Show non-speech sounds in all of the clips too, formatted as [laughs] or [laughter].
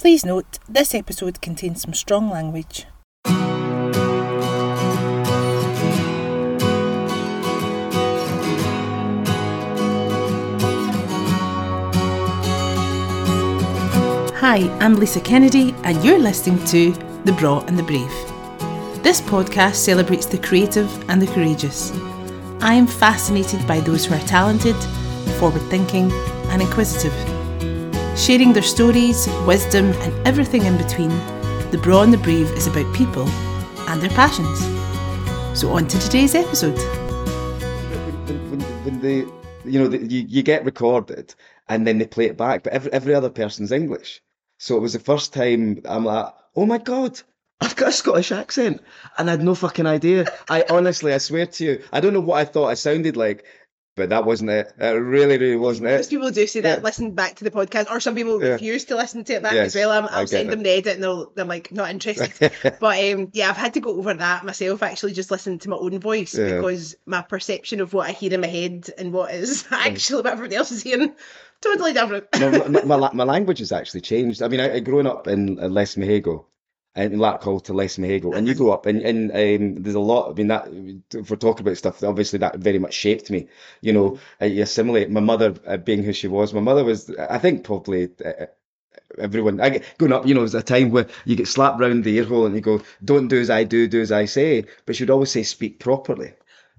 Please note, this episode contains some strong language. Hi, I'm Lisa Kennedy, and you're listening to The Braw and the Brave. This podcast celebrates the creative and the courageous. I am fascinated by those who are talented, forward thinking, and inquisitive. Sharing their stories, wisdom, and everything in between, The Braw and the Brave is about people and their passions. So, on to today's episode. when, when, they, you know, you, you get recorded and then they play it back, but every, every other person's English. So it was the first time I'm like, oh my God, I've got a Scottish accent. And I had no fucking idea. I honestly, I swear to you, I don't know what I thought I sounded like, but that wasn't it. It really, really wasn't it. Most people do say that, Yeah. listen back to the podcast, or some people Yeah. refuse to listen to it back Yes, as well. I'm, I'll send them the edit and they'll, they're like, not interested. [laughs] but um, yeah, I've had to go over that myself, actually, just listen to my own voice Yeah. because my perception of what I hear in my head and what is [laughs] actually what everybody else is hearing, totally different. no, my, my, [laughs] my language has actually changed. I mean, I, I grown up in Les Les In Larkhall to Lesmahagow, and you go up and, and um, there's a lot. I mean, that if we're talking about stuff, obviously that very much shaped me. You know, uh, you assimilate. My mother uh, being who she was, my mother was, I think, probably. Uh, Everyone, I get, growing up, you know, was a time where you get slapped round the ear hole and you go, "Don't do as I do, do as I say." But she'd always say, "Speak properly,"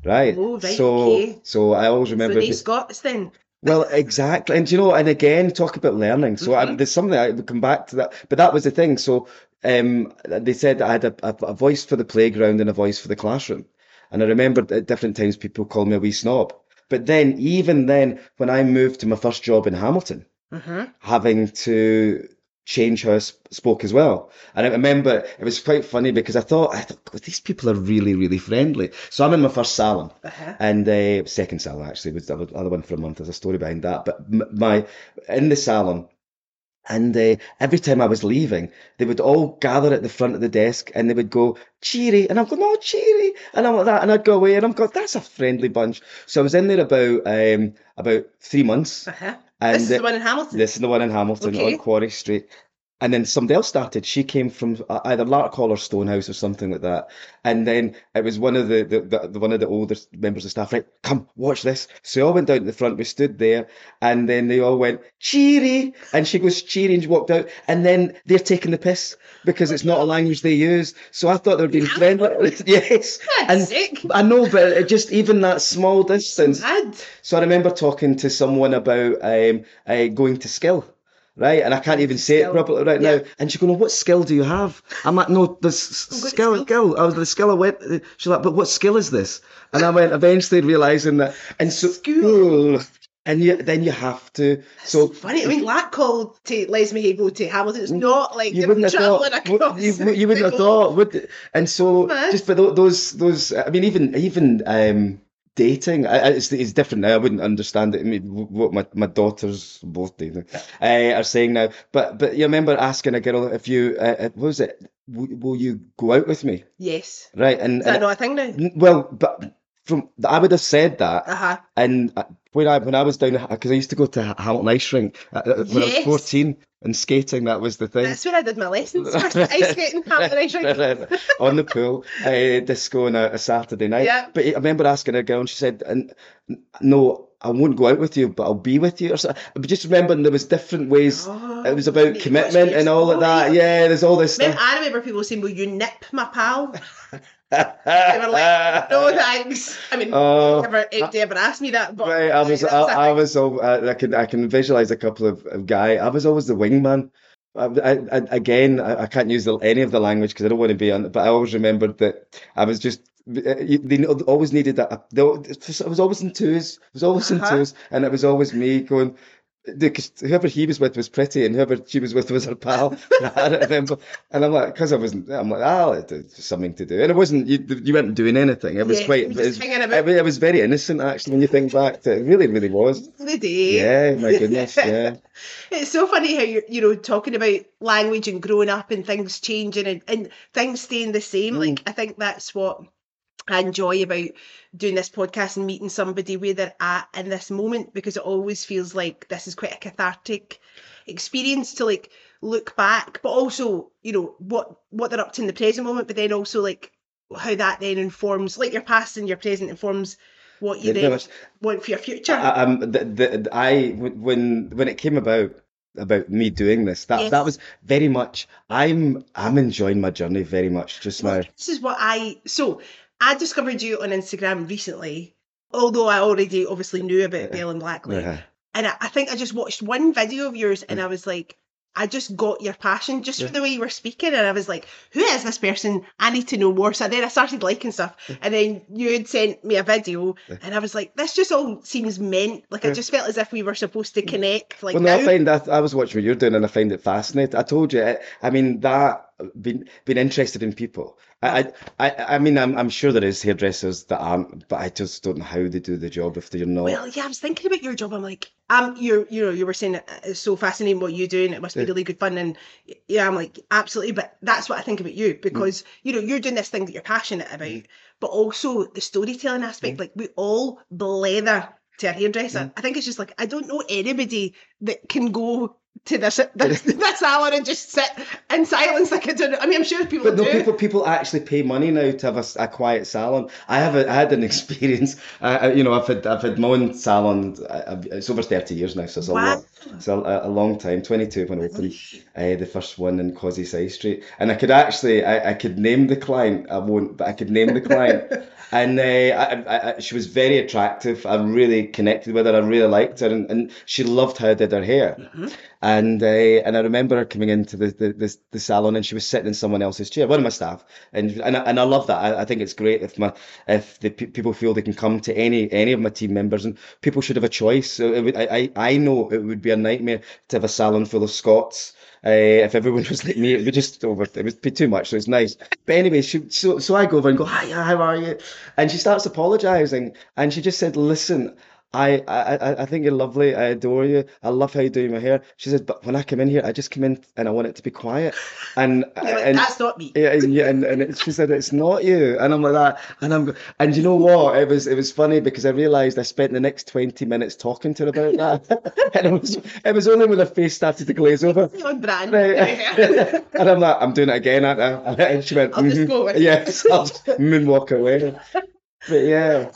right? Oh, right, so, okay. so I always so remember. they the- Scots then. well, exactly, and you know, and again, talk about learning. So I, Mhm. there's something I would come back to that, but that was the thing. So um, they said I had a, a, a voice for the playground and a voice for the classroom, and I remember at different times people called me a wee snob. But then, even then, when I moved to my first job in Hamilton, hmm having to change how I spoke as well. And I remember it was quite funny because I thought, I thought, God, these people are really, really friendly. So I'm in my first salon. Uh-huh. And uh, second salon actually was the other other one for a month. There's a story behind that. But my in the salon, and uh, every time I was leaving, they would all gather at the front of the desk and they would go cheery, and I'm going, oh cheery, and I'm like that, and I'd go away, and I'm going, that's a friendly bunch. So I was in there about um about three months, Uh-huh. and this is the one in Hamilton. this is the one in Hamilton Okay. on Quarry Street. And then somebody else started. She came from uh, either Larkhall or Stonehouse or something like that. And then it was one of the, the, the, one of the older members of staff. Right, come watch this. So we all went down to the front. We stood there, and then they all went cheery. And she goes cheery, and she walked out. And then they're taking the piss because it's not a language they use. So I thought they were being friendly. [laughs] yes, and sake. I know, but just even that small distance. So I remember talking to someone about um, uh, going to skill, right? And I can't even say it properly right Yeah. now. And she's going, "What skill do you have?" I'm like, "No, the s- I'm going to skill, skill." skill." I was the skill. I went. She's like, "But what skill is this?" And I went, eventually realizing that, and so School. and you, then you have to. So Funny, I mean, Larkhall to Lesmahagow to Hamilton, it's not like Mm. you wouldn't have thought. across. You, you wouldn't have thought, would it? And so, Mad. just for those, those. I mean, even, even um, dating. I, it's, it's different now. I wouldn't understand it. I mean, what my, my daughters both dating uh, are saying now. But, but you remember asking a girl if you, uh, uh, what was it? W- will you go out with me? Yes. Right, and, Is that and not a thing now? well, but from I would have said that. Uh huh. And uh, when I when I was down because I used to go to Hamilton Ice Rink uh, uh, when I was fourteen and skating. That was the thing. That's where I did my lessons. [laughs] First ice skating, Hamilton Ice Rink. [laughs] on the pool, uh, disco on a, a Saturday night. Yeah. But I remember asking a girl, and she said, "And no, I won't go out with you, but I'll be with you." Or something. But just remembering there was different ways. Oh, it was about commitment and all of that. Yeah, there's all this Remember, stuff. I remember people saying, "Will you nip my pal?" [laughs] They were like, "No, [laughs] thanks." I mean, Oh, never, they ever asked me that, but Right, I was, I, I was, I, I can, I can visualize a couple of, of guy. I was always the wingman. I, I, I- again, I, I can't use the, any of the language because I don't want to be on. But I always remembered that I was just. uh, They always needed that. They, it was always in twos. It was always in Uh-huh. twos, and it was always me going. Because whoever he was with was pretty, and whoever she was with was her pal. [laughs] [laughs] I remember, and I'm like, because I wasn't, I'm like, ah, it's something to do, and it wasn't. You, you weren't doing anything. It was Yeah, quite. It was, it, it was very innocent, actually, when you think back to it. It really, really was. the day. Yeah, my goodness, [laughs] yeah. It's so funny how you're, you know, talking about language and growing up and things changing and, and things staying the same. Mm. Like, I think that's what I enjoy about doing this podcast and meeting somebody where they're at in this moment because it always feels like this is quite a cathartic experience to like look back, but also, you know, what what they're up to in the present moment, but then also like how that then informs, like your past and your present informs what you Yeah, then want for your future. I, um, the, the, I when when it came about about me doing this, that Yes. that was very much. I'm I'm enjoying my journey very much just now. this is what I so I discovered you on Instagram recently, although I already obviously knew about Belle and Blackley. Yeah. Uh-huh. And I, I think I just watched one video of yours and mm. I was like, I just got your passion just Yeah. for the way you were speaking. And I was like, who is this person? I need to know more. So then I started liking stuff. And then you had sent me a video and I was like, this just all seems meant. Like I just felt as if we were supposed to mm. connect. Like Well, no, I find that I was watching what you're doing, and I find it fascinating. I told you, I, I mean, that uh, being being interested in people. I, I, I mean, I'm I'm sure there is hairdressers that aren't, but I just don't know how they do the job if they're not. Well, yeah, I was thinking about your job. I'm like, um, you you know, you were saying it's so fascinating what you do, and it must be really good fun. And yeah, I'm like, absolutely. But that's what I think about Mm. you because you know you're doing this thing that you're passionate about, but also the storytelling aspect. Mm. Like we all blether to a hairdresser. Mm. I think it's just like I don't know anybody that can go to this this, this salon and just sit in silence. Like I don't. I mean, I'm sure people But no, do. people people actually pay money now to have a, a quiet salon. I have a, I had an [laughs] experience. Uh, I- you know, I've had I've had my own salon. uh, I've- It's over thirty years now, so it's a Wow. lot. It's a, a long time. Twenty two when I opened uh, the first one in Causeyside Street, and I could actually I, I could name the client. I won't, but I could name the client. [laughs] And uh, I, I, I, she was very attractive. I really connected with her. I really liked her, and, and she loved how I did her hair. And uh, and I remember her coming into the, the, the, the salon, and she was sitting in someone else's chair, one of my staff. And and I, and I love that. I, I think it's great if my if the pe- people feel they can come to any any of my team members, and people should have a choice. So would, I I I know it would be a nightmare to have a salon full of Scots. Uh, if everyone [laughs] was like me, it would just over. It would be too much. So it's nice. But anyway, she, so so I go over and go, hi, how are you? And she starts apologising, and she just said, listen. I, I I- I think you're lovely. I adore you. I love how you do my hair. She said, but when I come in here, I just come in and I want it to be quiet. And [laughs] and that's not me. yeah, and, and, and it, she said it's not you, and I'm like that, and I'm, and you know what? It was it was funny because I realised I spent the next twenty minutes talking to her about that, [laughs] [laughs] and it was it was only when her face started to glaze over. On brand. Right. and I'm like, I'm doing it again, aren't I? And she went, I'll just "Mhm." go it. yes, I'll moonwalk away. But yeah,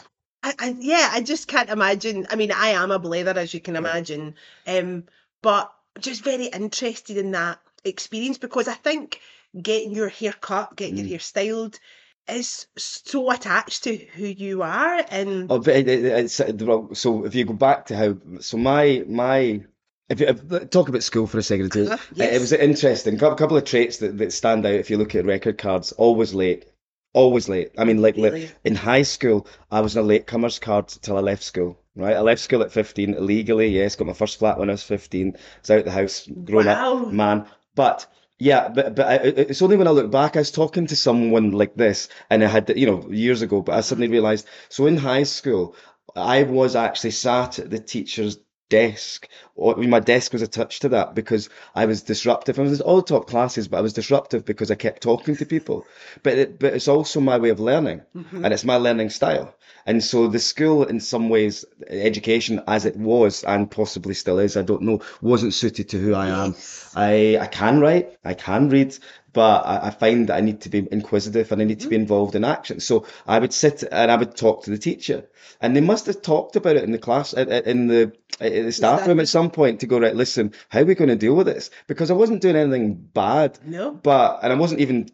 I, yeah, I just can't imagine. I mean, I am a blether, as you can imagine, um, but just very interested in that experience because I think getting your hair cut, getting your Mm. hair styled, is so attached to who you are, and Oh, it, it, it's well, so. If you go back to how, so my my, if you if, talk about school for a second or two, Uh-huh, it, it was interesting. A couple of traits that, that stand out if you look at record cards. Always late, always late. I mean, like Really? in high school, I was in a latecomers card till I left school. Right, I left school at fifteen illegally. Yes, got my first flat when I was fifteen. Was out the house, grown Wow. up man. But yeah, but but I, it's only when I look back, I was talking to someone like this, and I had you know years ago. But I suddenly realised. So in high school, I was actually sat at the teacher's desk. Or, I mean, my desk was attached to that because I was disruptive. I was all top classes, but I was disruptive because I kept talking to people. But it, but it's also my way of learning, mm-hmm. and it's my learning style. And so the school, in some ways, education as it was and possibly still is, I don't know, wasn't suited to who I am. I I can write, I can read, but I, I find that I need to be inquisitive and I need to be involved in action. So I would sit and I would talk to the teacher, and they must have talked about it in the class, in the in the staff room at some point to go right. Listen, how are we going to deal with this? Because I wasn't doing anything bad. no, But and I wasn't even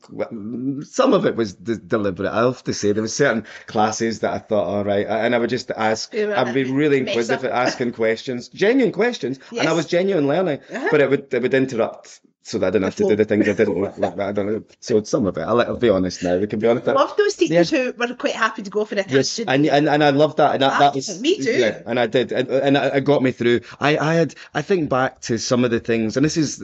some of it was de- deliberate. I have to say there were certain classes that I thought, all right, and I would just ask. I'd be really inquisitive asking [laughs] questions, genuine questions, and I was genuine learning. Uh-huh. But it would it would interrupt so that I didn't have to do the things I didn't like. like that. I don't know. So some of it, I'll, I'll be honest now. We can be honest. I love those teachers who were quite happy to go for a Yes, and and and I love that, and that, that Ah, was me too. Yeah, and I did, and, and it got me through. I I had I think back to some of the things, and this is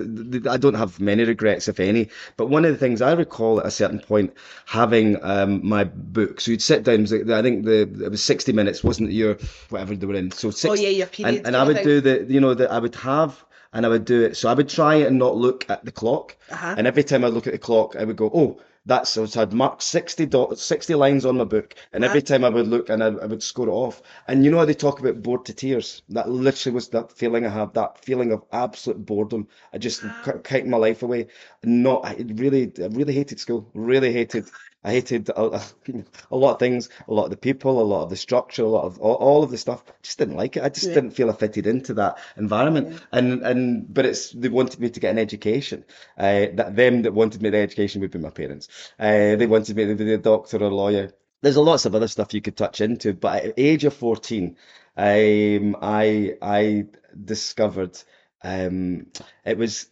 I don't have many regrets, if any. But one of the things I recall at a certain point having um my book. So you'd sit down. I think the it was sixty minutes, wasn't it? Your whatever they were in. So six, oh yeah, your period. and, and I would do the you know that I would have. And I would do it. So I would try and not look at the clock. Uh-huh. And every time I look at the clock, I would go, oh, That's so I'd mark 60, do- 60 lines on my book, and every time I would look and I, I would score it off. And you know how they talk about bored to tears? That literally was that feeling I had, that feeling of absolute boredom. I just k- kicked my life away. Not, I really, I really hated school. Really hated. I hated a, [laughs] a, lot of things, a lot of the people, a lot of the structure, a lot of all, all of the stuff. Just didn't like it. I just Yeah. didn't feel I fitted into that environment. And and but it's they wanted me to get an education. Uh, that them that wanted me the education would be my parents. Uh, they wanted me to be a doctor or a lawyer. There's a lots of other stuff you could touch into, but at the age of 14, um, I I discovered um, it was.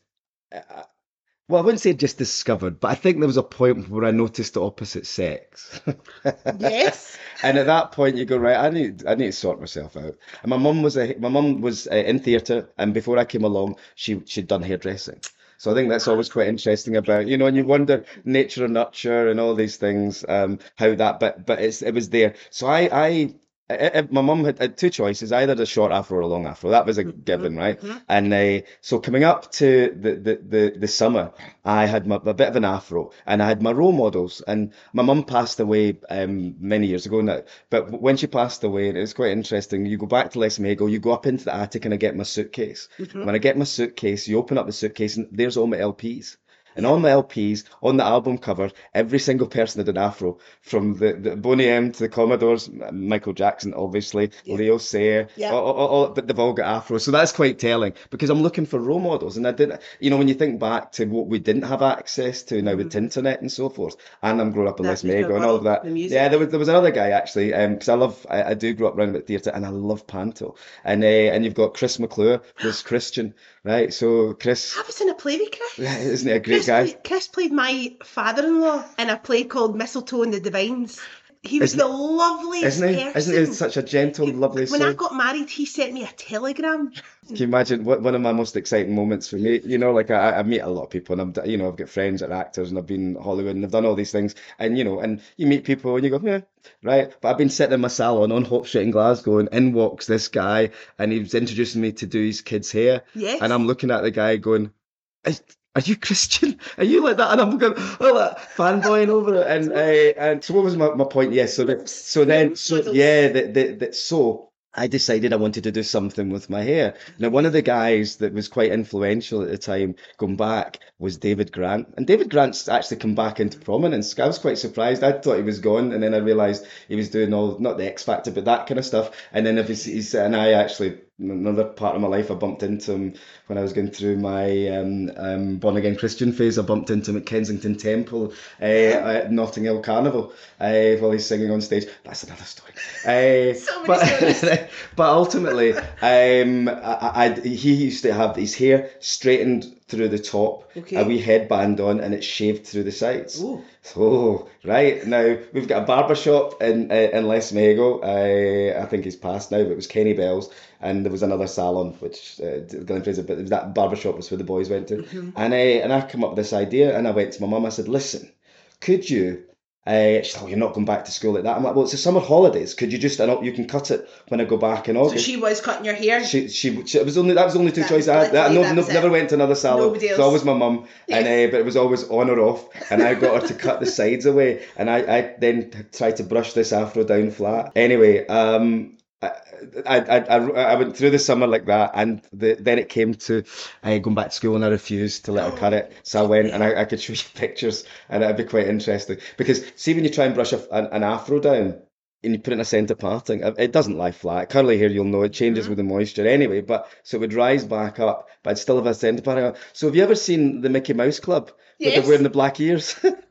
uh, well, I wouldn't say just discovered, but I think there was a point where I noticed the opposite sex. [laughs] Yes. And at that point, you go right. I need, I need to sort myself out. And my mum was a, my mum was uh, in theatre, and before I came along, she she'd done hairdressing. So I think that's always quite interesting about, you know, and you wonder nature and nurture and all these things, um, how that, but but it's it was there. So I I. I, I- my mum had, had two choices, either a short afro or a long afro. That was a given, right? And uh, so coming up to the, the, the, the summer, I had my, a bit of an afro and I had my role models. And my mum passed away um, many years ago now. But when she passed away, and it was quite interesting, you go back to Lesmahagow, you go up into the attic and I get my suitcase. When I get my suitcase, you open up the suitcase and there's all my LPs. And on the LPs, on the album cover, every single person had an afro, from the, the Boney M to the Commodores, Michael Jackson, obviously, Leo Sayer, Yeah. all, all, all- but they've all got afro. So that's quite telling because I'm looking for role models. And I didn't, you know, when you think back to what we didn't have access to now with internet and so forth, and I'm growing up in Lesmahagow and all of that. the. Yeah, there was there was another guy actually, because I love, I, I do grow up around about theatre and I love panto. And uh, and you've got Chris McClure, who's [gasps] Christian, right? So Chris, I was in a play with Chris. isn't it a great Chris, guy? Played, Chris played my father-in-law in a play called Mistletoe and the Divines. He was Isn't- the loveliest Isn't he? person. Isn't he such a gentle, lovely when I got married, he sent me a telegram. Can you imagine what one of my most exciting moments for me? You know, like I, I meet a lot of people, and I'm, you know, I've got friends that are actors, and I've been Hollywood, and I've done all these things, and you know, and you meet people, and you go, yeah, right. But I've been sitting in my salon on Hope Street in Glasgow, and in walks this guy, and he was introducing me to do his kids' hair, Yes. and I'm looking at the guy going, "Are you Christian? Are you like that? And I'm going, oh, like, fanboying over it. And uh, and so what was my, my point? Yes. so that, so then so yeah, that that that so I decided I wanted to do something with my hair. Now one of the guys that was quite influential at the time, going back, was David Grant. And David Grant's actually come back into prominence. I was quite surprised. I thought he was gone, and then I realised he was doing all not the X Factor, but that kind of stuff. And then if he's, he's and I actually another part of my life I bumped into him when I was going through my um, um, born again Christian phase. I bumped into him at Kensington Temple uh, [laughs] at Notting Hill Carnival uh, while he's singing on stage. That's another story. Uh, So but, [laughs] but ultimately, um, I, I, he used to have his hair straightened through the top, Okay. a wee headband on, and it's shaved through the sides. Ooh. So right now we've got a barber shop in uh, in Lesmahagow. I I think he's passed now, but it was Kenny Bell's, and there was another salon which uh, Glenn Fraser. But that barber shop was where the boys went to, and I and I come up with this idea, and I went to my mum. I said, "Listen, could you?" Uh, she's like, oh, you're not going back to school like that. I'm like, well, it's the summer holidays. Could you just, I know you can cut it when I go back in August. So she was cutting your hair. She, she, she, it was only that was the only two That choices I had. Literally- no, that no, was it. never went to another salon. Nobody else. always my mum, [laughs] and uh, but it was always on or off, and I got her to cut the sides away, and I, I then tried to brush this afro down flat. Anyway, um. I, I, I, went through the summer like that, and the, then it came to uh, going back to school, and I refused to let her cut it. So I went, and I, I could show [laughs] you pictures, and it'd be quite interesting because see when you try and brush a, an, an afro down, and you put it in a centre parting, it it doesn't lie flat. Curly hair, you'll know, it changes with the moisture anyway, but so it would rise back up, but I'd still have a centre parting. So have you ever seen the Mickey Mouse Club? Where Yes. they're wearing the black ears? [laughs]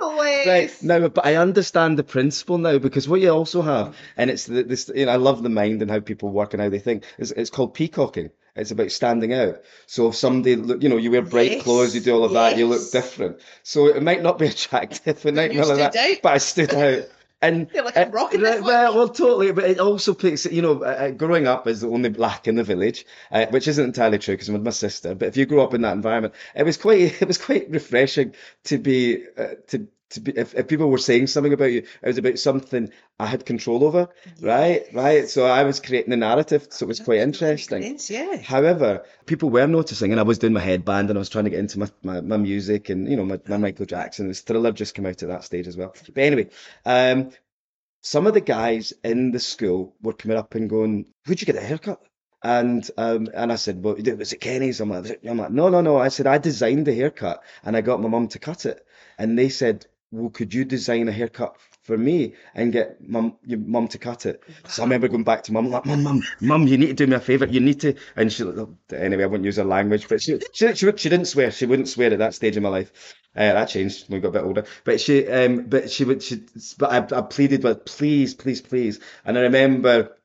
Hilarious. Right now, but I understand the principle now because what you also have, and it's the, this. You know, I love the mind and how people work and how they think. It's, it's called peacocking. It's about standing out. So if somebody, look, you know, you wear bright Yes, clothes, you do all of that, you look different. So it might not be [laughs] attractive, it might not like that, out. but I stood out. And [laughs] You're like, I'm rocking uh, well, well, totally. But it also puts, you know, uh, uh, growing up as the only black in the village, uh, which isn't entirely true because I'm with my sister. But if you grew up in that environment, it was quite, [laughs] it was quite refreshing to be, uh, to be if, if people were saying something about you, it was about something I had control over, right? Right. So I was creating a narrative, so it was quite interesting. Sense, yeah. However, people were noticing, and I was doing my headband and I was trying to get into my, my, my music and, you know, my, my Michael Jackson. This thriller just came out at that stage as well. But anyway, um, some of the guys in the school were coming up and going, Where'd you get a haircut? And um, and I said, Well, was it Kenny's? I'm like, I'm like, No, no, no. I said, I designed the haircut and I got my mum to cut it. And they said, Well, could you design a haircut for me and get mum your mum to cut it. So I remember going back to mum like, mum, mum, mum, you need to do me a favour. You need to. And she, anyway, I won't use her language, but she, she, she, she didn't swear. She wouldn't swear at that stage in my life. Uh, that changed when we got a bit older. But she, um, but she would, she, but I, I pleaded with, please, please, please. And I remember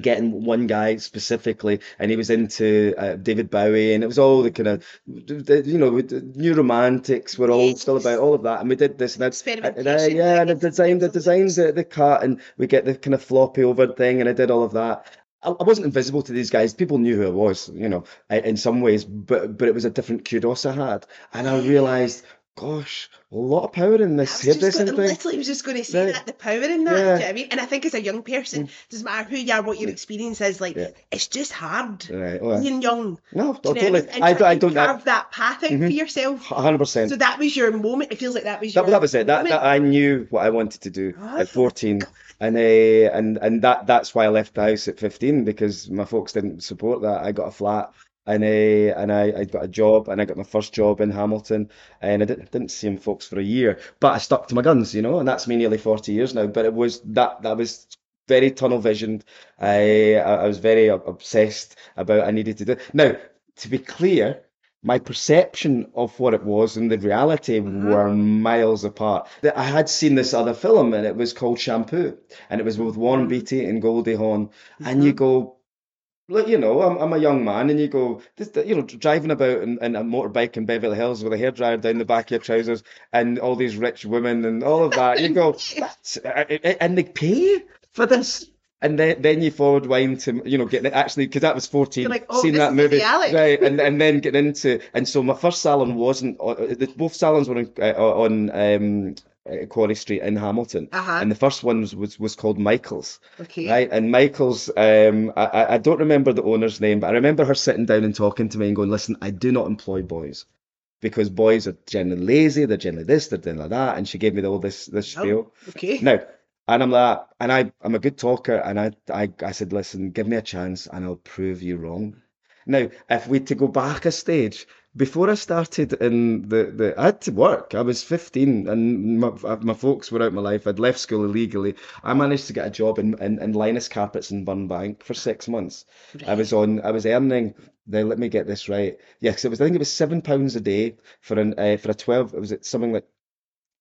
getting one guy specifically, and he was into uh, David Bowie, and it was all the kind of, you know, new romantics were all still about all of that, and we did this, and, and I, yeah, and I designed, I designed the, the cut, and we get the kind of floppy over thing, and I did all of that. I, I wasn't invisible to these guys. People knew who I was, you know, in some ways, but but it was a different kudos I had, and I realised gosh, a lot of power in this hairdressing thing. Literally, was just going to say right. that the power in that. Yeah. You know I mean? And I think as a young person, mm. doesn't matter who you are, what your experience is. Like, yeah. it's just hard. Right. Well, being young. No, do totally. I, I, I don't carve that path out mm-hmm. for yourself. Hundred percent. So that was your moment. It feels like that was your. That, that was it. That, that, I knew what I wanted to do oh, at fourteen. And uh, and and that that's why I left the house at fifteen because my folks didn't support that. I got a flat and uh, and I, I got a job and I got my first job in Hamilton and I didn't, didn't see him folks for a year but I stuck to my guns you know and that's me nearly 40 years now but it was that that was very tunnel visioned I I was very obsessed about I needed to do now to be clear my perception of what it was and the reality mm-hmm. were miles apart. I had seen this other film and it was called Shampoo and it was with Warren mm-hmm. Beatty and Goldie Hawn. Mm-hmm. And you go, like you know, I'm, I'm a young man, and you go, this, you know, driving about in, in a motorbike in Beverly Hills with a hairdryer down the back of your trousers, and all these rich women and all of that. You go, [laughs] and they pay for this. And then, then you forward wind to you know getting actually because that was fourteen, like, oh, seeing that movie, right? And and then [laughs] getting into and so my first salon wasn't uh, both salons were on, uh, on um, Quarry Street in Hamilton, uh-huh. and the first one was, was, was called Michael's. Okay. Right, and Michael's, um, I I don't remember the owner's name, but I remember her sitting down and talking to me and going, "Listen, I do not employ boys." Because boys are generally lazy, they're generally this, they're generally that, and she gave me all this this oh, spiel. okay. Now, and I'm like, and I I'm a good talker, and I I I said, listen, give me a chance, and I'll prove you wrong. Now, if we to go back a stage, before I started in the, the I had to work. I was 15 and my, my folks were out of my life. I'd left school illegally. I managed to get a job in, in, in Linus Carpets in Burnbank for six months. Right. I was on, I was earning, now let me get this right. Yes, it was, I think it was seven pounds a day for an, uh, for a 12, it was it something like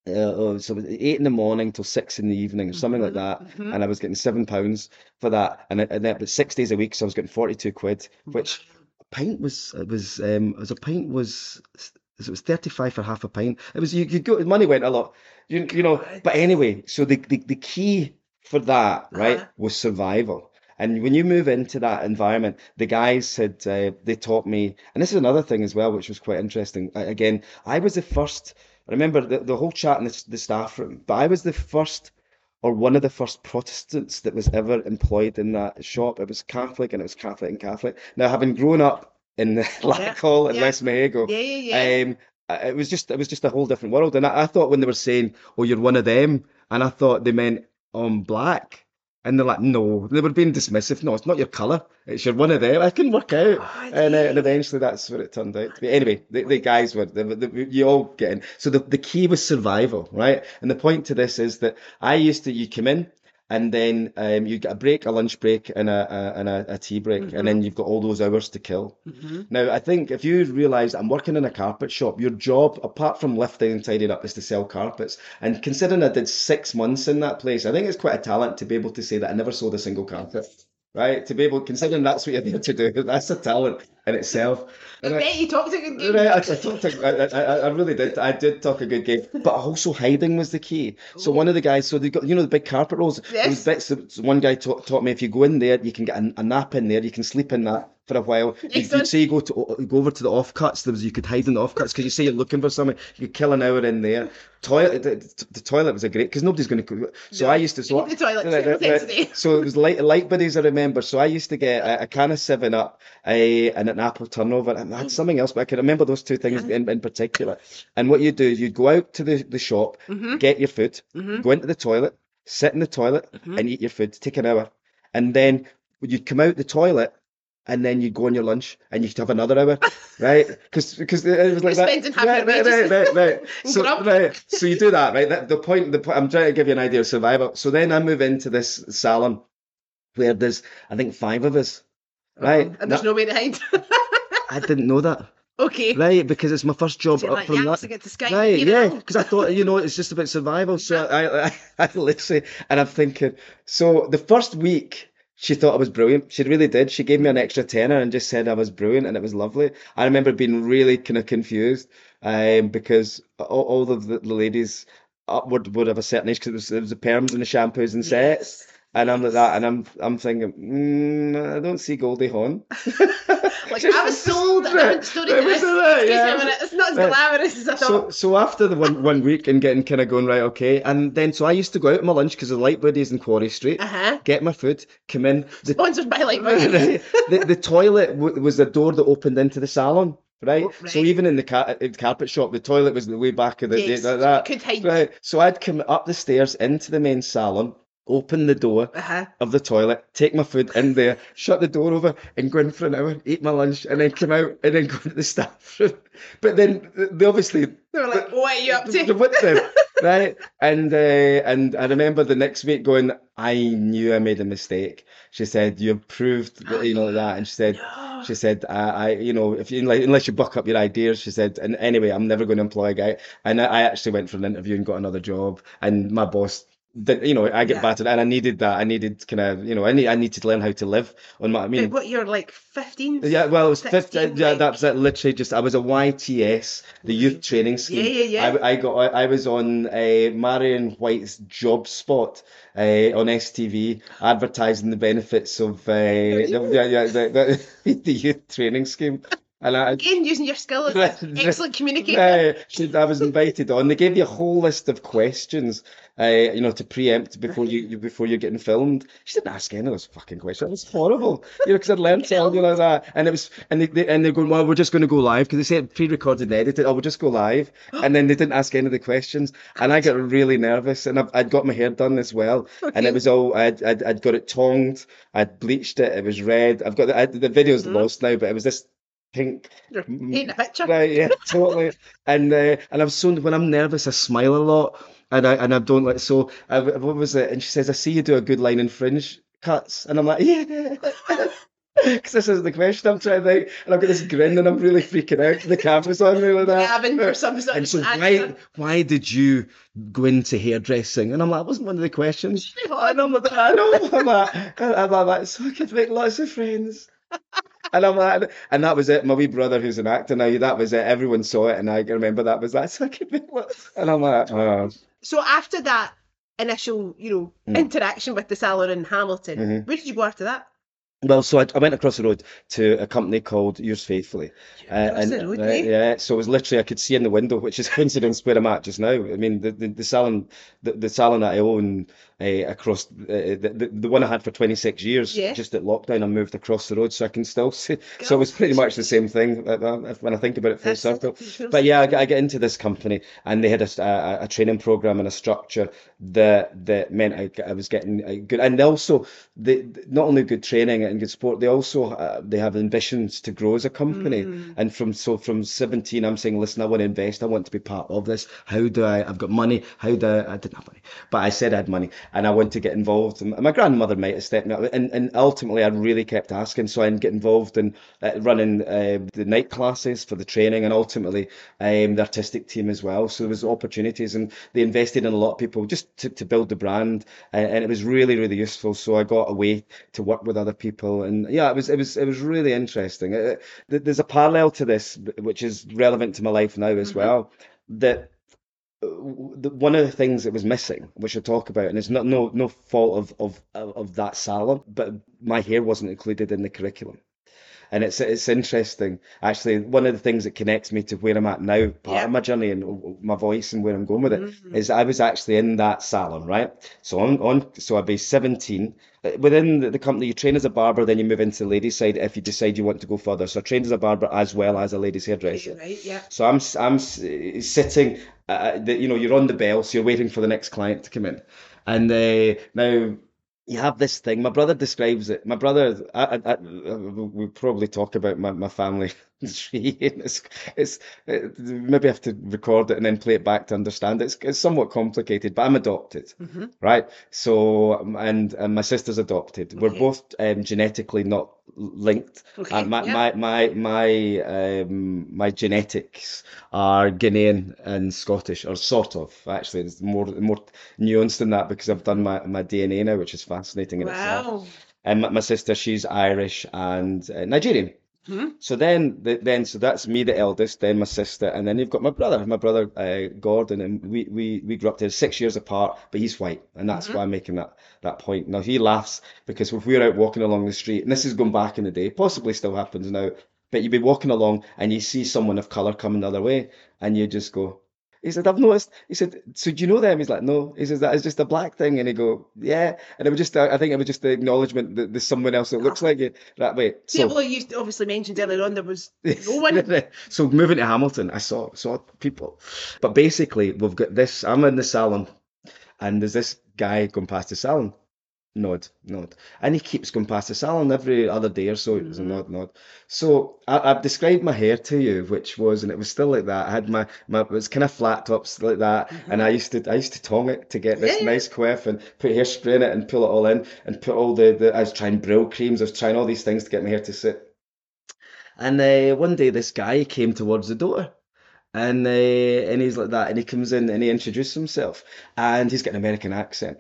uh, oh, so it was eight in the morning till six in the evening, or something mm-hmm, like that. Mm-hmm. And I was getting seven pounds for that, and, and that was six days a week, so I was getting forty two quid, which pint was it was um it was a pint was it was 35 for half a pint. It was you could go money went a lot. You, you know but anyway so the, the, the key for that right uh-huh. was survival. And when you move into that environment the guys said uh, they taught me and this is another thing as well which was quite interesting. Again i was the first i remember the, the whole chat in the, the staff room but i was the first or one of the first Protestants that was ever employed in that shop. It was Catholic and it was Catholic and Catholic. Now, having grown up in the [laughs] Larkhall in yeah. West Mahago, yeah, yeah, yeah. Um, it was just it was just a whole different world. And I, I, thought when they were saying, "Oh, you're one of them," and I thought they meant I'm um, black. And they're like, no, they were being dismissive. No, it's not your colour. It's your one of them. I couldn't work out. Oh, and, uh, and eventually that's what it turned out to be. Anyway, the, the guys were, the, the, you all get in. So the, the key was survival, right? And the point to this is that I used to, you come in, and then um, you get a break, a lunch break, and a, a and a, a tea break, mm-hmm. and then you've got all those hours to kill. Mm-hmm. Now, I think if you realise I'm working in a carpet shop, your job, apart from lifting and tidying up, is to sell carpets. And considering I did six months in that place, I think it's quite a talent to be able to say that I never sold a single carpet. Right, to be able, considering that's what you're there to do, [laughs] that's a talent. In itself. I And I- bet you talked a good game. Right, I, I, talked a, I, I, I really did. I did talk a good game, but also hiding was the key. So one of the guys, so they got you know the big carpet rolls. Yes. bits so one guy taught, taught me if you go in there, you can get a, a nap in there. You can sleep in that for a while. You, Yes, you'd say you go to go over to the offcuts. There was you could hide in the offcuts because you say you're looking for something. You could kill an hour in there. Toilet, the, the toilet was a great because nobody's going to. So No, I used to. So the toilet Right, right, right. [laughs] So it was light, Lightbody's. I remember. So I used to get a, a can of Seven Up, a, and an apple turnover, and I had something else, but I can remember those two things in, in particular. And what you do is you'd go out to the, the shop, Mm-hmm. get your food, go into the toilet, sit in the toilet, Mm-hmm. and eat your food. Take an hour, and then you'd come out the toilet. And then you'd go on your lunch, and you'd have another hour, [laughs] right? Because because it was like You're that. spending half right, right, right, right, [laughs] right. So right, so you do that, right? That, the point, the point, I'm trying to give you an idea of survival. So then I move into this salon where there's, I think, five of us, right? And there's no way to hide. [laughs] I didn't know that, okay. right? Because it's my first job So up like, from yes, that. Get to Skype. Right, yeah, because I thought, you know, it's just about survival. So I, I, [laughs] I literally, and I'm thinking, so the first week, she thought I was brilliant. She really did. She gave me an extra tenner and just said I was brilliant, and it was lovely. I remember being really kind of confused, um, because all, all of the, the ladies upward would have a certain age because it was, it was the perms and the shampoos and sets. And I'm like that, and I'm I'm thinking, mm, I don't see Goldie Hawn. [laughs] Like, I was sold [laughs] story to Right, this. was it? Excuse me Yeah. a minute. It's not as Right. glamorous as I thought. so so after the one, one week and getting kind of going right, okay, and then so I used to go out my lunch because the Lightbody's in Quarry Street, Uh-huh. get my food, come in. The, Sponsored by like [laughs] right, the, the toilet w- was the door that opened into the salon, right? Oh, So even in the ca- in carpet shop, the toilet was the way back of the Yes, like so that. you could hide. Right. So I'd come up the stairs into the main salon, open the door Uh-huh. of the toilet, take my food in there, shut the door over, and go in for an hour, eat my lunch, and then come out and then go to the staff room. [laughs] But then they obviously They were like, what are you up to? with them, [laughs] right? And uh, and I remember the next week going, I knew I made a mistake. She said, "You proved, that, [gasps] you know that," and she said, No. she said, I, I, you know, if you like, unless you buck up your ideas, she said, and anyway, I'm never going to employ a guy. And I, I actually went for an interview and got another job, and my boss. Did, you know, I get Yeah. battered, and I needed that. I needed kind of, you know, I need, I needed to learn how to live on my. I mean, But what, you're like 15? yeah, well, it was 16, 15, yeah, that's it. Literally, just I was a YTS, the youth training scheme. Yeah, yeah, yeah. I, I got, I was on uh, Marion White's job spot uh, on STV, advertising the benefits of uh, the, yeah, yeah, the, the, [laughs] the youth training scheme, and I. Again, using your skill as Right, an right. excellent communicator. I was invited on. They gave you a whole list of questions, uh, you know, to preempt before you you- before you're getting filmed. She didn't ask any of those fucking questions. It was horrible, you know, because I'd learned [laughs] something like that, and it was, and they, they and they're going, well, we're just going to go live because they said pre-recorded and edited. Oh, we'll just go live, [gasps] and then they didn't ask any of the questions, and I got really nervous, and I've, I'd got my hair done as well, and it was all I'd, I'd I'd got it tonged, I'd bleached it, it was red. I've got the, I, the video's Mhm. lost now, but it was this pink You're Mm, painting a picture. Right, yeah, totally. And uh, and I'm so when I'm nervous, I smile a lot, and I and I don't like so. I, what was it? And she says, "I see you do a good line in fringe cuts," and I'm like, "Yeah." [laughs] Because this is the question I'm trying to think, and I've got this grin, and I'm really freaking out. The camera's on me like that. Gabbing for some sort And so answer. why why did you go into hairdressing? And I'm like, that wasn't one of the questions. And I'm like, I know. I'm like, [laughs] I'm like, so I could make lots of friends. And I'm like, and that was it. My wee brother, who's an actor now, that was it. Everyone saw it, and I can remember that was that. So I could make lots. And I'm like, oh. So after that initial, you know, Mm. interaction with the salon in Hamilton, Mhm. where did you go after that? Well, so I, I went across the road to a company called Yours Faithfully. Uh, the road, uh, eh? yeah, so it was literally I could see in the window, which is coincidence where I'm at just now. I mean, the the, the salon, the, the salon that I own uh, across uh, the, the the one I had for 26 years, Yeah. just at lockdown, I moved across the road, so I can still see. So it was pretty much the same thing uh, uh, when I think about it full That's circle. But yeah, I, get- I get into this company, and they had a a training program and a structure that that meant I, I was getting a good, and also they not only good training and good sport, they also uh, they have ambitions to grow as a company. Mm. And from so from seventeen, I'm saying, listen, I want to invest. I want to be part of this. How do I? I've got money. How do I? I didn't have money, but I said I had money. And I want to get involved. And my grandmother might have stepped me up, and, and ultimately I really kept asking, so I get involved in uh, running uh, the night classes for the training, and ultimately um, the artistic team as well. So there was opportunities, and they invested in a lot of people just to, to build the brand, and, and it was really really useful. So I got away to work with other people, and yeah, it was it was it was really interesting. Uh, there's a parallel to this, which is relevant to my life now as Mm-hmm. well. That one of the things that was missing, which I talk about, and it's not no no fault of of of that salon, but my hair wasn't included in the curriculum. And it's it's interesting. Actually, one of the things that connects me to where I'm at now, part Yeah. of my journey and my voice and where I'm going with it, Mhm. is I was actually in that salon, right? So on on so I'd be 17. Uh, Within the, the company, you train as a barber, then you move into the ladies' side if you decide you want to go further. So I trained as a barber as well as a ladies' hairdresser. Right, yeah. So I'm I'm sitting, uh, the, you know, you're on the bell, so you're waiting for the next client to come in, and uh, now you have this thing. My brother describes it. My brother, I, I, I, we probably talk about my, my family [laughs] tree, [laughs] and it's it's it, maybe I have to record it and then play it back to understand it. It's, it's somewhat complicated, but I'm adopted, hmm right? So um, and, and my sister's adopted. We're both um, genetically not linked. Okay. And my, yeah. my my my um my genetics are Ghanaian and Scottish, or sort of. Actually, it's more more nuanced than that because I've done my, my DNA now, which is fascinating in itself. Wow. And my, my sister, she's Irish and uh, Nigerian. Mhm. So then, the, then, so that's me, the eldest, then my sister, and then you've got my brother, my brother uh, Gordon, and we, we we grew up together six years apart, but he's white, and that's Mhm. why I'm making that that point. Now he laughs because if we're out walking along the street, and this is going back in the day, possibly still happens now, but you'd be walking along and you see someone of color coming the other way, and you just go. He said, I've noticed. He said, so do you know them? He's like, no. He says, that is just a black thing. And he go, yeah. And it was just, I think it was just the acknowledgement that there's someone else that looks like you that way. See, So, well, you obviously mentioned earlier on there was no [laughs] one. so moving to Hamilton, I saw saw people, but basically we've got this. I'm in the salon, and there's this guy going past the salon. Nod, nod, and he keeps going past the salon every other day or so. It was a nod, nod. So I, I've described my hair to you, which was, and it was still like that. I had my my it was kind of flat tops like that, and I used to I used to tong it to get this Yeah, yeah. nice quiff and put hairspray in it and pull it all in and put all the, the I was trying Brylcreems. I was trying all these things to get my hair to sit. And uh, one day this guy came towards the door. And uh, and he's like that, and he comes in and he introduces himself, and he's got an American accent,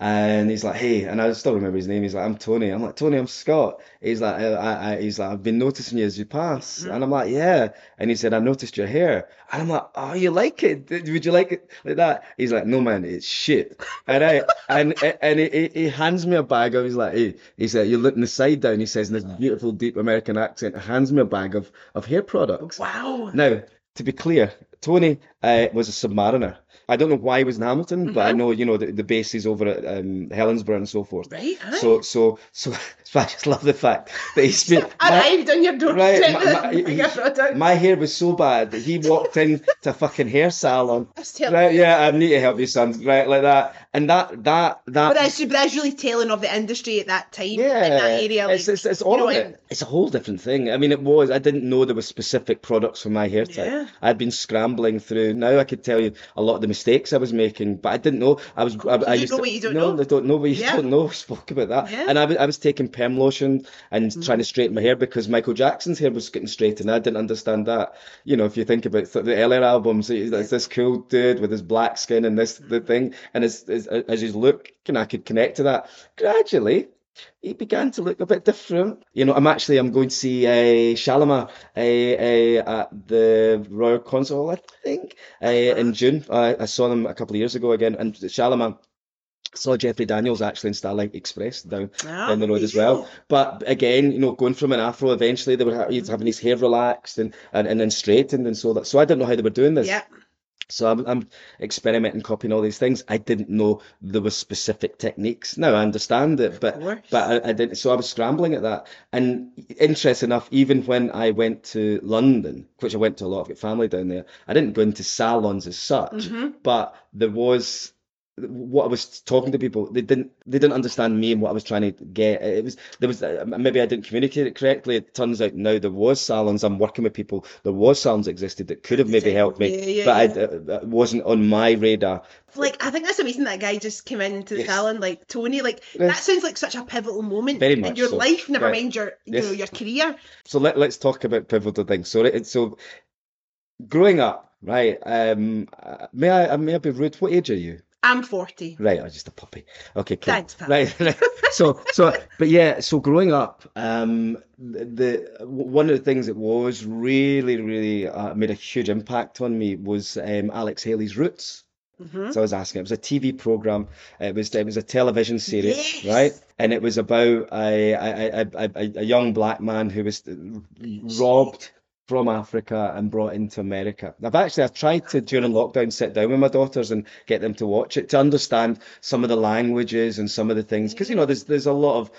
and he's like, "Hey," and I still remember his name. He's like, "I'm Tony." I'm like, "Tony, I'm Scott." He's like, I, I, I- "He's like, I've been noticing you as you pass," and I'm like, "Yeah," and he said, "I noticed your hair," and I'm like, "Oh, you like it? Would you like it like that?" He's like, "No, man, it's shit," and I [laughs] and and he, he, hands me a bag of. He's like, "Hey," he said, "You're looking the side down." He says in this beautiful, deep American accent, hands me a bag of of hair products. Wow. Now, to be clear, Tony uh, was a submariner. I don't know why he was in Hamilton, but I Mhm. know you know the, the bases over at um, Helensburgh and so forth. Right. aye. So, so, so, [laughs] so I just love the fact that he's been. [laughs] Arrived on your doorstep. right, my, my, [laughs] my hair was so bad that he walked in to a fucking hair salon. Right, yeah, I need to help you, son. Right, like that, and that, that, that. But that's, but that's really telling of the industry at that time Yeah, in that area. Like, it's, it's, it's you all know, of and- it. It's a whole different thing. I mean, it was. I didn't know there were specific products for my hair type. Yeah. I'd been scrambling through. Now I could tell you a lot of the mistakes I was making, but I didn't know. I was. I, I you used know to, what you don't no, know. I don't know what you Yeah. don't know. [laughs] Spoke about that, Yeah. and I was, I was taking perm lotion and Mm. trying to straighten my hair because Michael Jackson's hair was getting straight, and I didn't understand that. You know, if you think about th- the earlier albums, it's this cool dude with his black skin and this the thing, and as as, as his look, and I could connect to that gradually he began to look a bit different. You know, I'm actually I'm going to see uh, Shalamar uh, uh, at the Royal Concert Hall, I think, uh, in June. I, I saw them a couple of years ago again, and Shalamar saw Jeffrey Daniels actually in Starlight Express down Ah, down the road as well. But again, you know, going from an afro, eventually they were he's having his hair relaxed and, and, and then straightened and so that. So I didn't know how they were doing this. Yeah. So I'm, I'm experimenting, copying all these things. I didn't know there were specific techniques. Now I understand it, but but I, I didn't. So I was scrambling at that. And interesting enough, even when I went to London, which I went to a lot, I've family down there. I didn't go into salons as such, Mhm. but there was what I was talking to people, they didn't they didn't understand me and what I was trying to get. It was there was uh, maybe I didn't communicate it correctly. It turns out now there was salons. I'm working with people. There was salons existed that could have maybe helped me, Yeah, yeah, but I, uh, it wasn't on my radar. Like I think that's amazing that guy just came into the Yes. salon like Tony. Like Yes. that sounds like such a pivotal moment Very in your so. life. Never Right. mind your you Yes. know your career. So let let's talk about pivotal things. So so growing up, right? Um, uh, may I may I be rude? What age are you? I'm forty. Right, I'm just a puppy. Okay, cool. Thanks, pal. Right, [laughs] right. So, so, but yeah, so growing up, um, the, the one of the things that was really, really uh, made a huge impact on me was um, Alex Haley's Roots. hmm So I was asking, it was a TV program. It was it was a television series, Yes. right? And it was about a a, a, a, a young black man who was robbed from Africa and brought into America. I've actually I've tried to during lockdown sit down with my daughters and get them to watch it to understand some of the languages and some of the things because you know there's there's a lot of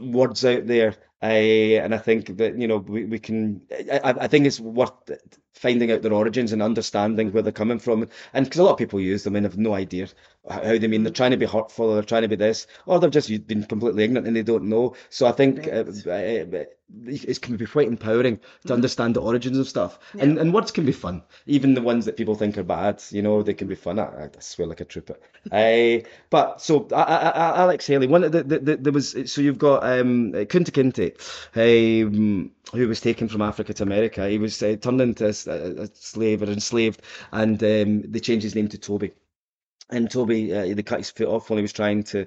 words out there. Uh, and I think that you know we, we can I I think it's worth finding out their origins and understanding where they're coming from. And because a lot of people use them and have no idea how they mean. They're trying to be hurtful or they're trying to be this or they've just been completely ignorant and they don't know. So I think uh, uh, it can be quite empowering to understand the origins of stuff. And and words can be fun. Even the ones that people think are bad you know they can be fun. I, I swear like a trooper. [laughs] Uh, but so I, I, Alex Haley one of the, the, the there was so you've got um Kunta Kinte um, who was taken from Africa to America he was uh, turned into a slave or enslaved and um, they changed his name to Toby and Toby, uh, they cut his foot off while he was trying to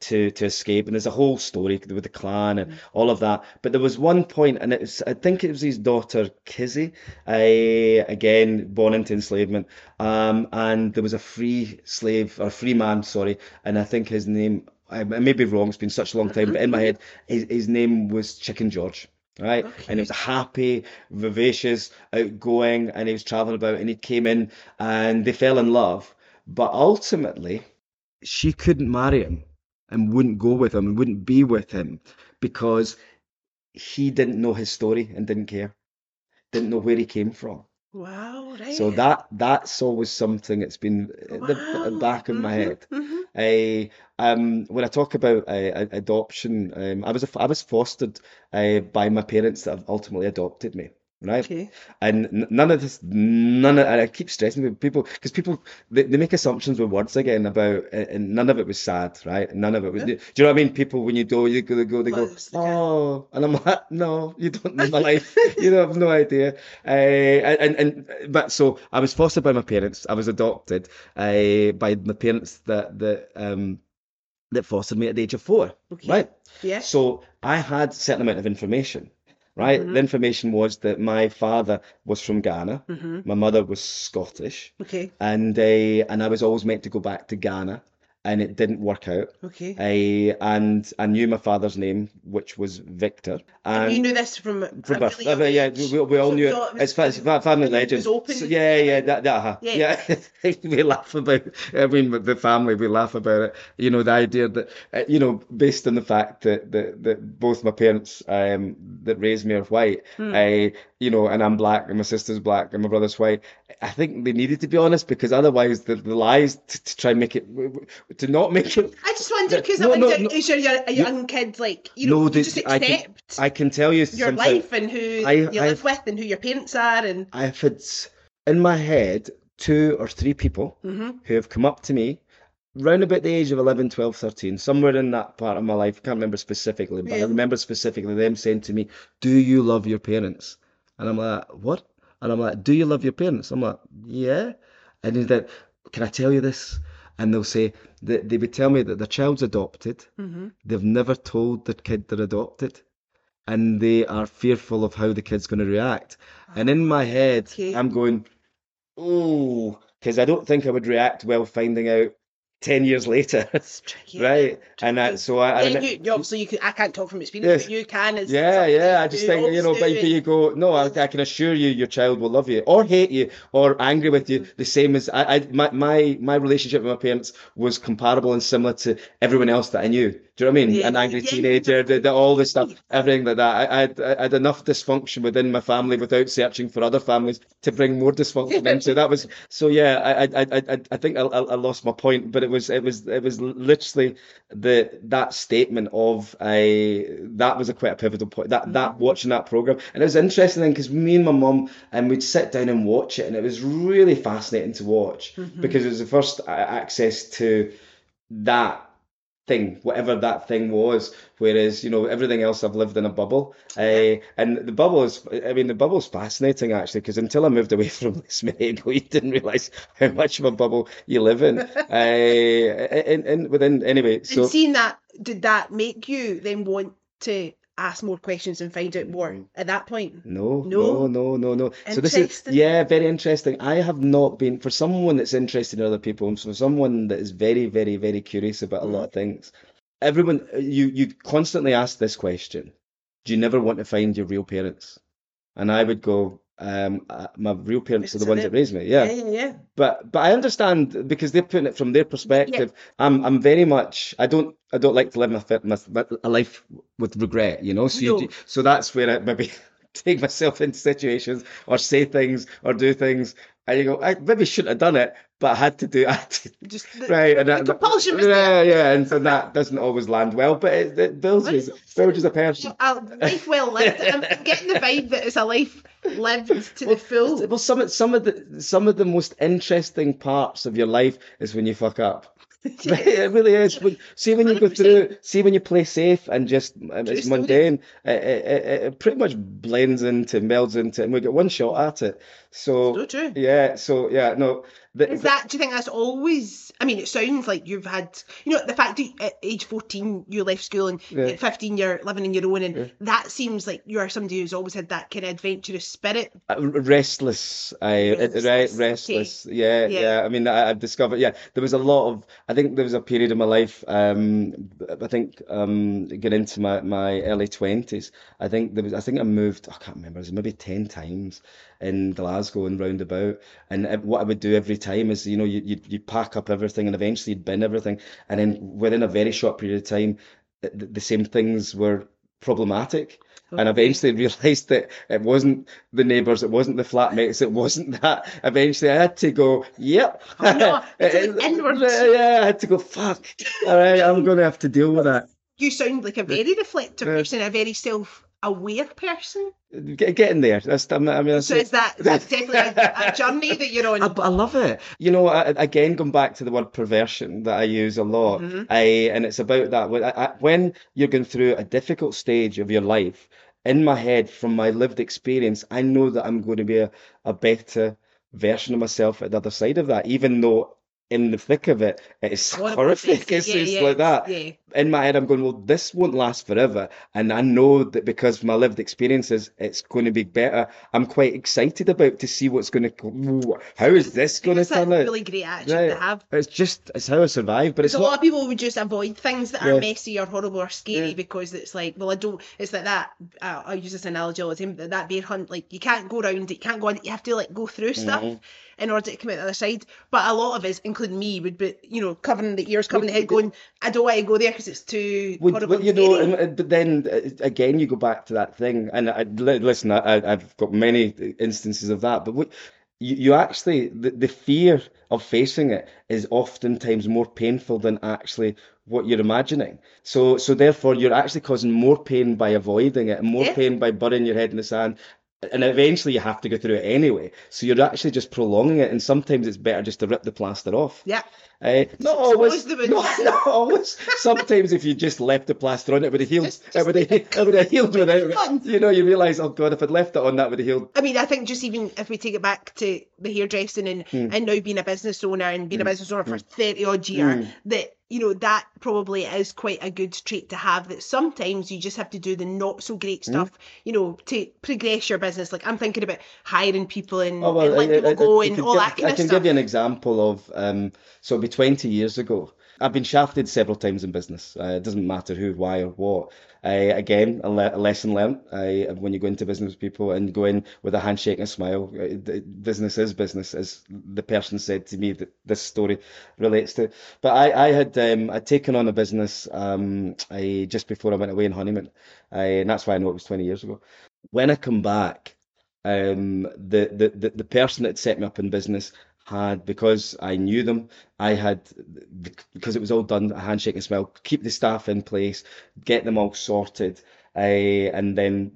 to to escape. And there's a whole story with the clan and all of that. But there was one point, and it was I think it was his daughter Kizzy, uh, again born into enslavement. Um, and there was a free slave or free man, sorry, and I think his name. I, I may be wrong. It's been such a long time, but in my [laughs] head, his, his name was Chicken George. Right, and he was happy, vivacious, outgoing, and he was traveling about. And he came in, and they fell in love. But ultimately, she couldn't marry him and wouldn't go with him and wouldn't be with him because he didn't know his story and didn't care, didn't know where he came from. Wow, right. So that that's always something that's been the Wow. back of my Mhm, head. mhm. I um when I talk about uh, adoption, um, I was a, I was fostered uh, by my parents that have ultimately adopted me. Right. Okay. And none of this, none of, and I keep stressing with people because people they, they make assumptions with words again about, and none of it was sad, right? None of it was. Do you know what I mean? People when you do, you go, they go, they go, Well, it's the guy. oh, and I'm like, no, you don't know my life. [laughs] You have no idea. Uh, and and but so I was fostered by my parents. I was adopted uh, by my parents that that um that fostered me at the age of four, Okay. right? Yeah. So I had a certain amount of information, right? Mhm. The information was that my father was from Ghana, hmm my mother was Scottish, Okay. and uh, and I was always meant to go back to Ghana, and it didn't work out. Okay. I and I knew my father's name, which was Victor, And and you knew this from from birth. really yeah, we, we all So- knew so it. was- It's, fa- family legend. open? So, yeah, yeah, that, that, uh, Yeah. yeah. we laugh about. I mean, the family, we laugh about it. You know, the idea that, uh, you know, based on the fact that that, that both my parents um that raised me are white, Hmm. I, you know, and I'm black, and my sister's black, and my brother's white. I think they needed to be honest because otherwise the, the lies to, to try and make it to not make it. I just wonder because No, I no, wonder, no. is your, your a young kid like you know No, you the- just I can- I can tell you your life and who I- you live with and who your parents are and I've had in my head two or three people Mhm. who have come up to me round about the age of 11, 12, 13, somewhere in that part of my life. I can't remember specifically, but I remember specifically them saying to me, Do you love your parents? And I'm like, What? And I'm like, Do you love your parents? I'm like, Yeah. And he's like, Can I tell you this? And they'll say that they would tell me that their child's adopted. Mhm. They've never told their kid they're adopted. And they are fearful of how the kid's going to react. And in my head, Okay. I'm going, oh, because I don't think I would react well finding out 10 years later. [laughs] It's [laughs] tricky, right. And I, so I, I yeah, remem- you, you obviously you can, I can't talk from experience, Yes. but you can as yeah, yeah. I just think, you know, but you go, no, I, I can assure you your child will love you or hate you or angry with you the same as I, I my, my, my relationship with my parents was comparable and similar to everyone else that I knew. Do you know what I mean? Yeah, An angry teenager, the, the, all this stuff, everything like that. I, I, had, I had enough dysfunction within my family without searching for other families to bring more dysfunction into. That was so. Yeah, I, I, I, I- I think I, I I lost my point, but it was it was it was literally the that statement of a that was a quite a pivotal point. That that Mm-hmm. watching that program, and it was interesting then because me and my mum and we'd sit down and watch it, and it was really fascinating to watch Mm-hmm. because it was the first access to that thing, whatever that thing was. Whereas, you know, everything else I've lived in a bubble. Uh, and the bubble is, I mean, the bubble's fascinating actually, because until I moved away [laughs] from Les you didn't realise how much of a bubble you live in. [laughs] uh, and, and within, anyway, so. and seeing that, did that make you then want to ask more questions and find out more mm-hmm. at that point? No, No? no, no, no, no. So this is yeah, very interesting. I have not been for someone that's interested in other people, and for someone that is very, very, very curious about a lot of mm-hmm. things. Everyone, you you constantly ask this question: Do you never want to find your real parents? And I would go, um, uh, my real parents are the ones that raised me. Yeah, Yeah, yeah, yeah. but but I understand because they're putting it from their perspective. I'm I'm very much I don't I don't like to live my, my, my a life with regret, you know. So you, so that's where I maybe [laughs] take myself into situations or say things or do things, and you go, I maybe shouldn't have done it, but I had to do. [laughs] I had to, Just the, right, and that, compulsion was yeah, there. yeah, and so that doesn't always land well, but it, it builds you, builds as a person. A life well lived. [laughs] I'm getting the vibe that it's a life lived to the full. Well, some some of the some of the most interesting parts of your life is when you fuck up. [laughs] it really is. See when you go 100%. through, see when you play safe and just uh, and it's mundane. It, it, it, pretty much blends into, melds into, and we get one shot at it. So, So true. yeah, so yeah, no. The, Is that? Do you think that's always? I mean, it sounds like you've had. You know, the fact that at age fourteen you left school and Yeah. at fifteen you're living on your own, and that seems like you are somebody who's always had that kind of adventurous spirit. Uh, restless I it- right Restless, okay. yeah, Yeah. yeah I mean I, I've discovered yeah there was a lot of I think there was a period in my life um I think um getting into my my early 20s I think there was I think I moved I can't remember it was maybe 10 times in Glasgow and roundabout. and uh, what I would do every time is you know you you, you pack up everything and eventually you'd bin everything and then within a very short period of time the, the same things were problematic and eventually [laughs] realised that it wasn't the neighbours, it wasn't the flatmates, it wasn't [laughs] that. Eventually, I had to go, yep. Oh, no, [laughs] inwards. yeah, I had to go, fuck. All right, I'm going to have to deal with that. You sound like a very reflective person, a very self-aware person. Get, getting there. That's, I mean, that's So is that that's definitely a, a [laughs] journey that you're on? I, I love it. You know, I, again, going back to the word perversion that I use a lot, Mhm. I, and it's about that. When, I, when you're going through a difficult stage of your life, in my head, from my lived experience, I know that I'm going to be a, a better version of myself at the other side of that, even though in the thick of it, it's horrific. It's, [laughs] Yeah, yeah, like that Yeah. In my head, I'm going, well, this won't last forever. And I know that because of my lived experiences, it's going to be better. I'm quite excited about to see what's going to go. How is this going to turn out? really great attitude Right. to have. It's just, it's how I survive. But it's a lot of people would just avoid things that are messy or horrible or scary Yeah. because it's like, well, I don't. It's like that. Uh, I use this analogy all the time. That, that bear hunt, like you can't go around it, you can't go on it. You have to like go through stuff Mhm. in order to come out the other side. But a lot of us, including me, would be, you know, covering the ears, covering the head, going, I don't want to go there because it's too Would, would- you know, scary." and, but then uh, again, you go back to that thing, and I, listen, I, I've got many instances of that, but what, you, you actually, the, the fear of facing it is oftentimes more painful than actually what you're imagining. So, so therefore, you're actually causing more pain by avoiding it, and more Yeah. pain by burying your head in the sand. And eventually, you have to go through it anyway. So you're actually just prolonging it, and sometimes it's better just to rip the plaster off. yeah. Uh, not always. Not, not always. Sometimes if you just left the plaster on, it would have healed. Just- it would have, it would have healed without You know, you realise, oh God, if I'd left it on, that would have healed. I mean, I think just even if we take it back to the hairdressing and, Hmm. and now being a business owner and being a business owner for 30 odd year, Hmm. that, you know, that probably is quite a good trait to have that sometimes you just have to do the not so great Hmm. stuff, you know, to progress your business. Like I'm thinking about hiring people and, Oh, well, and letting I- people I- go I and can all give- that kind I of can stuff. give you an example of, um, so it'll be 20 years ago. I've been shafted several times in business. Uh, it doesn't matter who, why, or what. Again, a, le- a lesson learned when you go into business with people and go in with a handshake and a smile. Uh, business is business, as the person said to me that this story relates to. But I, I had um, I'd taken on a business um, I, just before I went away on honeymoon, uh, and that's why I know it was 20 years ago. When I come back, um, the, the, the, the person that set me up in business had because I knew them. I had because it was all done a handshake and smile. Keep the staff in place, get them all sorted, uh, and then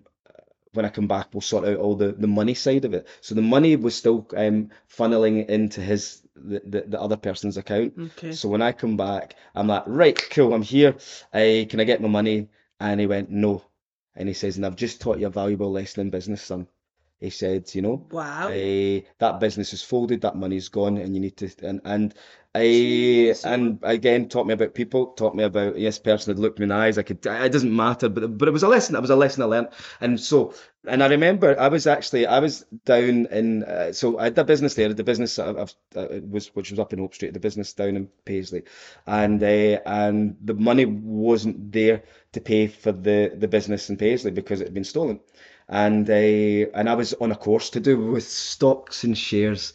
when I come back, we'll sort out all the, the money side of it. So the money was still um, funneling into his the, the, the other person's account. Okay. So when I come back, I'm like, right, cool, I'm here. Uh, can I get my money? And he went, no. And he says, and I've just taught you a valuable lesson in business, son. He said, you know, Wow. uh, that business is folded, that money's gone, and you need to and and I and again taught me about people, taught me about yes, person had looked me in the eyes. I could it doesn't matter, but but it was a lesson. It was a lesson I learned, and so and I remember I was actually I was down in uh, so I had a business there, the business I- I've, uh, was which was up in Hope Street, the business down in Paisley, and uh, and the money wasn't there to pay for the the business in Paisley because it had been stolen and uh, and I was on a course to do with stocks and shares.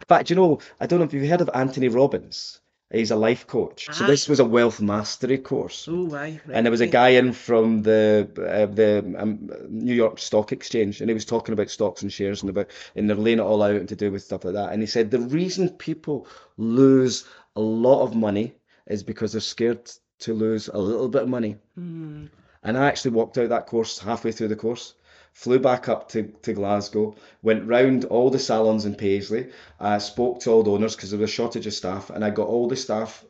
In fact, you know, I don't know if you've heard of Anthony Robbins. He's a life coach. So Ah. this was a wealth mastery course. Oh, aye. Right. And there was a guy in from the uh, the um, New York Stock Exchange, and he was talking about stocks and shares and about and they're laying it all out and to do with stuff like that. And he said the reason people lose a lot of money is because they're scared to lose a little bit of money. Hmm. And I actually walked out that course halfway through the course, flew back up to, to Glasgow, went round all the salons in Paisley, uh, spoke to all the owners because there was a shortage of staff, and I got all the staff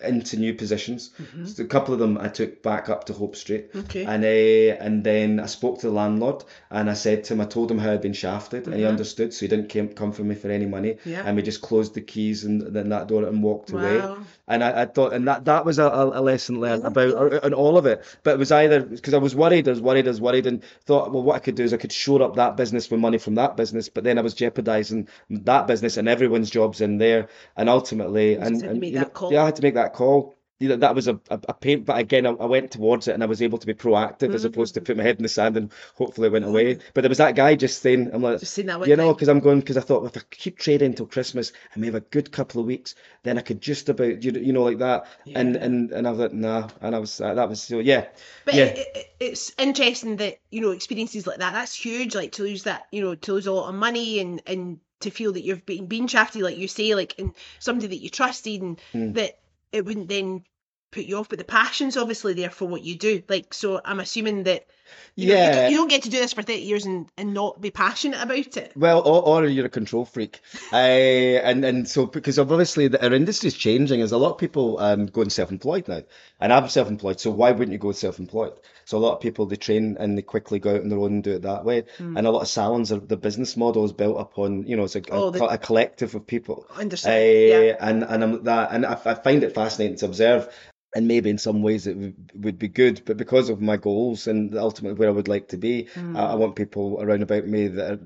into new positions. Mhm. So a couple of them I took back up to Hope Street. Okay. And uh, and then I spoke to the landlord and I said to him, I told him how I'd been shafted, and he Mhm. understood, so he didn't come, come for me for any money. Yeah. And we just closed the keys and then that door and walked away. And I, I thought, and that that was a, a lesson learned Yeah, about yeah. and all of it. But it was either because I was worried, I was worried, I was worried, and thought, well, what I could do is I could shore up that business with money from that business. But then I was jeopardizing that business and everyone's jobs in there. And ultimately, and, and make that know, call. yeah, I had to make that call. You know, that was a, a, a pain, but again, I, I went towards it and I was able to be proactive as opposed to put my head in the sand and hopefully it went away. But there was that guy just saying, I'm like, that you know, because I'm going, because I thought if I keep trading until Christmas and we have a good couple of weeks, then I could just about, you, you know, like that. And Yeah. and and I was like, nah, and I was uh, that was so yeah, But yeah. it, it, it's interesting that you know experiences like that. That's huge. Like to lose that, you know, to lose a lot of money and and to feel that you've been been shafted, like you say, like and somebody that you trusted, and Mm. that it wouldn't then put you off. But the passion's obviously there for what you do. Like so, I'm assuming that you know, you, Yeah. don't, you don't get to do this for thirty years and and not be passionate about it. Well, or, or you're a control freak, [laughs] uh, and and so because obviously the, our industry is changing. There's a lot of people um, going self-employed now, and I'm self-employed. So why wouldn't you go self-employed? So a lot of people they train and they quickly go out on their own and do it that way. Hmm. And a lot of salons are the business model is built upon you know it's a, a, Oh, the- a collective of people. Understand? Uh, yeah. and and I'm that, and I, I find it fascinating to observe. And maybe in some ways it would, would be good, but because of my goals and ultimately where I would like to be, Hmm. I, I want people around about me that are,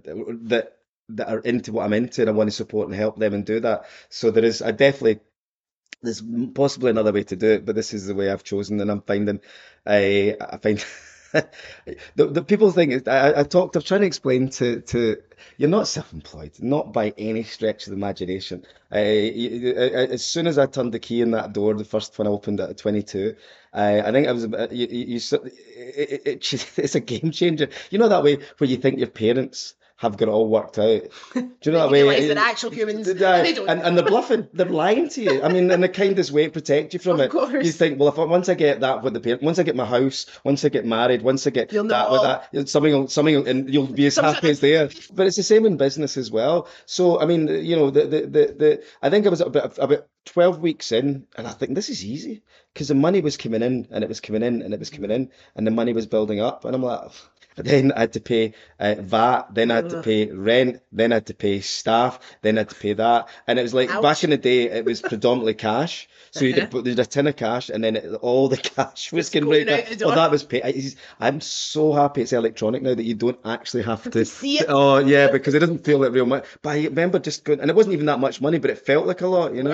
that that are into what I'm into, and I want to support and help them and do that. So there is, I definitely. There's possibly another way to do it, but this is the way I've chosen, and I'm finding, I I find [laughs] [laughs] the the people think I, I talked. I'm trying to explain to to you're not self-employed, not by any stretch of the imagination. You- uh, as soon as I turned the key in that door, the first one I opened at 22, uh, I think I was. You, you, you, it, it, [laughs] it's a game changer. You know that way where you think your parents have got it all worked out. [laughs] Do you know that way? realise they're actual humans, and [laughs] they don't. and, and they're bluffing. They're lying to you. I mean, in the kindest way to protect you from Of it. course. You think, well, if I, once I get that with the parent, once I get my house, once I get married, once I get You'll that with that, something, will, something, will, and you'll be as Some happy as they are. But it's the same in business as well. So, I mean, you know, the the the, the I think I was about about twelve weeks in, and I think this is easy because the money was coming in, and it was coming in, and it was coming in, and the money was building up, and I'm like. [laughs] Then I had to pay uh, VAT, then I had to pay rent, then I had to pay staff, then I had to pay that. And it was like Ouch. back in the day, it was predominantly cash. So you'd, Uh-huh. put- there's a tin of cash, and then it, all the [laughs] cash was getting right back. Oh, that was pay. I- I'm so happy it's electronic now that you don't actually have to. see it. Oh yeah, because it doesn't feel like real money. But I remember just going, and it wasn't even that much money, but it felt like a lot, you know.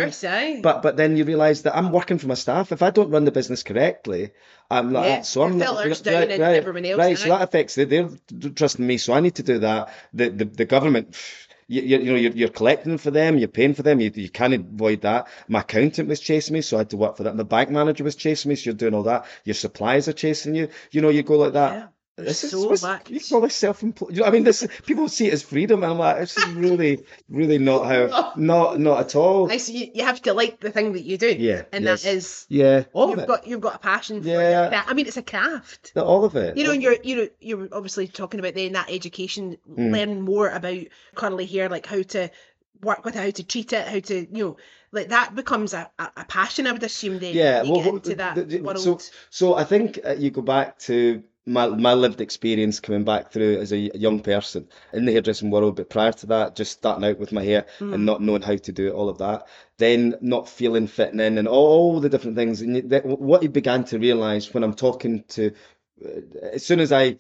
But but then you realise that I'm working for my staff. If I don't run the business correctly, I'm like, Yeah, so I'm not right, right, else, right. So that affects they, they're trusting me, so I need to do that. The the, the government. You, you, you know you're, you're collecting for them, you're paying for them. You, you can't avoid that. My accountant was chasing me, so I had to work for that. My bank manager was chasing me, so you're doing all that. Your suppliers are chasing you. You know, you go like that. Yeah. This is so what's- much. You call this self-employed? You know, I mean, this people see it as freedom, and I'm like, this is really, really not how, [laughs] not, not at all. I see. You have to like the thing that you do. Yeah, and yes. that is Yeah, all of you've it. got you've got a passion for Yeah. that. I mean, it's a craft. all of it. You know, you're you know you're obviously talking about then that education, Mm. learning more about curly hair, like how to work with it, how to treat it, how to you know, like that becomes a, a, passion. I would assume then. yeah, well, get well, into that the- the- world. So, so I think uh, you go back to my my lived experience coming back through as a young person in the hairdressing world, but prior to that, just starting out with my hair Mm. and not knowing how to do it, all of that, then not feeling fitting in and all the different things. And that, what you began to realize when I'm talking to, uh, as soon as I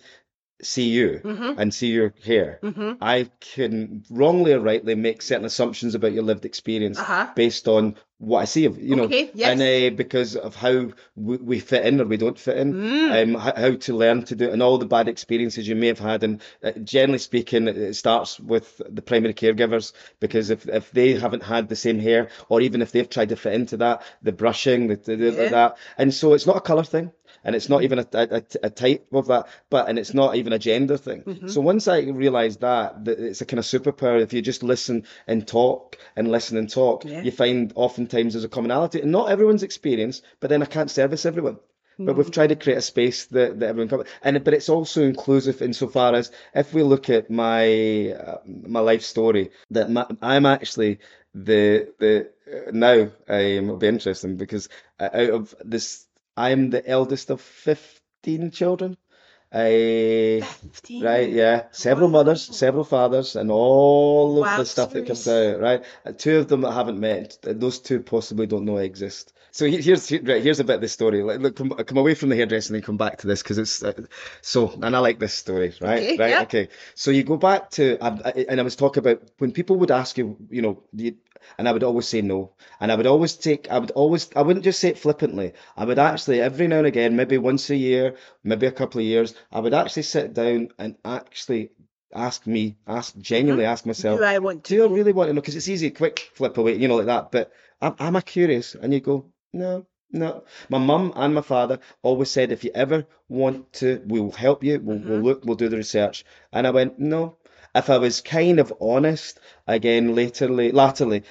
see you Mhm. and see your hair, Mhm. I can wrongly or rightly make certain assumptions about your lived experience Uh-huh. based on what I see of you know, Okay, yes. and uh, because of how we, we fit in or we don't fit in, Mm. um, how, how to learn to do it, and all the bad experiences you may have had. And uh, generally speaking, it- starts with the primary caregivers because if if they haven't had the same hair, or even if they've tried to fit into that, the brushing, the, the, the- Yeah. that, and so it's not a color thing. And it's not even a, a, a type of that, but and it's not even a gender thing. Mm-hmm. So once I realised that, that it's a kind of superpower. If you just listen and talk and listen and talk, Yeah. you find oftentimes there's a commonality. And not everyone's experience, but then I can't service everyone. But Mm-hmm. we've tried to create a space that, that everyone comes, and but it's also inclusive insofar as if we look at my uh, my life story, that my, I'm actually the the uh, now um, it'll be interesting because uh, out of this, I'm the eldest of fifteen children. I 15. Right, yeah. Several mothers, several fathers, and all of Wow, the stuff that comes out, right? Uh, Two of them that I haven't met, those two possibly don't know I exist. So here's right, here's a bit of the story. Like, look, come, come away from the hairdressing and come back to this because it's uh, so, and I like this story, right? Okay, right, yeah. okay. So you go back to, I, I, and I was talking about when people would ask you, you know, you, and I would always say no. And I would always take, I would always, I wouldn't just say it flippantly. I would actually, every now and again, maybe once a year, maybe a couple of years, I would actually sit down and actually ask me, ask, genuinely uh-huh. ask myself, Do I want to? do I really want to know? Because it's easy, quick flip away, you know, like that. But am, am I curious? And you go, no, no. My mum and my father always said, if you ever want to, we'll help you. We'll, we'll uh-huh. look, we'll do the research. And I went, no. If I was kind of honest, again, laterly, latterly,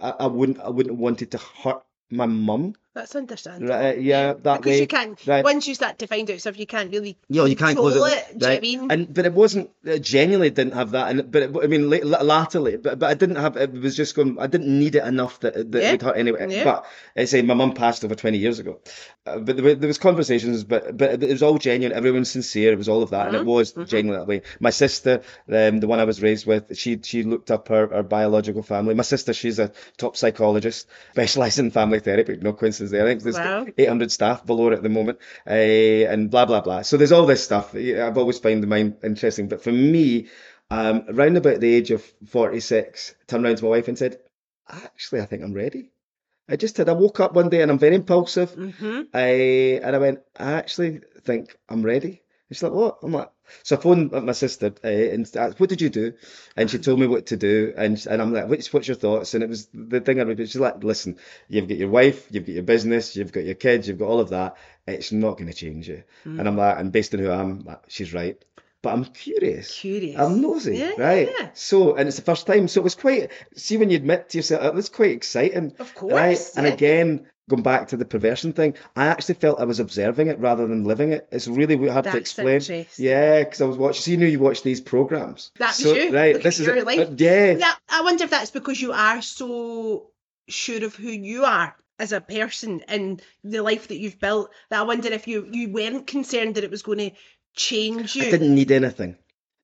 I, I wouldn't, I wouldn't wanted to hurt my mum. That's understandable. Right? Yeah, that because way. you can't. right. Once you start to find out stuff, you can't really. Yeah, you can't close it, it, do you know what I mean? And but it wasn't uh, genuinely didn't have that, and but it, I mean la- la- latterly, but but I didn't have it was just going. I didn't need it enough that that Yeah. would hurt anyway. Yeah. But I say my mum passed over twenty years ago, uh, but there, were, there was conversations, but but it was all genuine. Everyone sincere. It was all of that, and it Mhm, was genuinely that way. My sister, um, the one I was raised with, she she looked up her, her biological family. My sister, she's a top psychologist, specialising in family therapy. No coincidence there. I think there's Wow. 800 staff below her at the moment, uh, and blah blah blah. So there's all this stuff. I've always found the mind interesting, but for me, um, around about the age of 46, I turned around to my wife and said, "Actually, I think I'm ready." I just did. I woke up one day and I'm very impulsive. hmm I and I went, I actually think I'm ready. And she's like, what? I'm like, so I phoned my sister uh, and asked, what did you do? And she told me what to do. And and I'm like, what's what's your thoughts? And it was the thing I repeated. She's like, listen, you've got your wife, you've got your business, you've got your kids, you've got all of that. It's not going to change you. And I'm like, and based on who I am, like, she's right. But I'm curious. Curious. I'm nosy, Yeah, right? yeah. So, and it's the first time. So it was quite, see, when you admit to yourself, it was quite exciting. Of course. Right. course. And again, going back to the perversion thing, I actually felt I was observing it rather than living it. It's really hard to explain. interesting. Yeah, because I was watching, so you know you watch these programs. That was so, you. Right. This is your it. life. Uh, yeah. Yeah, I wonder if that's because you are so sure of who you are as a person and the life that you've built. That I wonder if you you weren't concerned that it was going to change you. I didn't need anything.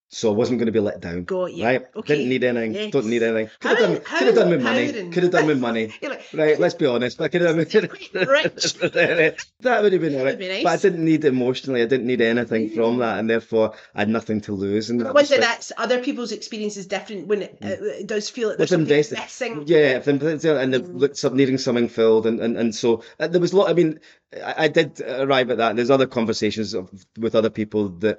So I wasn't going to be let down. Got you. Right? Okay. Didn't need anything. Yes. Don't need anything. Could have done, could have done with money. empowering. Could have done with [laughs] money. Like, Right, let's be honest. I could have done Quite rich. that would have been all right. That'd But I [laughs] [laughs] didn't need emotionally. I didn't need anything from that, and therefore I had nothing to lose. And that was that's other people's experience is different when it, uh, it does feel like With there's something invested, missing. yeah, if and they've Mm. looked up needing something filled, and, and, and so uh, there was a lot. I mean, I, I did arrive at that. There's other conversations of, with other people that,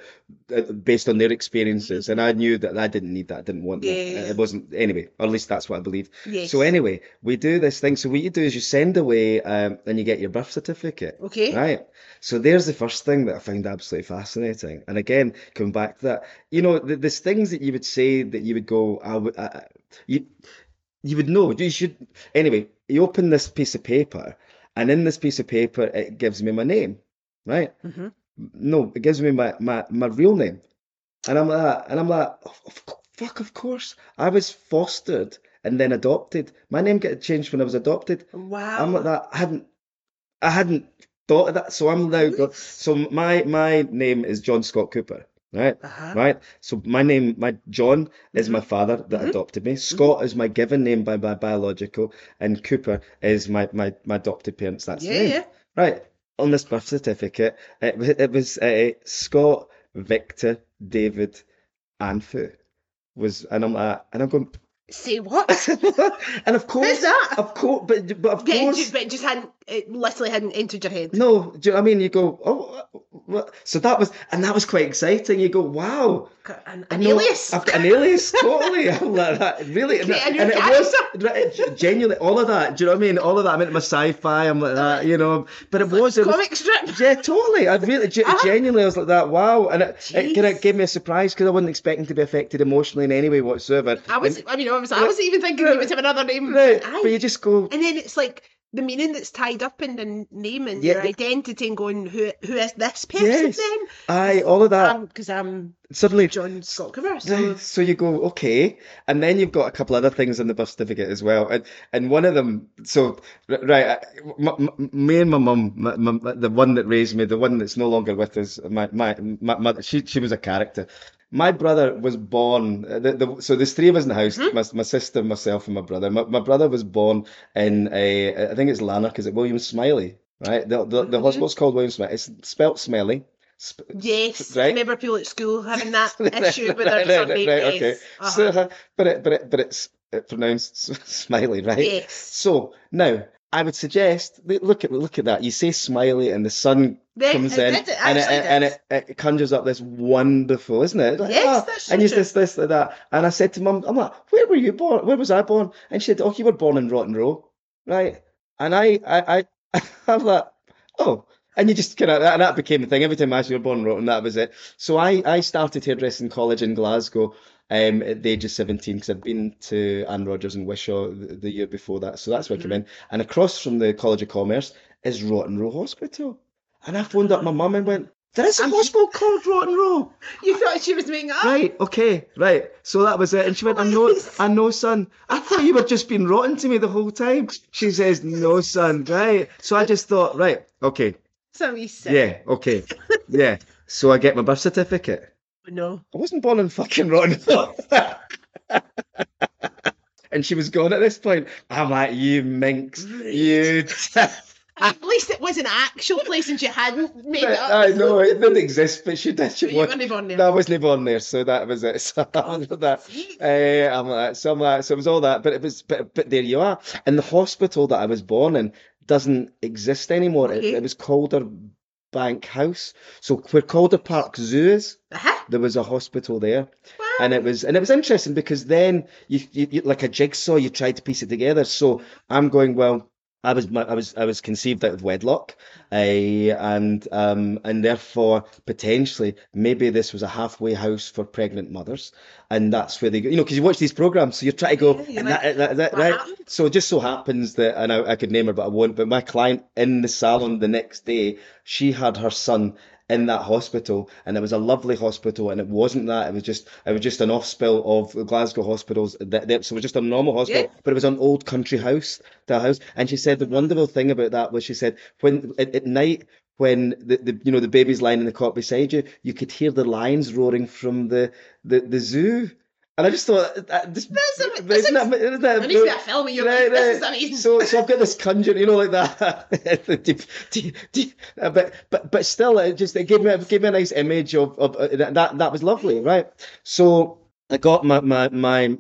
uh, based on their experiences, and I knew that I didn't need that, I didn't want that. It wasn't anyway, or at least that's what I believed. Yes. So anyway, we do this thing. So what you do is you send away um, and you get your birth certificate. Okay. Right. So there's the first thing that I find absolutely fascinating. And again, coming back to that, you know, th- there's things that you would say that you would go, I would, I, I- you, you would know. You should. Anyway, you open this piece of paper, and in this piece of paper, it gives me my name. Right. Mhm. No, it gives me my my my real name, and I'm like, and I'm like, "Oh, fuck, of course. I was fostered and then adopted. My name got changed when I was adopted. Wow. I'm like that. I hadn't, I hadn't thought of that. So I'm now got. So my my name is John Scott Cooper, right? Uh-huh. Right. So my name, my John, is Mhm. my father that Mhm. adopted me. Scott is my given name by my biological, and Cooper is my my my adopted parents. That's Yeah, yeah. Right. On this birth certificate, it, it was uh, Scott Victor David Anfu was, and I'm like, and I'm going, Say what? [laughs] and of course, Who's that? of course, but but of Yeah, course, ju- but it just hadn't, it literally hadn't entered your head. no, do you know what I mean? You go, oh, what? So that was, and that was quite exciting. You go, wow, An, an alias. I've got an alias, totally. [laughs] I'm like that, really. And, Create a new and it was genuinely all of that. Do you know what I mean? All of that. I'm into my sci-fi. I'm like that, you know. But it was, it was Comic strip. [laughs] yeah, totally. I really, Ah. genuinely, I was like that. Wow, and it, it kind of gave me a surprise because I wasn't expecting to be affected emotionally in any way whatsoever. I was, And- I mean, obviously, I wasn't even thinking you would have another name. right, Aye. but you just go, And then it's like the meaning that's tied up in the name and Yeah, your identity and going, who who is this person Yes. then? aye, all of that. Because I'm Suddenly, John Scott Cooper. So so you go okay, and then you've got a couple other things in the birth certificate as well, and and one of them. So right, I- m- m- me and my mum, the one that raised me, the one that's no longer with us, my my, my mother, she she was a character. My brother was born. uh, The, the, so there's three of us in the house: my, my sister, myself, and my brother. My, my brother was born in a, I think it's Lanark. Is it William Smiley? Right. The the, the Mhm. hospital's called William Smiley. It's spelt Smelly. Sp- yes, right. I remember people at school having that [laughs] issue with right, their right, right, yes. okay. Uh-huh. So, [laughs] but it, but it, but it's it pronounced [laughs] smiley, right? yes. So now I would suggest look- at look at that. You say smiley, and the sun Then comes in, it and it and it, it conjures up this wonderful, isn't it? Like, Yes, ah, that's and you this this like that. And I said to mum, I'm like, where were you born? Where was I born? And she said, oh, you were born in Rotten Row, right? And I I I [laughs] I'm like, oh. And you just kind of, and that became the thing. Every time I asked you were born in Rotten, that was it. So I, I started hairdressing college in Glasgow um, at the age of 17 because I'd been to Anne Rogers and Wishaw the, the year before that. So that's where I came in. And across from the College of Commerce is Rotten Row Hospital. And I phoned up my mum and went, there is a I'm- hospital called Rotten Row. You thought she was making up? Right, okay, right. So that was it. And she went, I know, I know, son. I thought you were just being rotten to me the whole time. She says, no, son, right. So I just thought, right, okay, So we said, yeah, okay, yeah. So I get my birth certificate. No. I wasn't born in fucking Rotten. [laughs] and she was gone at this point. I'm like, you minx, you. [laughs] At least it was an actual place and she hadn't made it up. I know it didn't exist, but she did. She But you was. weren't born there. No, I wasn't born there, so that was it. [laughs] So that. See? Uh, I'm like, so I'm like, so it was all that, but it was, but, but there you are. And the hospital that I was born in doesn't exist anymore. It, Okay. it was Calder Bank House. So where Calder Park Zoo is, Uh-huh. there was a hospital there, Wow. and it was, and it was interesting because then you, you, you like a jigsaw, you tried to piece it together. So I'm going, well, I was, I was, I was conceived out of wedlock, uh, and um, and therefore potentially maybe this was a halfway house for pregnant mothers, and that's where they go. You know, because you watch these programs, so you're trying to go, Yeah, like, that, that, that, right? happened? So it just so happens that, and I, I could name her, but I won't. But my client in the salon the next day, she had her son in that hospital, and it was a lovely hospital, and it wasn't that. It was just, it was just an off spill of Glasgow hospitals. That, that, so it was just a normal hospital, Yeah. but it was an old country house, the house. And she said the wonderful thing about that was she said when at, at night. When the, the you know the baby's lying in the cot beside you, you could hear the lions roaring from the the, the zoo, and I just thought that just That's a- isn't that's that, isn't that There needs to be a film of your Right. This right. is amazing. So, so I've got this conjure, you know, like that. [laughs] Uh, but, but, but still, it just it gave me it gave me a nice image of of uh, that. That was lovely, right? So I got my my my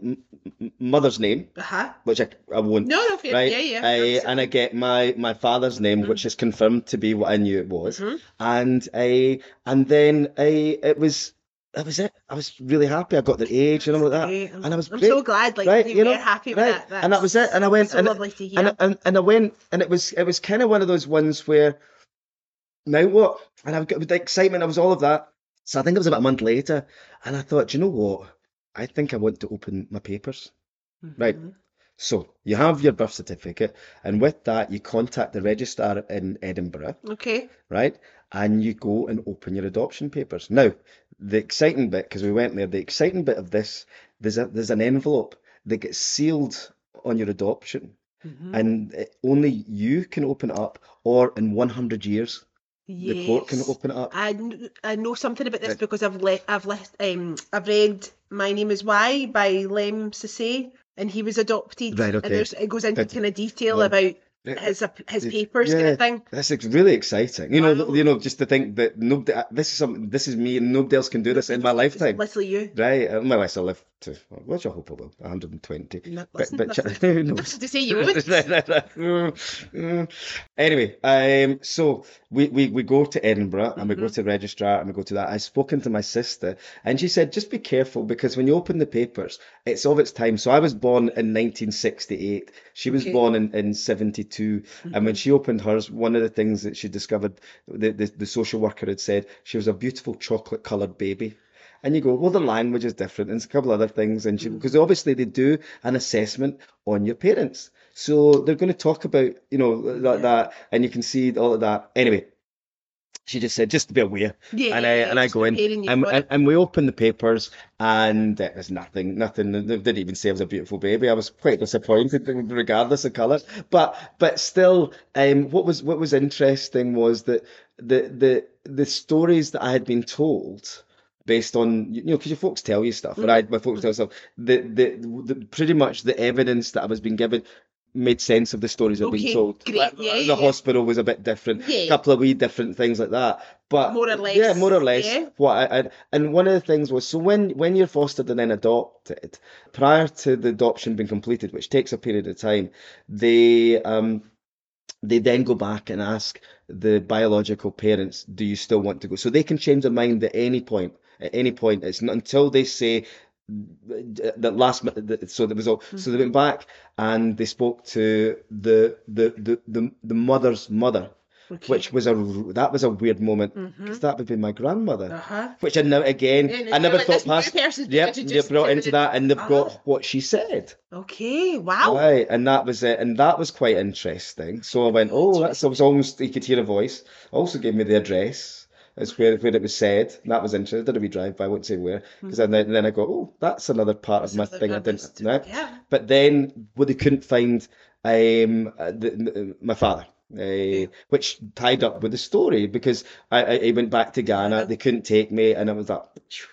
mother's name, uh-huh. which I I won't. No, no. Right, Yeah, yeah. I, and I get my my father's name, which is confirmed to be what I knew it was, Mhm. and I and then I it was that was it. I was really happy. I got the age and all of that. Great. And I was I'm great. so glad, like right, you, know, happy with right. that. And that was it. And I went, so and, lovely to hear. and, and and I went, and it was it was kind of one of those ones where now what? And I've got with the excitement. I was all of that. So I think it was about a month later, and I thought, "Do you know what? I think I want to open my papers. right. Mhm. So you have your birth certificate, and with that, you contact the registrar in Edinburgh, Okay. right? And you go and open your adoption papers. Now, the exciting bit, because we went there, the exciting bit of this, there's a there's an envelope that gets sealed on your adoption, Mhm. and it, only you can open it up, or in 100 years, the court can open it up. I, kn- I know something about this Right. because I've le- I've le- um I've read My Name Is Why by Lemn Sissay and he was adopted Right, okay. and it goes into kind of detail right. about. His his papers kind of thing. That's really exciting. You know, Wow. you know, just to think that nobody, uh, this is something, this is me, and nobody else can do this in my lifetime. literally you. Right, unless I live to, which I hope I will, 120. No, But, but listen. [laughs] who knows? to say you won't. [laughs] Mm, anyway, um, so we, we, we go to Edinburgh and we go Mhm. to the registrar and we go to that. I've spoken to my sister and she said, just be careful because when you open the papers, it's of its time. So I was born in 1968. She was Okay. born in, in 72. And when she opened hers, one of the things that she discovered, the, the, the social worker had said, she was a beautiful chocolate coloured baby. And you go, well, the language is different, and a couple other things, and she, because obviously they do an assessment on your parents, so they're going to talk about, you know, that, Yeah. that, and you can see all of that. Anyway, she just said, just to be aware, Yeah, and I and I go in, and, and and we open the papers, and it was nothing, nothing. They didn't even say it was a beautiful baby. I was quite disappointed, regardless of colour. But but still, um, what was what was interesting was that the the the stories that I had been told. Based on you know, because your folks tell you stuff, Mm-hmm. right? My folks tell stuff. The, the the pretty much the evidence that I was being given made sense of the stories I've been told. great, Like, yeah, the yeah. hospital was a bit different. A Yeah. couple of wee different things like that. But More or less, yeah, more or less. What I, I, and one of the things was so when when you're fostered and then adopted, prior to the adoption being completed, which takes a period of time, they um they then go back and ask the biological parents, "Do you still want to go?" So they can change their mind at any point. At any point, it's not until they say that last. So there was all. So they went back and they spoke to the the the the, the mother's mother, Okay. which was a that was a weird moment because that would be my grandmother. Uh-huh. Which I never again, Yeah, I never like thought past. Yep, they brought into that, and they've got Ah. what she said. Okay, wow. Right, and that was it, and that was quite interesting. So I went, oh, that's. I was almost. You could hear a voice. Also gave me the address. It's where where it was said. That was interesting. Did a wee drive by. I won't say where, because then then I go, oh, that's another part of my thing I didn't know. Yeah. But then, well, they couldn't find um uh, the, my father. Uh, which tied up with the story because I, I, I went back to Ghana, they couldn't take me, and I was like,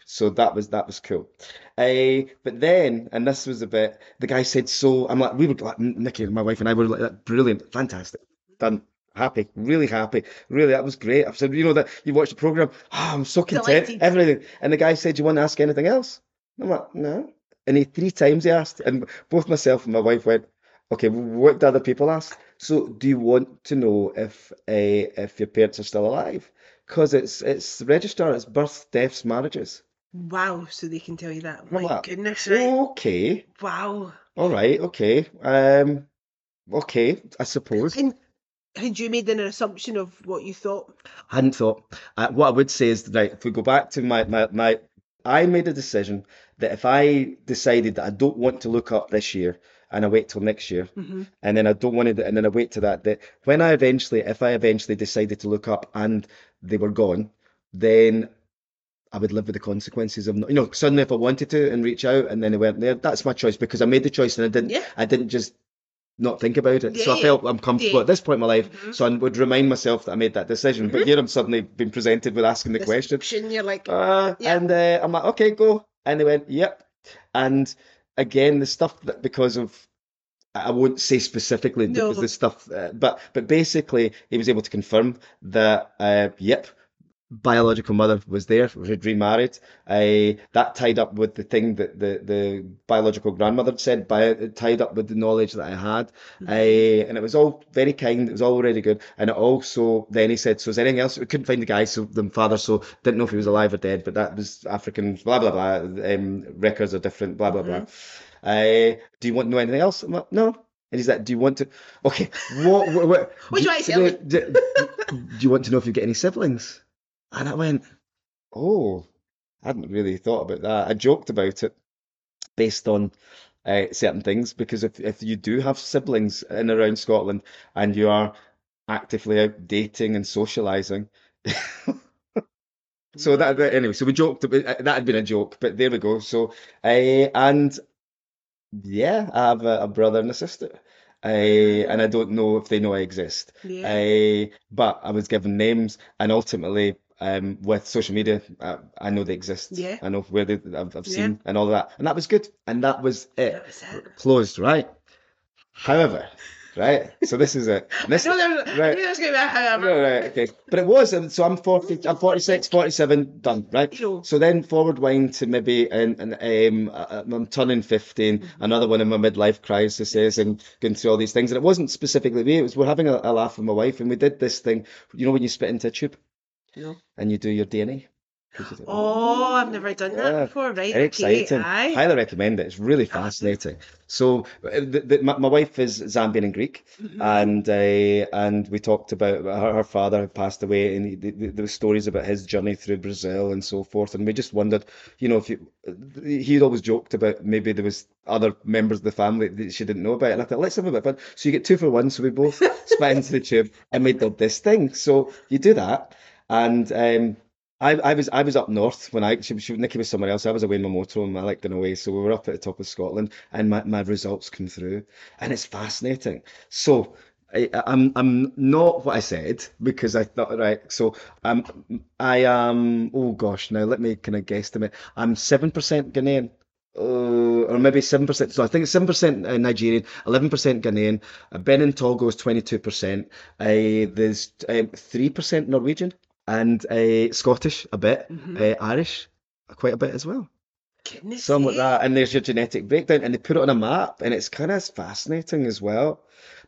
so that was that was cool. Uh, but then, and this was a bit, the guy said, so I'm like, we were like, Nikki, my wife and I were like, that brilliant, fantastic, done, happy, really happy, really, that was great. I said, you know that you watched the program, oh, I'm so content, Delighted. everything. And the guy said, do you want to ask anything else? I'm like, no. And he three times he asked, and both myself and my wife went, okay, what do other people ask? So, do you want to know if uh, if your parents are still alive? Because it's it's register, it's birth, deaths, marriages. Wow, so they can tell you that. My like, goodness, right? Okay, Wow. all right, okay, um, okay, I suppose. And had you made an assumption of what you thought? I hadn't thought. Uh, what I would say is right. If we go back to my, my my, I made a decision that if I decided that I don't want to look up this year and I wait till next year, Mhm. and then I don't want to, and then I wait to that, that when I eventually, if I eventually decided to look up and they were gone, then I would live with the consequences of, not, you know, suddenly if I wanted to and reach out and then they weren't there, that's my choice because I made the choice and I didn't, Yeah. I didn't just not think about it. So I felt I'm comfortable Yeah. at this point in my life. Mhm. So I would remind myself that I made that decision. But here I'm suddenly being presented with asking the This question. option, You're like, Uh, Yeah. And uh, I'm like, okay, go. And they went, yep. And again, the stuff that because of, I won't say specifically No. because the stuff, uh, but but basically, he was able to confirm that, uh, yep, biological mother was there, had remarried. Uh, that tied up with the thing that the, the biological grandmother said, by, it tied up with the knowledge that I had. Uh, and it was all very kind, it was all really good. And it also, then he said, So is there anything else? We couldn't find the guy, so the father, so didn't know if he was alive or dead, but that was African, blah, blah, blah. Um, records are different, blah, blah, blah. Uh, do you want to know anything else? Like, no. And he's like, do you want to? Okay, what? what, what [laughs] What do you want to tell do, do, do you want to know if you've got any siblings? And I went, oh, I hadn't really thought about that. I joked about it based on uh, certain things because if if you do have siblings in around Scotland and you are actively out dating and socialising. [laughs] So that, that- anyway, so we joked about uh, that had been a joke, but there we go. So, uh, and yeah, I have a, a brother and a sister, uh, and I don't know if they know I exist. Yeah. Uh, but I was given names, and ultimately, um, with social media, uh, I know they exist. Yeah. I know where they, I've, I've Yeah. seen and all that, and that was good, and that was it. That was it. Closed, right? However, right. So this is it. [laughs] This, No, there was, right. I knew there was going to be a however. Right, right, okay. But it was, and so I'm 40, I'm 46, 47, done, right? So then forward wind to maybe, and, and um, uh, I'm turning 15, Mm-hmm. another one of my midlife crises and going through all these things. And it wasn't specifically me, it was we're having a, a laugh with my wife, and we did this thing, you know, when you spit into a tube No. and you do your DNA? You do- Oh, I've never done that Yeah, before. Right. Very okay, exciting. Aye. Highly recommend it. It's really fascinating. So, uh, the, the, my, my wife is Zambian and Greek, Mm-hmm. and uh, and we talked about her, her father had passed away, and he, the, the, there were stories about his journey through Brazil and so forth. And we just wondered, you know, if you, he'd always joked about maybe there was other members of the family that she didn't know about. And I thought, let's have a bit of fun. So you get two for one. So we both spat into the [laughs] tube, and we did this thing. So you do that, and um, I, I was I was up north when I she, she, Nikki was somewhere else. I was away in my motorhome. I liked going away, so we were up at the top of Scotland, and my, my results come through, and it's fascinating. So I, I'm I'm not what I said because I thought right. So I'm I am oh gosh now let me kind of guesstimate. I'm seven percent Ghanaian. Uh, or maybe seven percent. So I think seven percent Nigerian, eleven percent Ghanaian. Uh, Benin Togo is twenty two percent. Uh, there's three percent Norwegian and uh, Scottish a bit, uh, Irish quite a bit as well. Goodness Something like that. And there's your genetic breakdown, and they put it on a map, and it's kind of fascinating as well.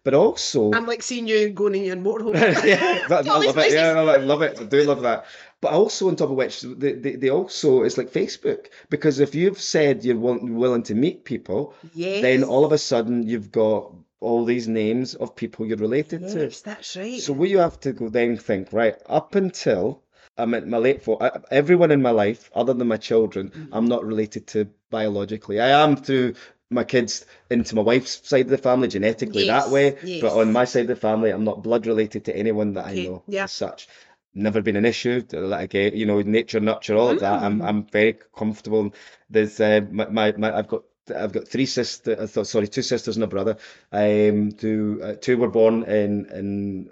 But also, I'm like seeing you going in your motorhome. [laughs] yeah, that- [laughs] I love it. Yeah. I love it. I do love that. But also, on top of which, they, they, they also, it's like Facebook, because if you've said you're will- willing to meet people, Yes. then all of a sudden you've got all these names of people you're related to. Yes, that's right. So what you have to go then think, right, up until I'm at my late for everyone in my life, other than my children, Mm-hmm. I'm not related to biologically. I am through my kids into my wife's side of the family genetically Yes, that way, yes. but on my side of the family, I'm not blood related to anyone that Okay, I know yeah. as such. Never been an issue. Like you know, nature, nurture, all of that. I'm Mm. I'm very comfortable. There's uh, my, my my I've got I've got three sisters. I sorry, two sisters and a brother. Um, two uh, two were born in in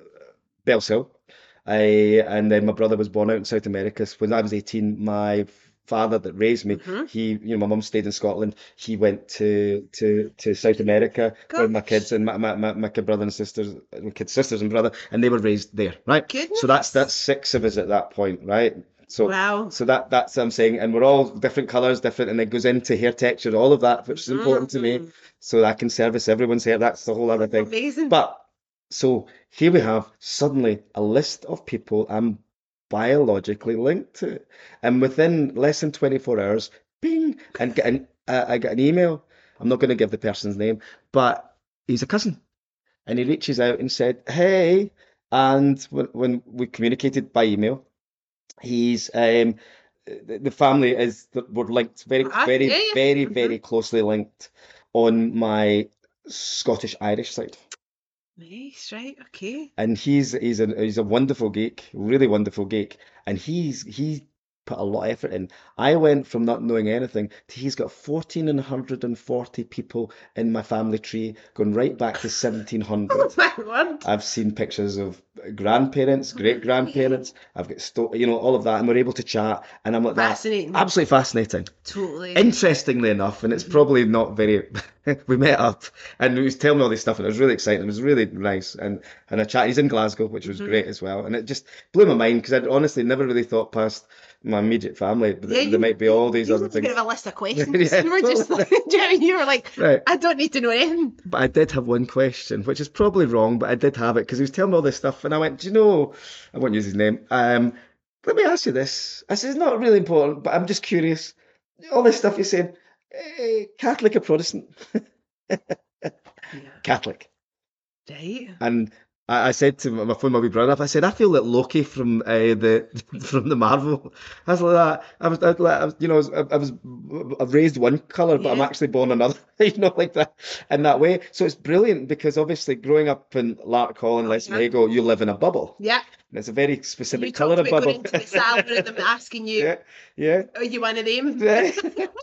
Bellshill. I, and then my brother was born out in South America. So when I was 18, my father that raised me, Mm-hmm. he, you know, my mum stayed in Scotland. He went to to to South America with my kids and my, my, my, my kid brother and sisters, my kids, sisters and brother, and they were raised there, right? So that's that's six of us at that point, right? So Wow. so that that's what I'm saying, and we're all different colours, different, and it goes into hair texture, all of that, which is important to me, so that I can service everyone's hair. That's the whole other thing. Amazing. But so here we have suddenly a list of people I'm biologically linked to, and within less than 24 hours, bing, and get an, uh, I get an email. I'm not going to give the person's name, but he's a cousin, and he reaches out and said, "Hey," and when when we communicated by email, he's um the family is we're linked very Ah, very very Mhm. very closely linked on my Scottish Irish side. Nice, right? Okay. and he's he's a he's a wonderful geek, really wonderful geek, and he's he put a lot of effort in. I went from not knowing anything to he's got fourteen and hundred and forty people in my family tree, going right back to seventeen hundred. [laughs] Oh my word. I've seen pictures of grandparents, great grandparents. I've got sto- you know all of that, and we're able to chat, and I'm like that. Absolutely fascinating. Totally. Interestingly enough, and it's probably not very [laughs] we met up and he was telling me all this stuff and it was really exciting. It was really nice. And and I chat. He's in Glasgow, which was Mhm. great as well. And it just blew my mind because I'd honestly never really thought past my immediate family. But Yeah, there you- may be all these You other had a bit things. of a list of [laughs] questions. Yeah, you were just like, do you know I mean? You were like, Right. I don't need to know anything. But I did have one question, which is probably wrong, but I did have it because he was telling me all this stuff, and I went, "Do you know?" I won't use his name. Um, let me ask you this. I said, "It's not really important, but I'm just curious. All this stuff you're saying, eh, Catholic or Protestant?" [laughs] Catholic. Right. And I, I said to my, my phone, my wee brother, I said, I feel like Loki from uh, the [laughs] from the Marvel. I was like that. I was, I was, like, I was you know, I was, I was I've raised one color, but I'm actually born another. [laughs] you know, like that in that way. So it's brilliant because obviously growing up in Larkhall and Lesmahagow, you live in a bubble. Yeah. And it's a very specific talked color of about going bubble. into the salon and them [laughs] asking you, yeah, yeah. are you one of them? Yeah.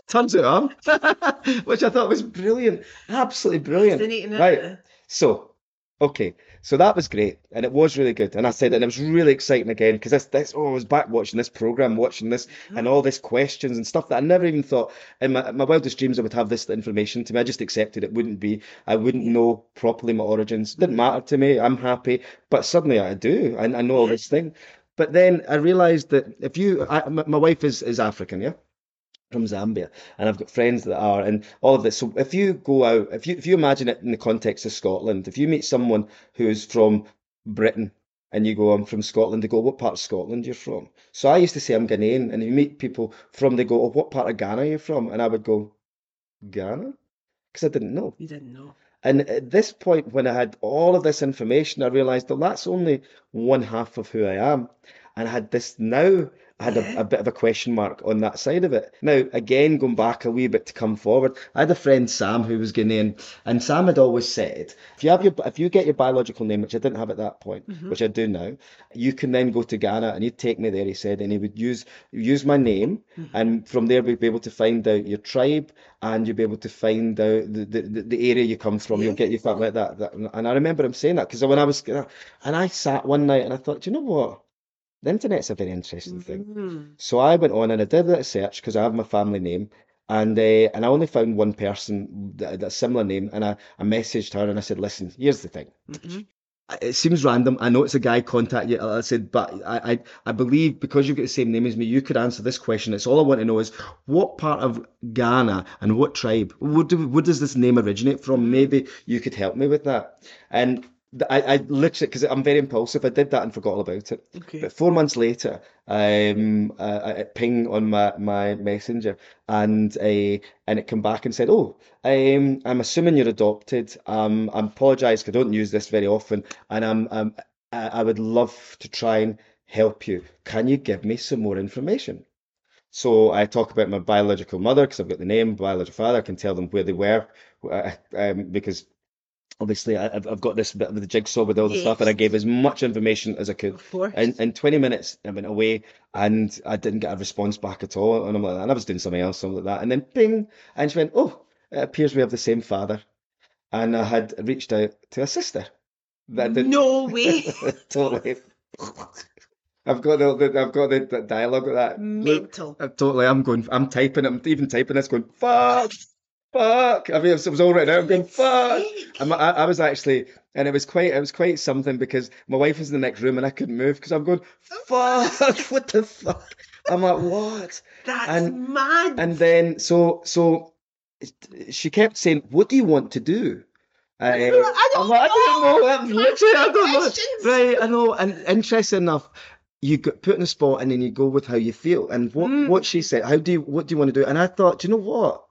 Turns out I'm, which I thought was brilliant, absolutely brilliant. Right. So, okay, so that was great, and it was really good. And I said, and it was really exciting again because this, this, oh, I was back watching this program, watching this, mm-hmm. and all this questions and stuff that I never even thought in my, my wildest dreams I would have this information to me. I just accepted it wouldn't be. I wouldn't know properly my origins. Didn't matter to me. I'm happy, but suddenly I do. I, I know all this thing. But then I realised that if you, I, my, my wife is is African, yeah from Zambia, and I've got friends that are, and all of this. So if you go out, if you if you imagine it in the context of Scotland, if you meet someone who's from Britain and you go, I'm from Scotland, they go, what part of Scotland you're from? So I used to say I'm Ghanaian, and you meet people from, they go, oh, what part of Ghana are you from? And I would go, Ghana, because I didn't know. You didn't know. And at this point, when I had all of this information, I realised that that's only one half of who I am. And I had this now, I had Yeah. a, a bit of a question mark on that side of it. Now, again, going back a wee bit to come forward, I had a friend, Sam, who was Ghanaian, and Sam had always said, if you have your, if you get your biological name, which I didn't have at that point, Mhm. which I do now, you can then go to Ghana and he'd take me there, he said, and he would use use my name, Mhm. and from there we'd be able to find out your tribe and you'd be able to find out the, the, the- area you come from. You'll get your family like that, that. And I remember him saying that because when I was, and I sat one night and I thought, do you know what? The internet's a very interesting thing. Mhm. So I went on and I did a search because I have my family name. And uh, and I only found one person that a similar name, and I, I messaged her and I said, "Listen, here's the thing Mhm. it seems random. I know it's a guy contact you. I said, but I, I, I believe because you've got the same name as me, you could answer this question. It's all I want to know is what part of Ghana and what tribe? What do, where does this name originate from? Maybe you could help me with that. And I, I literally, because I'm very impulsive, I did that and forgot all about it. Okay. But four months later, um, I, I ping on my, my messenger, and uh, and it came back and said, "Oh, um, I'm assuming you're adopted. Um, I apologise. I don't use this very often, and I'm, um, I, I would love to try and help you. Can you give me some more information?" So I talk about my biological mother because I've got the name, biological father. I can tell them where they were, uh, um, because obviously I, I've I've got this bit of the jigsaw with all the stuff, and I gave as much information as I could. Of course. In, in 20 minutes, I went away and I didn't get a response back at all. And I'm like, and I was doing something else, something like that. And then ping, and she went, Oh, it appears we have the same father. And I had reached out to a sister. That did no [laughs] way. totally. I've got the, the I've got the, the dialogue with that. Mental. I'm totally. I'm going. I'm typing. I'm even typing this. Going fuck, fuck. I mean, it was, all right now. I'm going fuck. I, I was actually, and it was quite, it was quite something because my wife was in the next room and I couldn't move because I'm going, fuck, [laughs] what the fuck? I'm like, what? That's and- mad. And then, so, so she kept saying, what do you want to do? Uh, I don't I'm like, I don't know. know. I'm literally, I don't know. Right, I know. And interesting enough, you get put in a spot and then you go with how you feel. And what, Mm. what she said, how do you, what do you want to do? And I thought, do you know what?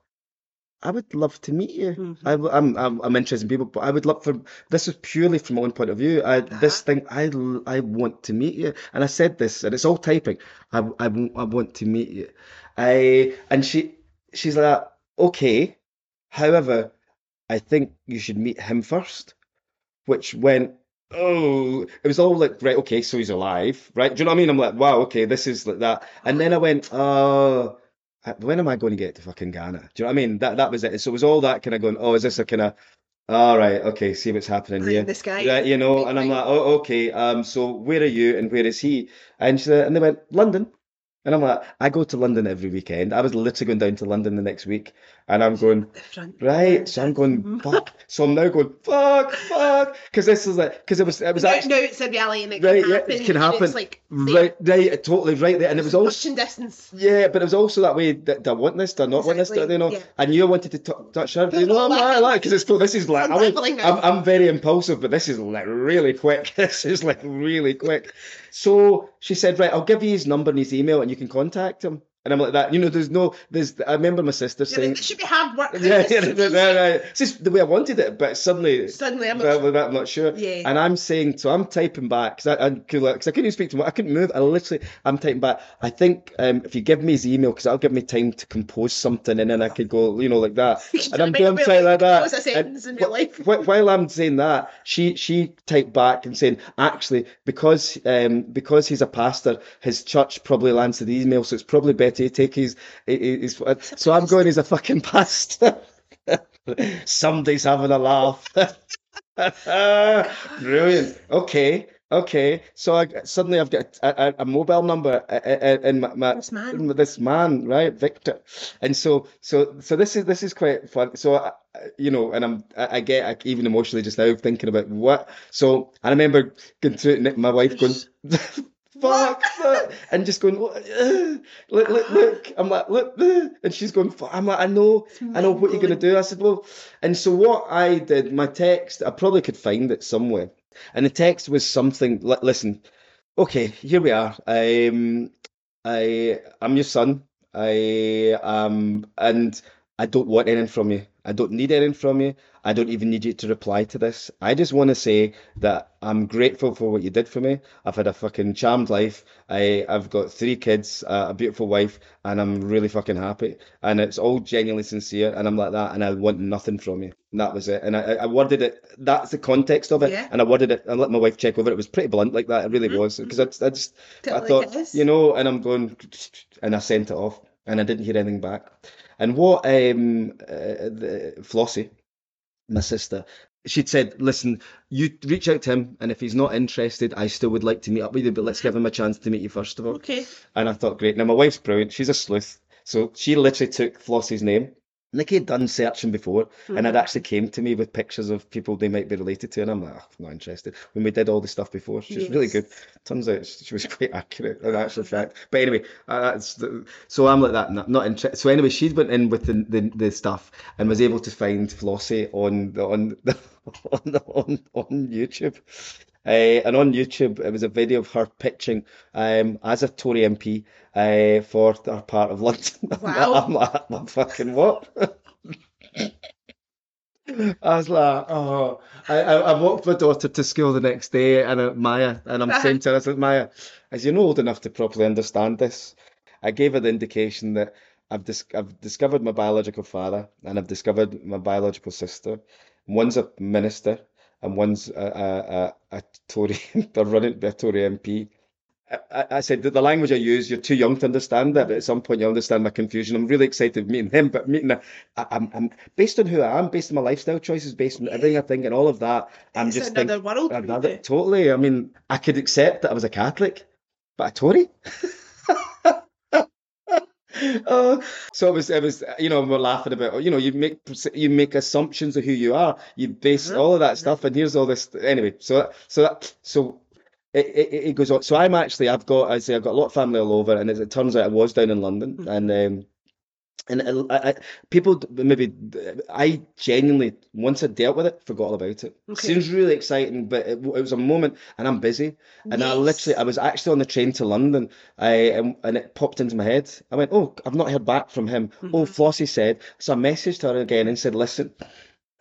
I would love to meet you. Mhm. I, am I'm, I'm interested in people, but I would love for this is purely from my own point of view. I, this Uh-huh. thing, I, I want to meet you, and I said this, and it's all typing. I I want to meet you. I, and she, she's like, okay. However, I think you should meet him first, which went. Oh, it was all like, right, okay, so he's alive, right? Do you know what I mean? I'm like, wow, okay, this is like that. And then I went, oh, when am I going to get to fucking Ghana? Do you know what I mean? That that was it. So it was all that kind of going, oh, is this a kind of, all right, okay, see what's happening here. This guy. Yeah, you know, and I'm like, oh, okay, um, so where are you and where is he? And she, and they went, London. And I'm like, I go to London every weekend. I was literally going down to London the next week, and I'm going, right. So I'm going, mm-hmm. fuck. So I'm now going, fuck, fuck, because this is like, because it was, it was Now, actually now it's a reality and it Right, can yeah, happen. it can happen. It's like right, right, totally right there, and it was also. distance. Yeah, but it was also that way. That, I want this? Do I not want this? Do, Exactly, you know, yeah. I knew I wanted to t- touch her. You know, I'm like, like, because it's. This is like, I went, Unraveling I'm. I'm very impulsive, but this is like really quick. [laughs] This is like really quick. So she said, right, I'll give you his number and his email, and you can contact him. And I'm like that. You know, there's no, there's. I remember my sister Yeah, saying, it should be hard work. yeah, [laughs] yeah, so right, right, It's just the way I wanted it, but suddenly Suddenly, I'm not sure. I'm not sure. Yeah. And I'm saying, so I'm typing back because I, I, 'cause I couldn't even speak to him. I couldn't move. I literally, I'm typing back. I think um, if you give me his email, because that'll give me time to compose something, and then I could go, you know, like that. [laughs] and I'm doing something like that. And real wh- life. While I'm saying that, she she typed back and saying, actually, because um because he's a pastor, his church probably answered the email, so it's probably better to take his his. his so I'm going, he's a fucking pastor. [laughs] Somebody's having a laugh. [laughs] Brilliant. Okay. Okay. So I suddenly I've got a, a, a mobile number uh, uh, in my, my This man. this man, right, Victor. And so so so this is this is quite fun. So I, I- you know, and I'm I, I get even emotionally just now thinking about what. So I remember going through it, my wife going. Fuck, fuck, and just going, "Uh, look, look, look. I'm like, look, uh," and she's going, "Fuck." I'm like, I know, I know what you're gonna do. I said, well, and so what I did, my text, I probably could find it somewhere, and the text was something. li- Listen, okay, here we are. Um, I, I'm your son. I um, and I don't want anything from you. I don't need anything from you. I don't even need you to reply to this. I just want to say that I'm grateful for what you did for me. I've had a fucking charmed life. I, I've got three kids, uh, a beautiful wife, and I'm really fucking happy. And it's all genuinely sincere, and I'm like that, and I want nothing from you. And that was it. And I, I worded it. That's the context of it. Yeah. And I worded it. I let my wife check over it. It was pretty blunt like that. It really was because I, I just I thought, you know, and I'm going, and I sent it off, and I didn't hear anything back. And what um uh, the, Flossie, my sister, she'd said, listen, you reach out to him, and if he's not interested, I still would like to meet up with you, but let's give him a chance to meet you first of all. Okay. And I thought, great. Now my wife's brilliant. She's a sleuth, so she literally took Flossie's name. Nikki had done searching before, and had actually came to me with pictures of people they might be related to, and I'm like, "Oh, not interested. When we did all the stuff before, she's really good. Turns out she was [laughs] quite accurate in actual fact. But anyway, uh, the, so I'm like that, not, not interested. So anyway, she went in with the, the the stuff and was able to find Flossie on the on the, [laughs] on the, on on YouTube. Uh, and on YouTube, it was a video of her pitching um, as a Tory MP uh, for her part of [laughs] London. Wow. I'm like, I'm fucking what? [laughs] I was like, oh, I, I, I walked my daughter to school the next day, and uh, Maya, and I'm saying [laughs] to her, I said, Maya, as you're not old enough to properly understand this, I gave her the indication that I've dis- I've discovered my biological father, and I've discovered my biological sister. One's a minister, and one's a, a, a, a Tory, [laughs] they're running to be a Tory MP. I, I- said that the language I use, you're too young to understand that, but at some point you'll understand my confusion. I'm really excited meeting him, but meeting, a, I, I'm, I'm based on who I am, based on my lifestyle choices, based on everything I think, and all of that. I'm It's just another thinking, world. you. another, totally. I mean, I could accept that I was a Catholic, but a Tory. [laughs] Oh, [laughs] so it was, it was, you know, we're laughing about, you know, you make, you make assumptions of who you are, you base Mhm. all of that stuff, and here's all this. Anyway, so, so, that, so it, it, it goes on. So I'm actually, I've got, I say, I've got a lot of family all over, and as it turns out, I was down in London, Mhm. and um, and I, I, people maybe, I genuinely once I dealt with it, forgot all about it. Okay. Seems really exciting, but it, it was a moment, and I'm busy, and I literally, I was actually on the train to London, I and, and it popped into my head. I went, oh, I've not heard back from him. Oh, Mhm. Flossie said. So I messaged her again and said, listen,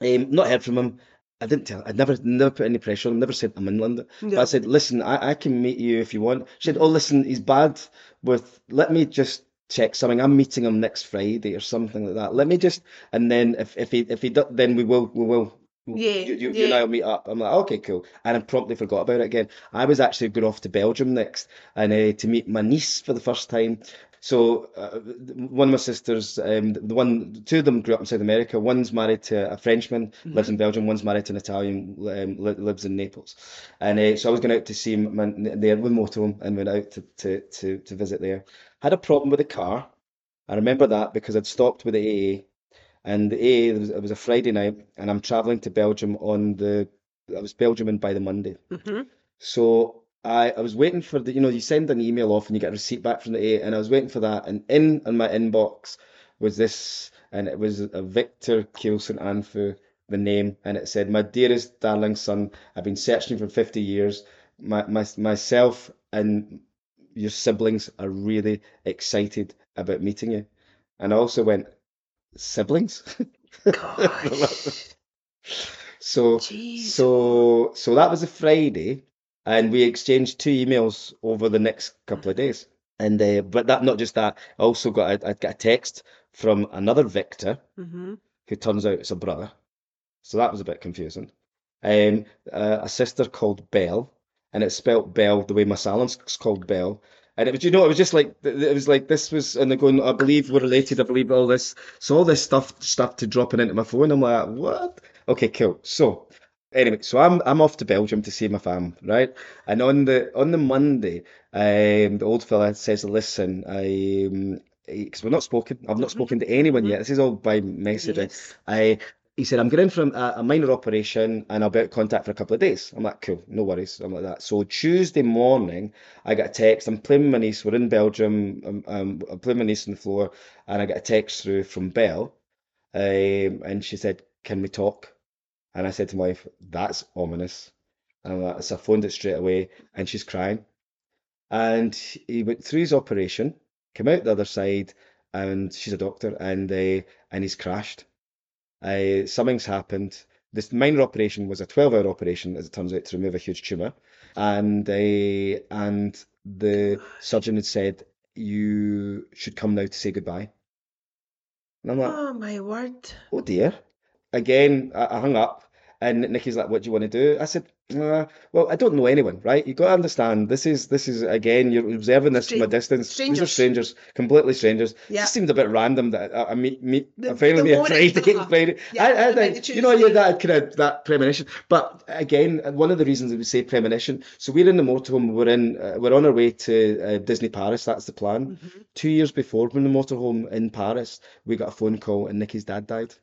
um, not heard from him. I didn't tell. I'd never, never put any pressure on him. Never said I'm in London. But I said, listen, I, I can meet you if you want. She said, oh, listen, he's bad with. Let me just check something. I'm meeting him next Friday or something like that. Let me just, and then if if he if he do, then we will we will. Yeah, You, you, you and. I will meet up. I'm like, okay, cool. And I promptly forgot about it again. I was actually going off to Belgium next and uh, to meet my niece for the first time. So uh, one of my sisters, um, the one, two of them grew up in South America. One's married to a Frenchman, lives in Belgium. One's married to an Italian, um, li- lives in Naples. And uh, so I was going out to see my, there with motorhome and went out to, to, to, to visit there. Had a problem with the car. I remember that because I'd stopped with the AA, and the AA, it was, it was a Friday night, and I'm traveling to Belgium on the, I was Belgium in by the Monday. hmm So I, I was waiting for the, you know, you send an email off and you get a receipt back from the AA, and I was waiting for that. And in in my inbox was this, and it was a Victor Kielsen Anfu, the name, and it said, "My dearest darling son, I've been searching for 50 years. My, my myself and your siblings are really excited about meeting you." And I also went, siblings? [laughs] So Jeez. so so that was a Friday, and we exchanged two emails over the next couple of days. And uh, but that not just that, I also got a, I got a text from another Victor hmm who turns out it's a brother. So that was a bit confusing. Um, uh, a sister called Belle, and it's spelt Belle the way my salon's called Belle. And it was, you know, it was just like it was like this was, and they're going, I believe we're related. I believe all this. So all this stuff started dropping into my phone. I'm like, what? Okay, cool. So anyway, so I'm I'm off to Belgium to see my fam, right? And on the on the Monday, um, the old fella says, listen, I. Um, because we're not spoken, I've not Mhm. spoken to anyone Mhm. yet. This is all by messaging. Yes. I he said, I'm going from a, a minor operation and I'll be out of contact for a couple of days. I'm like, cool, no worries. I'm like that. So Tuesday morning, I got a text. I'm playing with my niece. We're in Belgium. I'm, um, I'm playing with my niece on the floor, and I got a text through from Belle, um, and she said, "Can we talk?" And I said to my wife, "That's ominous." And I'm like, so I phoned it straight away, and she's crying. And he went through his operation, came out the other side, and she's a doctor, and uh, and he's crashed. Uh, something's happened. This minor operation was a 12-hour operation, as it turns out, to remove a huge tumor. And uh, and the surgeon had said, you should come now to say goodbye. And I'm like, Oh my word. oh dear. Again, I, I hung up, and Nikki's like, "What do you want to do?" I said, uh, "Well, I don't know anyone, right? You got to understand. This is this is again, you're observing this from a distance. These are strangers. strangers, completely strangers. It Yeah. just seemed a bit random that I, I meet meet The- I finally a Friday, uh-huh. Friday. Yeah, I, I, think, you know, you had that kind of that premonition. But again, one of the reasons that we say premonition. So we're in the motorhome. We're in. Uh, we're on our way to uh, Disney Paris. That's the plan. Mhm. Two years before, we're in the motorhome in Paris. We got a phone call, and Nikki's dad died.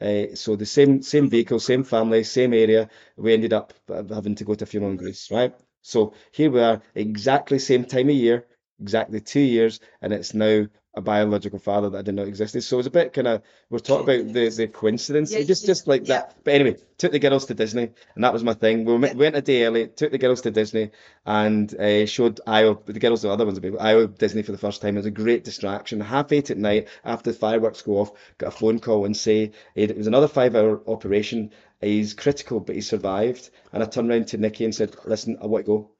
Uh, so the same same vehicle, same family, same area. We ended up uh, having to go to a funeral in Greece, right? So here we are, exactly same time of year, exactly two years, and it's now a biological father that I didn't know existed. So it was a bit kind of we're talking about the the coincidence, Yeah, just just like yeah. that. But anyway, took the girls to Disney, and that was my thing. We went, went a day early, took the girls to Disney, and uh, showed Io, the girls, the other ones, Io Disney for the first time. It was a great distraction. Half eight at night, after the fireworks go off, got a phone call and say it was another five-hour operation. He's critical, but he survived. And I turned around to Nikki and said, "Listen, I want to go."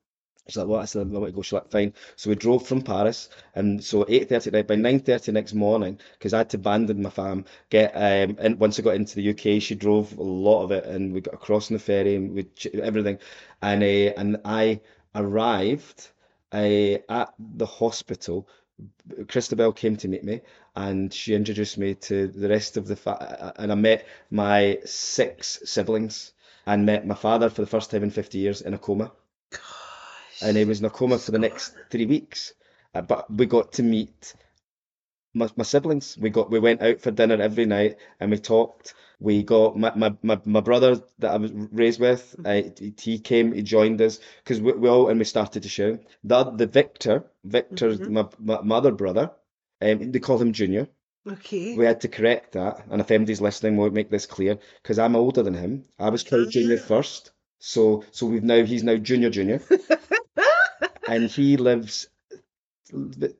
She's like, what? I said, I want to go. She's like, fine. So we drove from Paris, and so 8.30 night, by 9.30 next morning, because I had to abandon my fam, get, um, and once I got into the UK, she drove a lot of it, and we got across on the ferry, and we, everything, and, uh, and I arrived uh, at the hospital. Christabel came to meet me, and she introduced me to the rest of the, fa- and I met my six siblings, and met my father for the first time in 50 years in a coma. And he was in a coma for the next three weeks. Uh, but we got to meet my, my siblings. We got we went out for dinner every night and we talked. We got my, my, my, my brother that I was raised with. Uh, he- came, he joined us because we, we all and we started to share. The the Victor, Victor's Mhm. my, my my other brother. Um, they call him Junior. Okay. We had to correct that, and if anybody's listening, we'll make this clear because I'm older than him. I was called Junior Ah. first, so so we've now he's now Junior Junior, [laughs] and he lives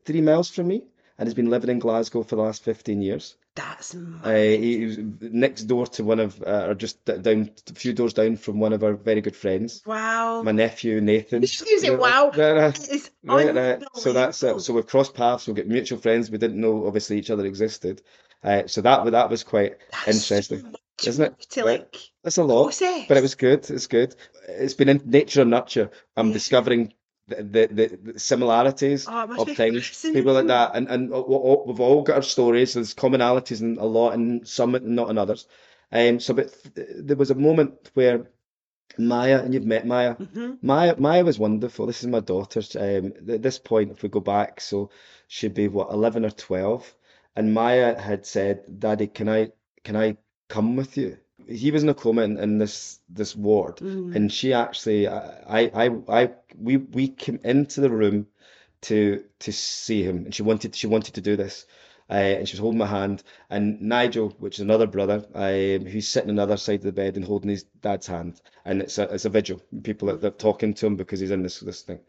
three miles from me, and has been living in Glasgow for the last fifteen years. That's Uh, mad. he, he was next door to one of, uh, or just down a few doors down from one of our very good friends, Wow. my nephew Nathan. Excuse me, wow. It's Right, right. So that's it. So we've crossed paths. We've got mutual friends. We didn't know obviously each other existed. Uh, so that that was quite That's interesting, much isn't it? To Right. like That's a lot, process. but it was good. It's good. It's been in nature and nurture. I'm Yeah. discovering the the, the, similarities Oh, of things, people like that, and and we've all got our stories. There's commonalities in a lot, and some and not in others. Um, so, but th- there was a moment where Maya, and you've met Maya. hmm Maya, Maya was wonderful. This is my daughter's. Um, at this point, if we go back, so she'd be what, 11 or 12, and Maya had said, "Daddy, can I, can I come with you?" He was in a coma in, in this this ward, Mm. and she actually, I, I, I, we we came into the room to to see him, and she wanted she wanted to do this. Uh, and she was holding my hand, and Nigel, which is another brother, um, who's sitting on the other side of the bed and holding his dad's hand, and it's a it's a vigil. People are, talking to him because he's in this this thing.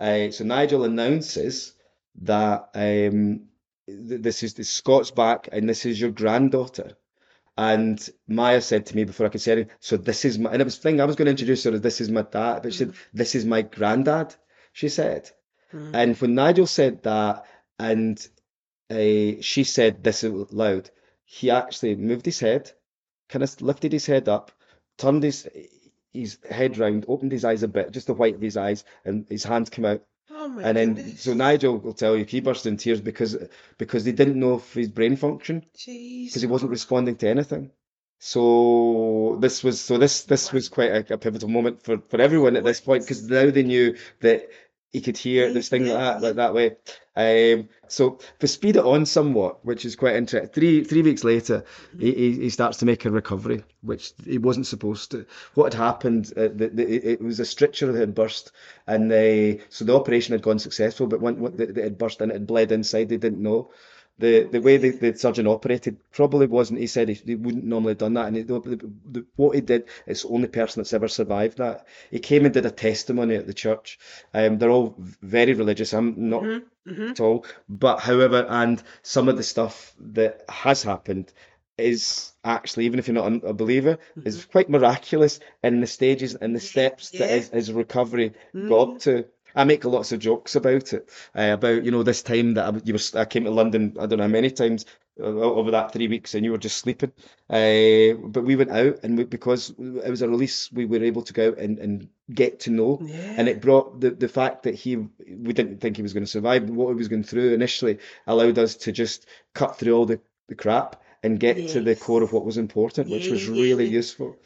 Uh, so Nigel announces that um, this is this Scott's back, and this is your granddaughter. And Maya said to me before I could say anything, so this is my, and it was thing I was going to introduce her as this is my dad, but she said, this is my granddad, she said. Mm. And when Nigel said that, and uh, she said this out loud, he actually moved his head, kind of lifted his head up, turned his his head round, opened his eyes a bit, just the white of his eyes, and his hands came out. Oh my And then, goodness. so Nigel will tell you, he burst in tears because because they didn't know if his brain function because he wasn't responding to anything. So this was so this this was quite a, a pivotal moment for for everyone at this point because now they knew that he could hear this thing like that like that way. Um, so to speed it on somewhat, which is quite interesting. Three three weeks later, he, he he starts to make a recovery, which he wasn't supposed to. What had happened? Uh, the, the, it was a stricture that had burst, and uh, so the operation had gone successful, but when, when it had burst and it had bled inside, they didn't know the the way the, the surgeon operated probably wasn't. He said he, he wouldn't normally have done that, and he, the, the, what he did is the only person that's ever survived that. He came and did a testimony at the church. Um, they're all very religious. I'm not hmm at all, but however, and some of the stuff that has happened is actually, even if you're not a believer, is quite miraculous in the stages and the steps that yeah. his, his recovery got to. I make lots of jokes about it, uh, about you know this time that I, you were, I came to London. I don't know how many times uh, over that three weeks, and you were just sleeping. Uh, but we went out, and we, because it was a release, we were able to go out and, and get to know. Yeah. And it brought the, the fact that he we didn't think he was going to survive, but what he was going through initially allowed us to just cut through all the, the crap and get to the core of what was important, which was really yeah. useful.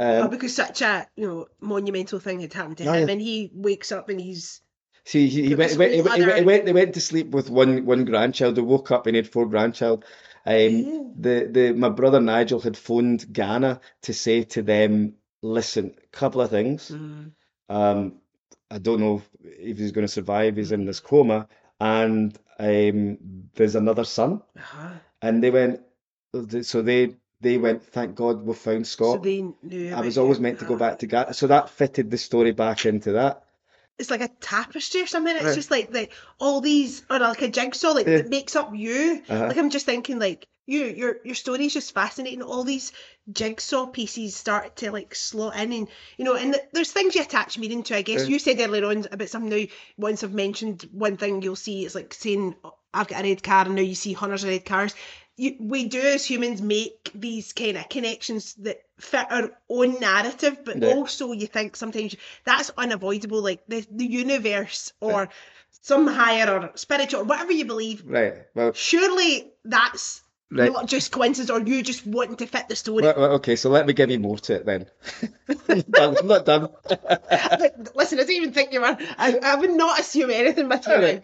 Oh, Um, because such a you know monumental thing had happened to him, yeah. and he wakes up and he's See, he, he went, he went, he went, he went, he went, he went to sleep with one, one grandchild. He woke up and he had four grandchild. Um, Yeah. the, the, my brother Nigel had phoned Ghana to say to them, listen, a couple of things. Mm. Um, I don't know if he's going to survive. He's in this coma, and um, there's another son. Uh-huh. And they went, so they they went. Thank God we found So Scott. they knew. I was always meant to go Ah. back to Ghana, so that fitted the story back into that. It's like a tapestry or something. It's Right. just like like all these, or like a jigsaw, like Yeah. that makes up you. Uh-huh. Like I'm just thinking, like you, your your story is just fascinating. All these jigsaw pieces start to like slot in, and you know, and th- there's things you attach meaning to. I guess Yeah. you said earlier on about something. Now, once I've mentioned one thing, you'll see it's like saying "Oh, I've got a red car, and now you see hundreds of red cars. You, we do as humans make these kind of connections that fit our own narrative, but Yeah. also you think sometimes that's unavoidable. Like the the universe or some higher or spiritual or whatever you believe. Right. Well, Surely that's right. not just coincidence or you just wanting to fit the story. Well, well, okay, so let me give you more to it then. I'm [laughs] done. I'm not done. [laughs] Listen, I didn't even think you were. I, I would not assume anything with you.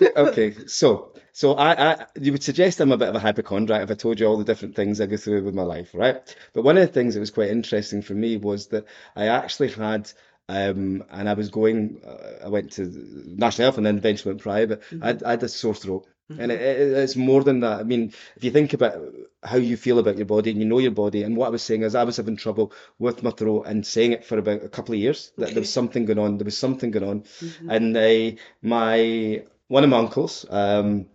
Okay, so so I, I you would suggest I'm a bit of a hypochondriac if I told you all the different things I go through with my life, right? But one of the things that was quite interesting for me was that I actually had um and I was going uh, I went to National Health and then eventually went private. I, had- I had a sore throat. And it, it, it's more than that. I mean, if you think about how you feel about your body and you know your body, and what I was saying is I was having trouble with my throat and saying it for about a couple of years that there was something going on. There was something going on, and uh, my one of my uncles, um,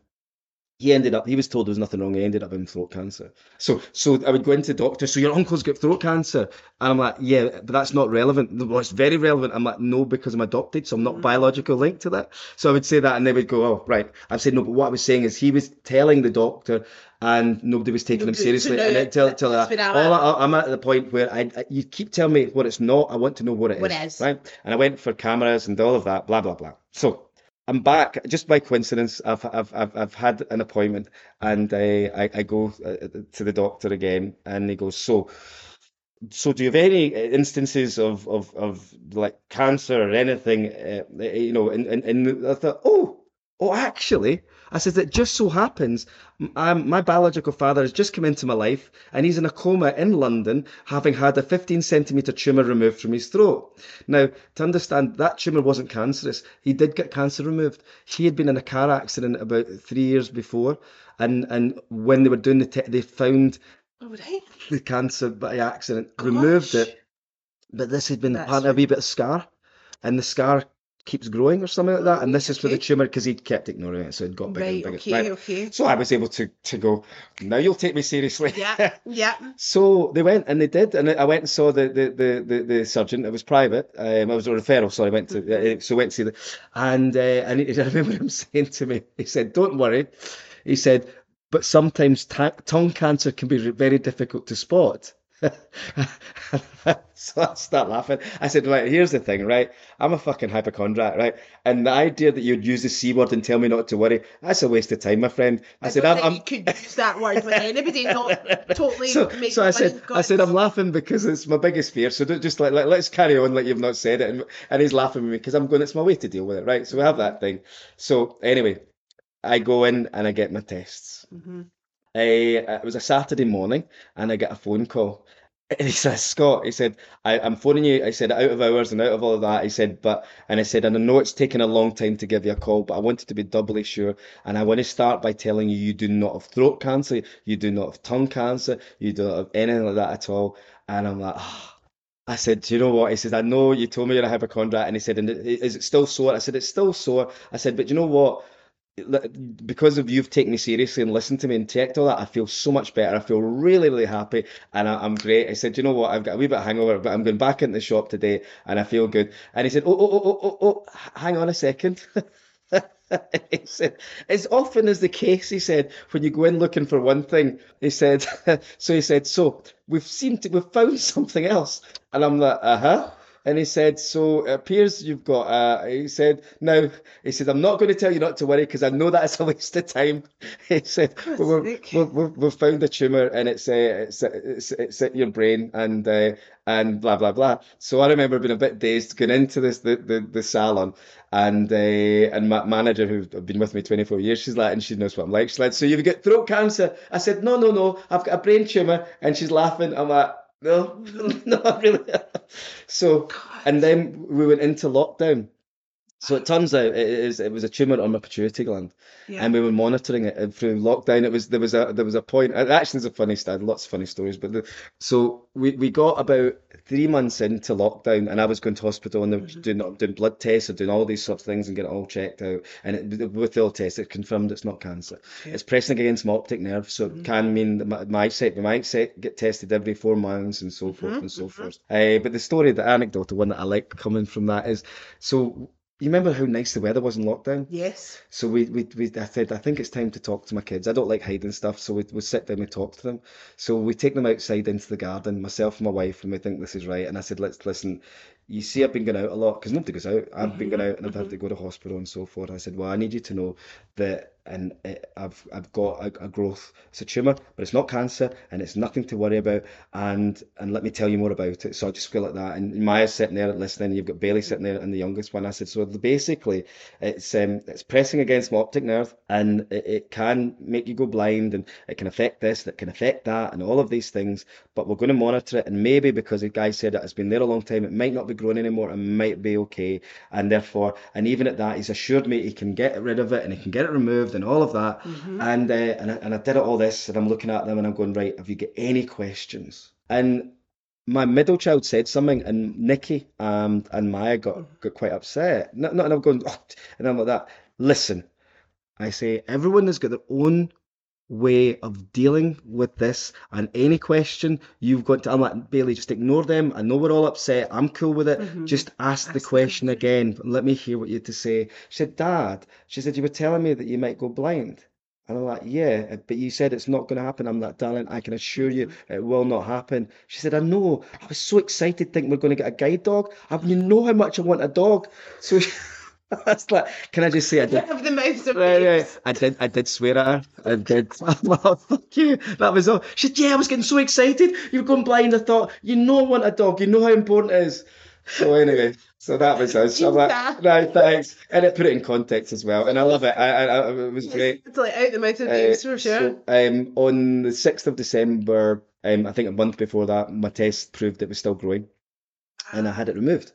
he ended up. He was told there was nothing wrong. He ended up having throat cancer. So, so I would go into doctor. So your uncle's got throat cancer, and I'm like, yeah, but that's not relevant. Well, it's very relevant. I'm like, no, because I'm adopted, so I'm not biological linked to that. So I would say that, and they would go, oh, right. I said no, but what I was saying is he was telling the doctor. And nobody was taking him Nobody- so seriously. now [laughs] and then till, that- till that, I'm all at. I, I'm at the point where I, I, you keep telling me what it's not. I want to know what it is. What it is. Right? And I went for cameras and all of that, blah blah blah. So I'm back just by coincidence. I've I've I've, I've had an appointment, and I I, I go uh, to the doctor again, and he goes, so so do you have any instances of of of like cancer or anything? Uh, you know, and and, and I thought, oh, oh, actually, I said it just so happens my biological father has just come into my life and he's in a coma in London, having had a 15 centimetre tumour removed from his throat. Now, to understand, that tumour wasn't cancerous. He did get cancer removed. He had been in a car accident about three years before, and, and when they were doing the te- they found Oh, right. the cancer by accident, removed it. But this had been That's part of a wee bit of scar, and the scar keeps growing or something like that. And this is for the tumour because he kept ignoring it, so it got bigger Right, and bigger. okay, Right. okay. So I was able to to go. Now you'll take me seriously. Yeah, [laughs] yeah. So they went and they did, and I went and saw the the the the, the surgeon. It was private. Um, it was a referral, so I went to Mm-hmm. uh, so went to see the, and uh, and [laughs] I remember him saying to me, he said, "Don't worry," he said, "but sometimes ta- tongue cancer can be very difficult to spot." [laughs] so I start laughing. I said, right, here's the thing, right? I'm a fucking hypochondriac, right? And the idea that you'd use the C word and tell me not to worry, that's a waste of time, my friend. I, I, said, I'm, I'm you could use that word with anybody, not [laughs] totally so, so I said, I said. I'm laughing because it's my biggest fear. So don't just like, let, let's carry on like you've not said it. And, and he's laughing with me because I'm going, it's my way to deal with it, right? So we have that thing. So anyway, I go in and I get my tests. Mhm. Uh, it was a Saturday morning and I get a phone call. And [laughs] he says, Scott, he said, I, I'm phoning you. I said, out of hours and out of all of that. He said, but, and I said, and I know it's taken a long time to give you a call, but I wanted to be doubly sure. And I want to start by telling you, you do not have throat cancer. You do not have tongue cancer. You don't have anything like that at all. And I'm like, "Ah." I said, do you know what? He said, I know you told me you're a hypochondriac. And he said, and is it still sore? I said, it's still sore. I said, but you know what? Because of you've taken me seriously and listened to me and checked all that, I feel so much better. I feel really, really happy and I, I'm great. I said, you know what? I've got a wee bit of hangover, but I'm going back into the shop today and I feel good. And he said, oh, oh, oh, oh, oh, oh, hang on a second. [laughs] he said, as often as the case, he said, when you go in looking for one thing, he said, [laughs] so he said, so we've seen, to, we've found [laughs] something else. And I'm like, uh-huh. And he said, so it appears you've got, uh, he said, now, he said, I'm not going to tell you not to worry because I know that's a [laughs] waste of time. [laughs] He said, God's "Well, we've, we've, we've found a tumour and it's, uh, it's, it's, it's at your brain and, uh, and blah, blah, blah. So I remember being a bit dazed going into this, the, the, the salon and, uh, and my manager who's been with me 24 years, she's like, and she knows what I'm like. She's like, so you've got throat cancer. I said, no, no, no, I've got a brain tumour. And she's laughing. I'm like, no, [laughs] not really. So, and then we went into lockdown. So it turns out it is it was a tumour on my pituitary gland, Yeah. and we were monitoring it and through lockdown. It was there was a there was a point. It actually is a funny story, lots of funny stories. But the, so we, we got about three months into lockdown, and I was going to hospital and they were mm-hmm. doing doing blood tests and doing all these sort of things and getting it all checked out. And it, with the all tests, it confirmed it's not cancer. It's pressing against my optic nerve, so it mm-hmm. can mean that my, my eyesight, my eyesight get tested every four months and so forth mm-hmm. and so forth. Uh, but the story, the anecdotal one that I like coming from that is, so you remember how nice the weather was in lockdown? Yes. So we, we, we I said, I think it's time to talk to my kids. I don't like hiding stuff, so we, we sit down and we talk to them. So we take them outside into the garden, myself and my wife, and we think this is right. And I said, let's listen. You see, I've been going out a lot because nobody goes out. I've been going mm-hmm, out and I've had to mm-hmm. go to hospital and so forth. I said, well, I need you to know that, and it, I've I've got a, a growth. It's a tumor, but it's not cancer, and it's nothing to worry about. And and let me tell you more about it. So I just feel like that. And Maya's sitting there listening. You've got Bailey sitting there, and the youngest one. I said, so basically, it's um it's pressing against my optic nerve, and it, it can make you go blind, and it can affect this, and it can affect that, and all of these things. But we're going to monitor it, and maybe because the guy said it has been there a long time, it might not be growing anymore. It might be okay, and therefore, and even at that, he's assured me he can get rid of it and he can get it removed and all of that. And uh, and I, and I did all this, and I'm looking at them and I'm going right. Have you got any questions? And my middle child said something, and Nikki um, and Maya got, got quite upset. Not, not, and I'm going, oh, and I'm like that. Listen, I say everyone has got their own way of dealing with this, and any question you've got to, I'm like Bailey, just ignore them. I know we're all upset. I'm cool with it. Mm-hmm. Just ask the question again. Let me hear what you have to say. She said, Dad, she said you were telling me that you might go blind. And I'm like, yeah, uh, but you said it's not going to happen. I'm like, darling, I can assure you mm-hmm. it will not happen. She said, I know. I was so excited thinking we're going to get a guide dog. I you know how much I want a dog. So [laughs] [laughs] That's like, can I just say I did Have the mouths of Right, right. I did. I did swear at her. I did. [laughs] well, fuck you. That was all. She said, "Yeah, I was getting so excited. You've gone blind. I thought, you know, I want a dog. You know how important it is." So anyway, so that was us. So I'm like, no, thanks. And it put it in context as well, and I love it. I, I, I it was great. It's like out the mouth of Uh, babes for sure. so, um, on the sixth of December, um, I think a month before that, my test proved it was still growing, and I had it removed.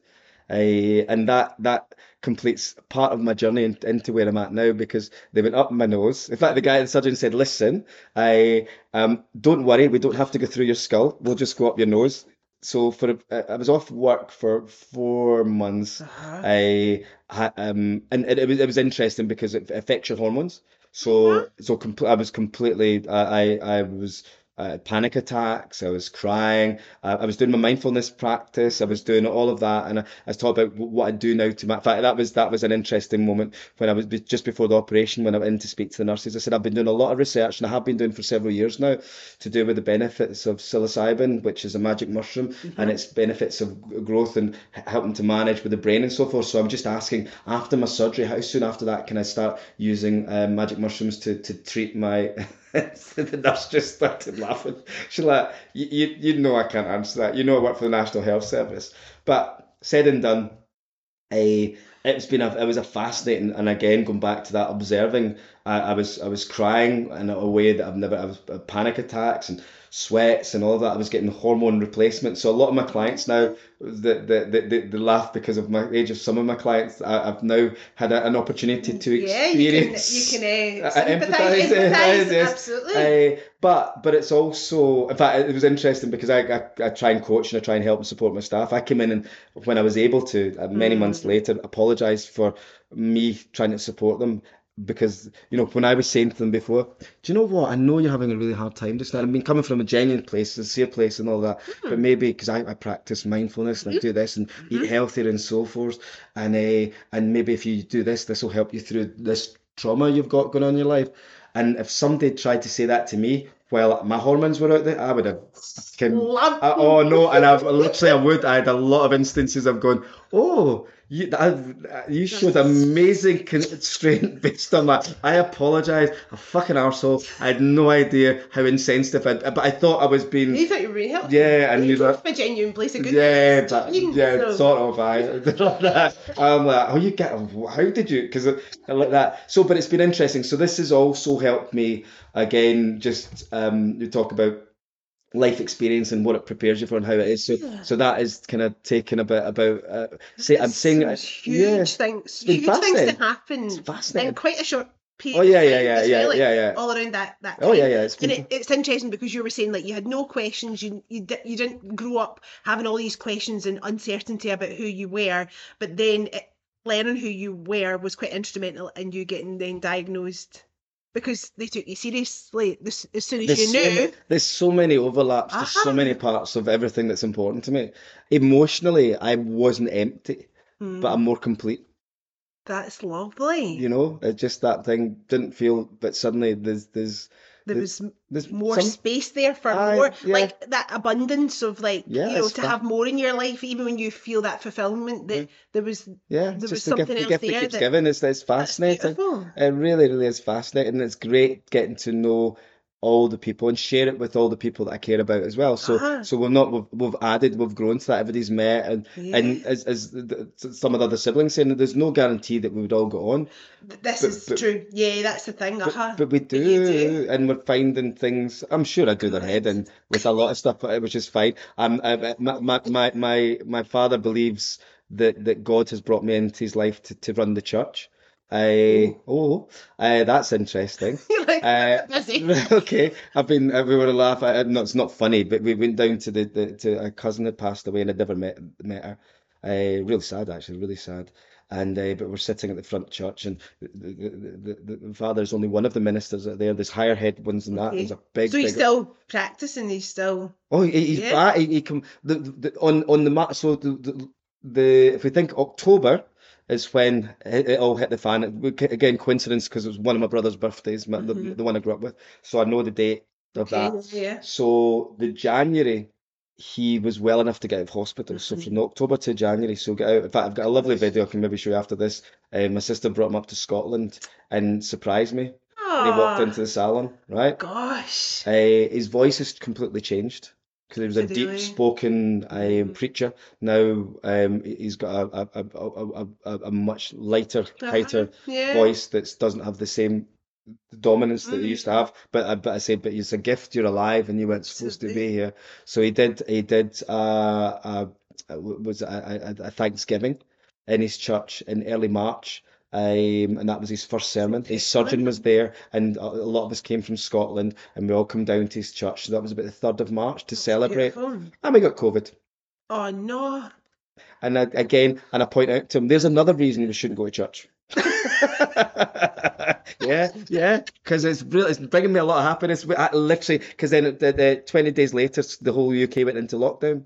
Uh, and that that completes part of my journey in, into where I'm at now because they went up my nose. In fact, the guy, the surgeon said, "Listen, I um, don't worry, we don't have to go through your skull. We'll just go up your nose." So for uh, I was off work for four months. Uh-huh. I um and it, it was it was interesting because it affects your hormones. So so compl- I was completely I I, I uh, panic attacks. I was crying. Uh, I was doing my mindfulness practice. I was doing all of that, and I, I was talking about what I do now to. my in fact, that was that was an interesting moment when I was just before the operation when I went in to speak to the nurses. I said I've been doing a lot of research, and I have been doing for several years now, to do with the benefits of psilocybin, which is a magic mushroom, and its benefits of growth and helping to manage with the brain and so forth. So I'm just asking, after my surgery, how soon after that can I start using um, magic mushrooms to to treat my [laughs] [laughs] the nurse just started laughing. She's like, you, you, know I can't answer that. You know I work for the National Health Service. But said and done, I, it's been a, it was a fascinating, and again, going back to that observing, I, I was, I was crying in a way that I've never, I was uh, panic attacks and sweats and all of that. I was getting hormone replacement. So a lot of my clients now, they, they, they, they they laugh because of my age of some of my clients. I, I've now had a, an opportunity to experience. Yeah, you can you can uh, [laughs] sympathise, empathise, yes. absolutely. Uh, but but it's also in fact it was interesting because I, I I try and coach and I try and help and support my staff. I came in and when I was able to, uh, many months Mm. later, apologised for me trying to support them because you know when I was saying to them before, do you know what? I know you're having a really hard time just now. I mean, coming from a genuine place, sincere place, and all that, Hmm. but maybe because I, I practice mindfulness and I do this and Mm-hmm. eat healthier and so forth, and uh, and maybe if you do this, this will help you through this trauma you've got going on in your life. And if somebody tried to say that to me while my hormones were out there, I would have Love uh, oh no, and I've literally I would. I had a lot of instances of going, oh, you that, you showed amazing constraint [laughs] based on that. I apologise. A fucking arsehole. I had no idea how insensitive, I, but I thought I was being. You thought you were really. Yeah, and you you're a genuine place of Yeah, goodness. but, You- yeah, so- sort of. I, [laughs] I'm like, oh, you get, how did you? Because like that. So, but it's been interesting. So this has also helped me again. Just um, you talk about life experience and what it prepares you for and how it is. So, so that is kind of taken a bit about. Uh, say, I'm saying, uh, huge yeah, things, huge things that happen it's in quite a short period. Oh yeah, yeah, yeah, yeah, like, yeah, yeah. All around that that. Oh yeah, yeah. It's And it, it's interesting because you were saying like you had no questions, you you di- you didn't grow up having all these questions and uncertainty about who you were, but then it, learning who you were was quite instrumental in you getting then diagnosed because they took you seriously this, as soon as there's you knew. ma- there's so many overlaps. There's so Ah. many parts of everything that's important to me. Emotionally, I wasn't empty, Hmm, but I'm more complete. that's lovely. You know, it's just that thing didn't feel. But suddenly, there's there's there was there's more some- space there for more yeah. like that abundance of like Yeah, you know to fa- have more in your life even when you feel that fulfillment that there was Yeah, There was the gift, something the else gift that there keeps that- giving. It's, it's fascinating. It really, really is fascinating. And it's great getting to know all the people and share it with all the people that I care about as well. So, Uh-huh. so we've not we've, we've added, we've grown to that. Everybody's met, and and as as some of the other siblings saying, that there's no guarantee that we would all go on, this but- is but- true yeah that's the thing but, uh-huh but we you do, do. and we're finding things. I'm sure I do their head in with a lot of stuff, which is fine. Um, I, my, my my my my father believes that that God has brought me into his life to, to run the church. I oh, uh, that's interesting. Like Uh, okay, I've been. Uh, we were laughing. Uh, no, it's not funny, but we went down to the, the to a cousin had passed away, and I'd never met met her. Uh, really sad, actually, really sad. And uh, but we're sitting at the front church, and the the, the, the, the father's only one of the ministers there. There's higher head ones than that. Okay. There's a big, so he's big. still practicing he's still Oh, he, he's Yeah. back. He, he come the, the on on the mat. So the, the the if we think October is when it, it all hit the fan. It, again, coincidence because it was one of my brother's birthdays, my, the, the one I grew up with. So I know the date of okay that. yeah So the January he was well enough to get out of hospital. So Mhm. from October to January, so get out. In fact, I've got a lovely video I can maybe show you after this. Uh, my sister brought him up to Scotland and surprised me. And he walked into the salon, right? Gosh. Uh, his voice has completely changed because he was a really? deep-spoken um, Mhm. preacher. Now um, he's got a, a, a, a, a, much lighter, tighter. Yeah. voice that doesn't have the same dominance that he used to Mm. have. But I, but I said, but it's a gift. You're alive, and you weren't supposed to be here. So he did. He did. Uh, uh, was a, a, a Thanksgiving in his church in early March. Um, and that was his first sermon. His surgeon was there, and a lot of us came from Scotland, and we all come down to his church. So that was about the third of March to celebrate. Beautiful. And we got COVID. Oh no. And I, again, and I point out to him, there's another reason we shouldn't go to church. [laughs] yeah, yeah, because it's really it's bringing me a lot of happiness. I literally, because then the, the twenty days later, the whole UK went into lockdown,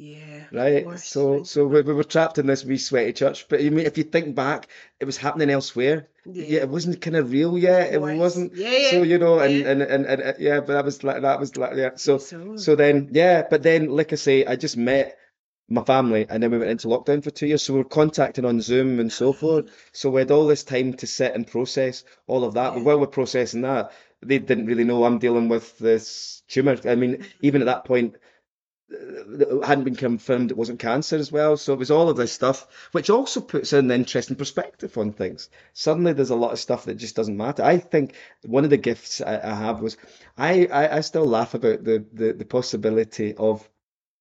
Yeah. right? So, so we, we were trapped in this wee sweaty church. But you mean, if you think back, it was happening elsewhere. Yeah, it wasn't kind of real yet. It wasn't. Yeah, yeah. So you know, and yeah. and, and and uh, yeah, but that was like that was like yeah. So So, so then, yeah, but then, like I say, I just met my family and then we went into lockdown for two years. So we were contacting on Zoom and so forth. So we had all this time to sit and process all of that. But Yeah. while we're processing that, they didn't really know I'm dealing with this tumor. I mean, even at that point, it hadn't been confirmed it wasn't cancer as well. So it was all of this stuff, which also puts an interesting perspective on things. Suddenly there's a lot of stuff that just doesn't matter. I think one of the gifts I, I have was I, I, I still laugh about the, the, the possibility of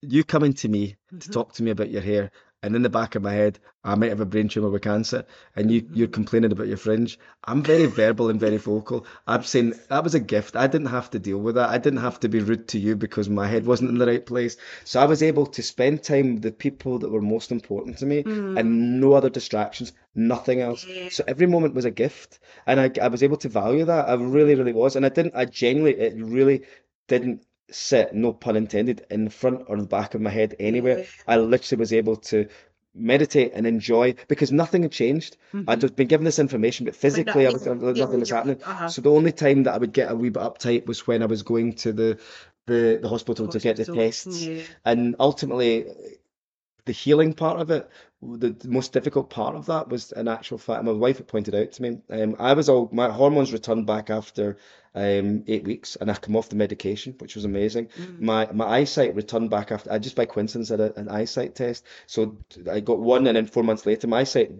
you coming to me to Mhm. talk to me about your hair, and in the back of my head, I might have a brain tumor with cancer, and you you're complaining about your fringe. I'm very verbal and very vocal. I'm saying that was a gift. I didn't have to deal with that. I didn't have to be rude to you because my head wasn't in the right place. So I was able to spend time with the people that were most important to me, Mm. and no other distractions, nothing else. So every moment was a gift, and I I was able to value that. I really really was, and I didn't. I genuinely it really didn't sit, no pun intended, in the front or the back of my head anywhere. I literally was able to meditate and enjoy because nothing had changed. I'd just been given this information, but physically I was, nothing- was happening. uh-huh. So the only time that I would get a wee bit uptight was when I was going to the the, the hospital to get the tests. Yeah. And ultimately, the healing part of it, the, the most difficult part of that was an actual fact, my wife had pointed out to me, um, I was all, my hormones returned back after um, eight weeks and I come off the medication, which was amazing. Mm. My my eyesight returned back after, I just by coincidence had a, an eyesight test. So I got one and then four months later, my eyesight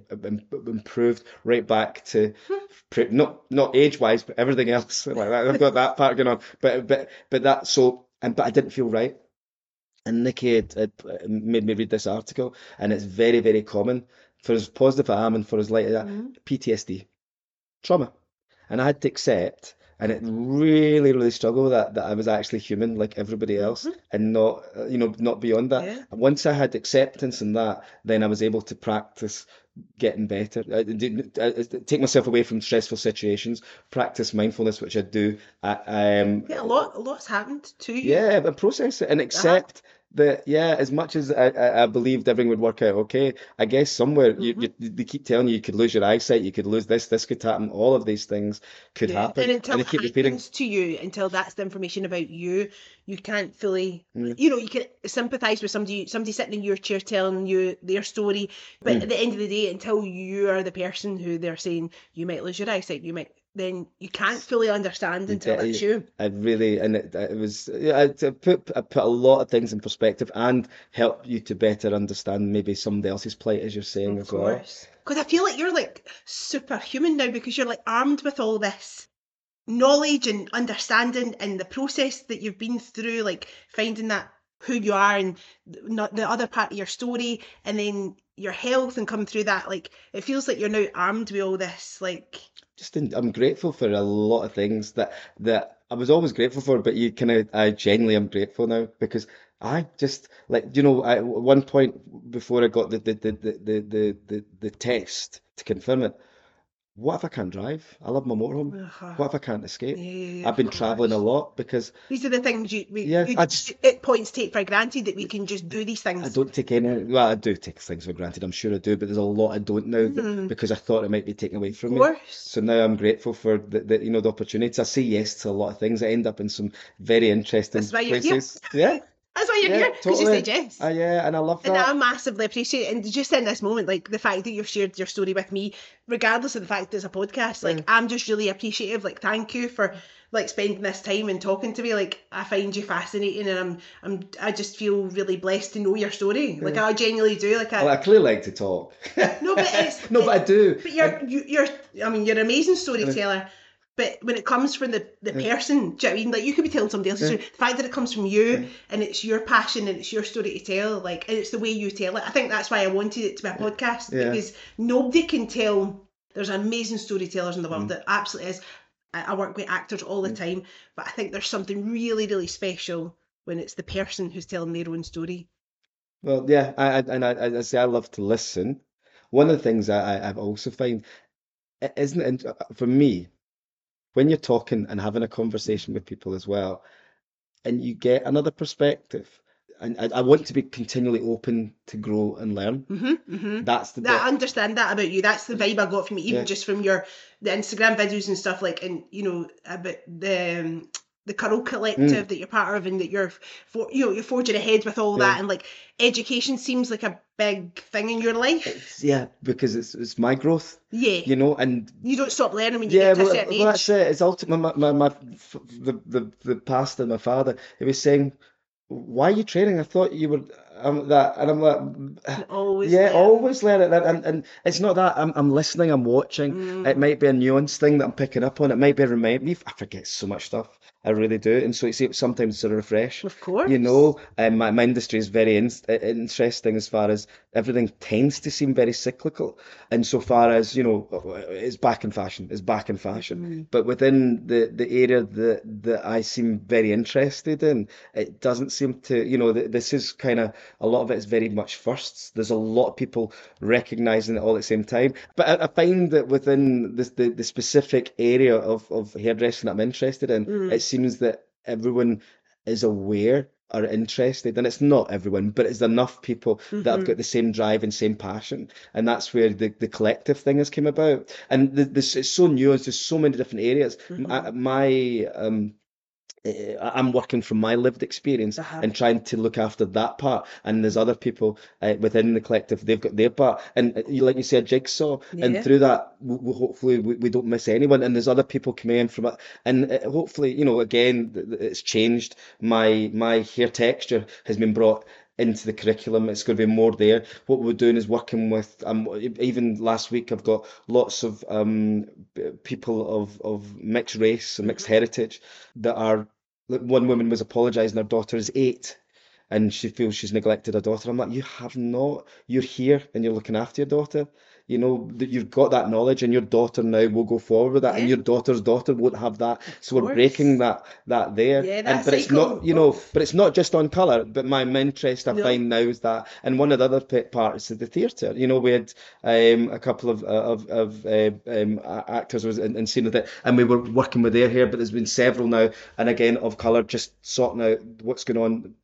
improved right back to, [laughs] pre- not not age-wise, but everything else. [laughs] Like that. I've got that part going on. But, but, but that, so, and, but I didn't feel right. And Nikki had, had made me read this article, and it's very, very common for as positive I am and for as light as that, Mhm. PTSD, trauma. And I had to accept, and it really, really struggled with that, that I was actually human like everybody else and not, you know, not beyond that. Yeah. Once I had acceptance in that, then I was able to practice getting better. I, I- I take myself away from stressful situations, practice mindfulness, which I do. I, um, Yeah, a lot, a lot's happened to you. yeah, but process it and accept that. Yeah, as much as I, I, I believed everything would work out okay, I guess somewhere you, Mm-hmm. you they keep telling you you could lose your eyesight, you could lose this, this could happen, all of these things could Yeah, happen, And until they it keep repeating. happens to you, until that's the information about you, you can't fully, Mm. you know, you can sympathise with somebody, somebody sitting in your chair telling you their story, but Mm. at the end of the day, until you are the person who they're saying you might lose your eyesight, you might, then you can't fully understand until get it's you. I really, and it, it was, yeah, I, I put I put a lot of things in perspective and help you to better understand maybe somebody else's plight, as you're saying as well. Because I feel like you're like superhuman now because you're like armed with all this knowledge and understanding and the process that you've been through, like finding that who you are and not the other part of your story, and then your health and come through that. Like it feels like you're now armed with all this. Like just in, I'm grateful for a lot of things that that I was always grateful for, but you kind of I genuinely am grateful now because I just like you know at one point before I got the the the the the, the, the test to confirm it. What if I can't drive? I love my motorhome. What if I can't escape? yeah, yeah, I've been traveling a lot because These are the things you, we, Yeah, you I just, at points take for granted that we can just do these things. I don't take any. Well, I do take things for granted. I'm sure I do, but there's a lot I don't now Mhm. because I thought it might be taken away from me. So now I'm grateful for the, the you know the opportunities. I say yes to a lot of things. I end up in some very interesting That's why you're here. places. Yeah, [laughs] That's why you're Yeah, here because you say yes. Uh, yeah, and I love that. And. I massively appreciate it. And just in this moment, like the fact that you've shared your story with me, regardless of the fact that it's a podcast, like Yeah. I'm just really appreciative. Like, thank you for like spending this time and talking to me. Like, I find you fascinating, and I'm, I'm, I just feel really blessed to know your story. Like, I genuinely do. Like, I, Well, I clearly like to talk. No, but it's- [laughs] no, but I do. but you're, you, you're, I mean, you're an amazing storyteller. But when it comes from the, the person, do you know what I mean? Like you could be telling somebody else's story. The fact that it comes from you and it's your passion and it's your story to tell, like and it's the way you tell it. I think that's why I wanted it to be a podcast Yeah. because nobody can tell. There's amazing storytellers in the Mm. world. That absolutely is. I, I work with actors all the time, but I think there's something really, really special when it's the person who's telling their own story. Well, yeah, I, I and I, I say I love to listen. One of the things I, I I've also find it isn't int- uh, for me when you're talking and having a conversation with people as well, and you get another perspective. And I, I want to be continually open to grow and learn. hmm hmm That's the that I understand that about you. That's the vibe I got from you, even Yeah. just from your the Instagram videos and stuff like, and you know about the um, the Curl Collective that you're part of, and that you're for you know you're forging ahead with all Yeah. that, and like education seems like a big thing in your life. It's, yeah, because it's it's my growth, Yeah, you know, and you don't stop learning when you Yeah, get to well, a certain well, that's it. It's ultimately my, my, my the, the the pastor, my father. He was saying, "Why are you training? I thought you were um, that." And I'm like, Always, "Yeah, learn. always learn it." And, and and it's not that I'm I'm listening, I'm watching. Mm. It might be a nuance thing that I'm picking up on. It might be a remind me. I forget so much stuff. I really do. And so it's sometimes it's a refresh. Of course, You know, um, my, my industry is very in, interesting as far as everything tends to seem very cyclical. And so far as, you know, uh, it's back in fashion, it's back in fashion. Mm-hmm. But within the, the area that, that I seem very interested in, it doesn't seem to, you know, th- this is kind of, a lot of it is very much firsts. There's a lot of people recognizing it all at the same time. But I, I find that within this, the, the specific area of, of hairdressing that I'm interested in, mm-hmm. it seems that everyone is aware or interested, and it's not everyone, but it's enough people that have got the same drive and same passion, and that's where the, the collective thing has come about. And this it's so nuanced. There's so many different areas. My, my um, I'm working from my lived experience Uh-huh. and trying to look after that part. And there's other people uh, within the collective, they've got their part. And uh, you, like you said, jigsaw. Yeah. And through that, we, we, hopefully, we, we don't miss anyone. And there's other people coming in from it. And uh, hopefully, you know, again, it's changed. My my hair texture has been brought into the curriculum. It's going to be more there. What we're doing is working with. Um, even last week, I've got lots of um people of of mixed race and mixed heritage that are. One woman was apologising. Her daughter is eight, and she feels she's neglected her daughter. I'm like, you have not. You're here and you're looking after your daughter. You know that you've got that knowledge, and your daughter now will go forward with that, and your daughter's daughter won't have that. So we're breaking that that there. Yeah, and that but it's not, you know, but it's not just on colour. But my interest I No. find now is that, and one of the other parts of the theatre. You know, we had um, a couple of uh, of of uh, um, actors was in, in scene with it, and we were working with their hair. But there's been several now, and again of colour, just sorting out what's going on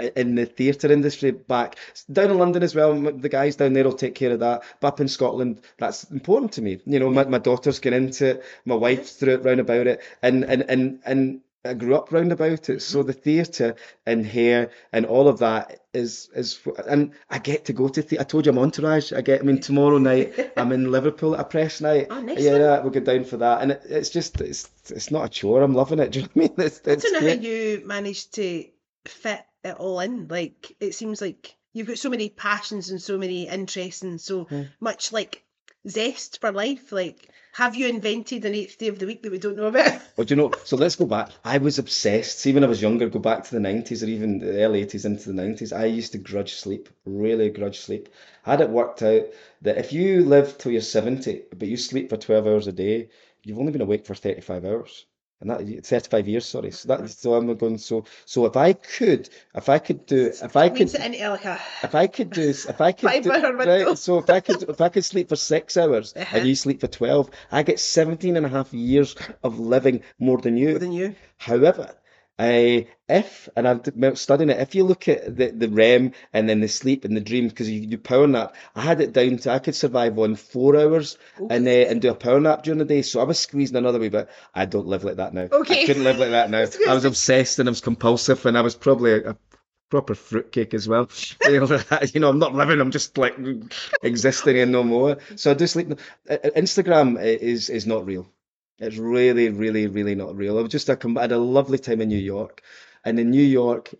i- in the theatre industry back down in London as well. The guys down there will take care of that. But up in Scotland, that's important to me. You know, my, my daughter's getting into it. My wife threw it round about it, and and and and. I grew up round about it, so the theatre and hair and all of that is is, and I get to go to the. I told you I'm entourage. I get. I mean, tomorrow night I'm in Liverpool at a press night. Oh, nice yeah, yeah, we'll go down for that, and it, it's just it's it's not a chore. I'm loving it. [laughs] Do you know what I mean? It's, I don't know how you managed to fit it all in. Like it seems like you've got so many passions and so many interests and so Hmm. much like zest for life. Like, have you invented an eighth day of the week that we don't know about? [laughs] Well, do you know? So let's go back. I was obsessed. See, when I was younger, go back to the nineties or even the early eighties into the nineties. I used to grudge sleep, really grudge sleep. I had it worked out that if you live till you're seventy, but you sleep for twelve hours a day, you've only been awake for thirty-five hours, and that thirty-five years. Sorry. So that so I'm going. So so if I could, if I could do, if I could. It into like a If I could do, if I could do, right, so if I could, if I could sleep for six hours Uh-huh. and you sleep for 12, I get 17 and a half years of living more than you. more than you. However, I if and I'm studying it, if you look at the, the REM and then the sleep and the dream, because you do power nap, I had it down to I could survive on four hours and uh, and do a power nap during the day. So I was squeezing another way, but I don't live like that now. Okay. I couldn't live like that now. [laughs] I was obsessed and I was compulsive and I was probably a, proper fruitcake as well. [laughs] [laughs] you, know, I'm not living, I'm just like existing in no more. So I do sleep. uh, uh, Instagram is is not real. It's really, really, really not real. I was just come- I had a lovely time in New York, and in New York,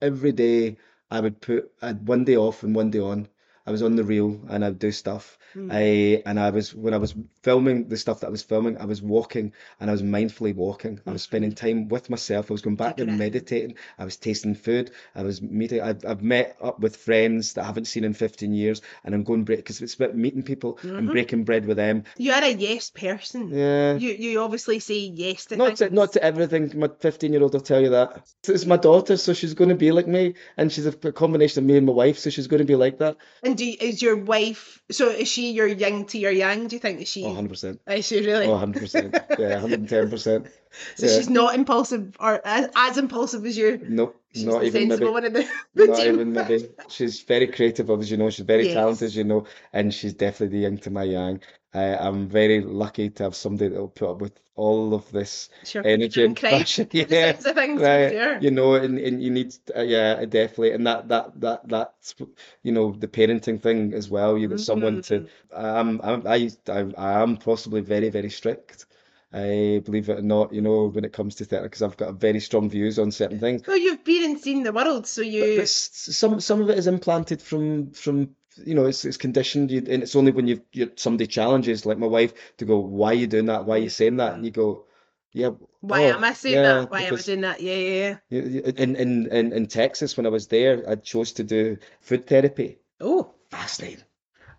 every day I would put I had one day off and one day on. I was on the reel and I'd do stuff. Mm. I and I was when I was filming the stuff that I was filming, I was walking and I was mindfully walking. I was spending time with myself. I was going back Taking and it meditating. I was tasting food. I was meeting. I've, I've met up with friends that I haven't seen in 15 years, and I'm going break because it's about meeting people and breaking bread with them. You are a yes person. Yeah. You you obviously say yes to Not to, not to everything. My 15 year old will tell you that. It's my daughter, so she's going to be like me, and she's a combination of me and my wife, so she's going to be like that. And do is your wife? So is she your yin to your yang? Do you think that she? Oh, 100%. Is she really? Oh, 100%. Yeah, 110%. [laughs] so yeah. she's not impulsive or as, as impulsive as you. Nope, She's not the even maybe. the, [laughs] the Not team. even maybe. She's very creative, as you know. She's very Yes. talented, as you know, and she's definitely the yin to my yang. I, I'm very lucky to have somebody that will put up with all of this Sure, energy and passion. [laughs] Yeah, things, right. sure. You know, and, and you need, uh, yeah, definitely, and that that that that's you know the parenting thing as well. You know, someone Mm-hmm. to. I'm, I'm I I, I am possibly very very strict. I believe it or not, you know, when it comes to that, because I've got very strong views on certain things. Well, you've been and seen the world, so you. but s- some some of it is implanted from from you know it's it's conditioned you, and it's only when you you somebody challenges like my wife to go why are you doing that why are you saying that and you go yeah Why oh, am I saying yeah that? Why am I because doing that? Yeah, yeah, yeah. in in in in Texas when I was there I chose to do food therapy Oh, fascinating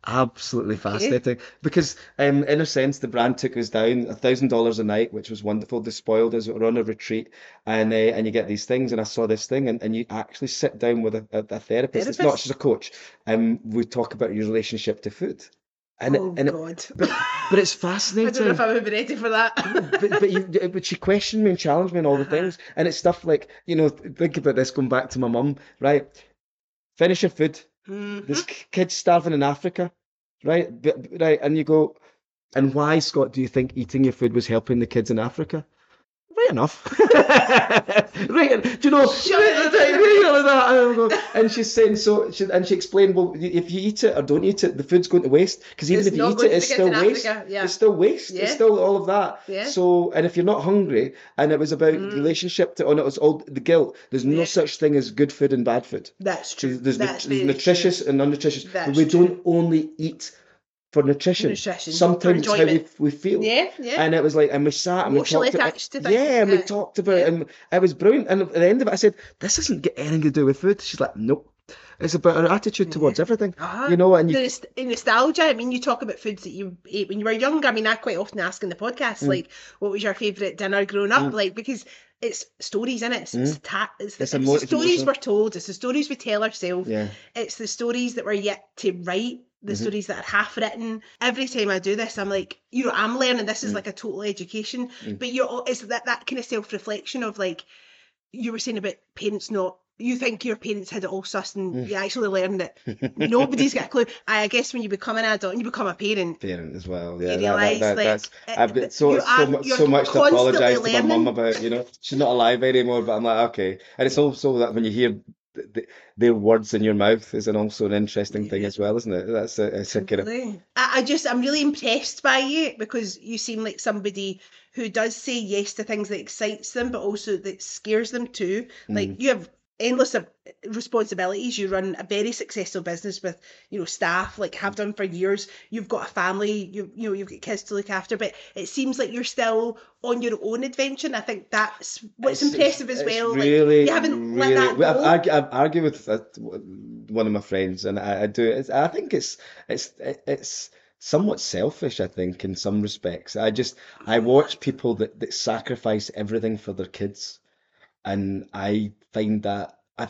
absolutely fascinating. Because um in a sense the brand took us down a thousand dollars a night which was wonderful. They spoiled us. We were on a retreat and uh, and you get these things and I saw this thing and, and you actually sit down with a, a, a therapist. It's not just a coach. And we talk about your relationship to food. And oh it, and it, God. [laughs] but, but it's fascinating. I don't know if I would be ready for that. but but you but she questioned me and challenged me and all the Uh-huh. things. And it's stuff like you know think about this going back to my mum right? Finish your food Mhm. there's kids starving in Africa, right? Right, and you go, and why, Scott, do you think eating your food was helping the kids in Africa? Right enough. [laughs] right, do you know? Shut right, right, right, like that. And, and she's saying so, she, and she explained, well, if you eat it or don't eat it, the food's going to waste because even It's if you eat it, it's still waste. Yeah. It's still waste. Yeah. It's still all of that. Yeah. So, and if you're not hungry, and it was about Mm. relationship to, oh, no, it was all the guilt. There's no such thing as good food and bad food. That's true. There's, That's very nutritious and non-nutritious, but That's we true. don't only eat for nutrition. Nutrition, Sometimes how we, we feel. Yeah, yeah. And it was like, and we sat and Emotionally we talked attached to about, yeah, and we yeah. talked about it, and it was brilliant. And at the end of it, I said, "This doesn't get anything to do with food." She's like, "Nope, it's about our attitude towards everything." Uh-huh. You know, and you the nostalgia. I mean, you talk about foods that you ate when you were younger. I mean, I quite often ask in the podcast, Mm. like, what was your favourite dinner growing up? Like, because it's stories in it. It's, it's, ta- it's, the, Mm. It's it's the stories we're told. It's the stories we tell ourselves. yeah, It's the stories that we're yet to write. The Mm-hmm. stories that are half written. Every time I do this, I'm like, you know, I'm learning. This is Mm. like a total education. But you're, it's that that kind of self reflection of like, you were saying about parents not. You think your parents had it all sussed, and Mm. you actually learned it. [laughs] Nobody's got a clue. I guess when you become an adult and you become a parent, parent as well. Yeah, you realise that, that, like. I've got so so much so much to apologise to my mum about. You know, she's not alive anymore, but I'm like, okay. And it's also that when you hear th- th- their words in your mouth is an also an interesting thing as well, isn't it? That's a, it's a kind of I, I just I'm really impressed by you because you seem like somebody who does say yes to things that excites them, but also that scares them too. Mm. Like you have endless responsibilities. You run a very successful business with you know staff, like have done for years. You've got a family. You you know you've got kids to look after, but it seems like you're still on your own adventure. And I think that's what's It's- impressive as well. Really, like, you haven't really. let that go. I've, I've argued with uh, one of my friends, and I, I do. It's, I think it's it's it's somewhat selfish. I think in some respects. I just I watch people that that sacrifice everything for their kids, and I find that I,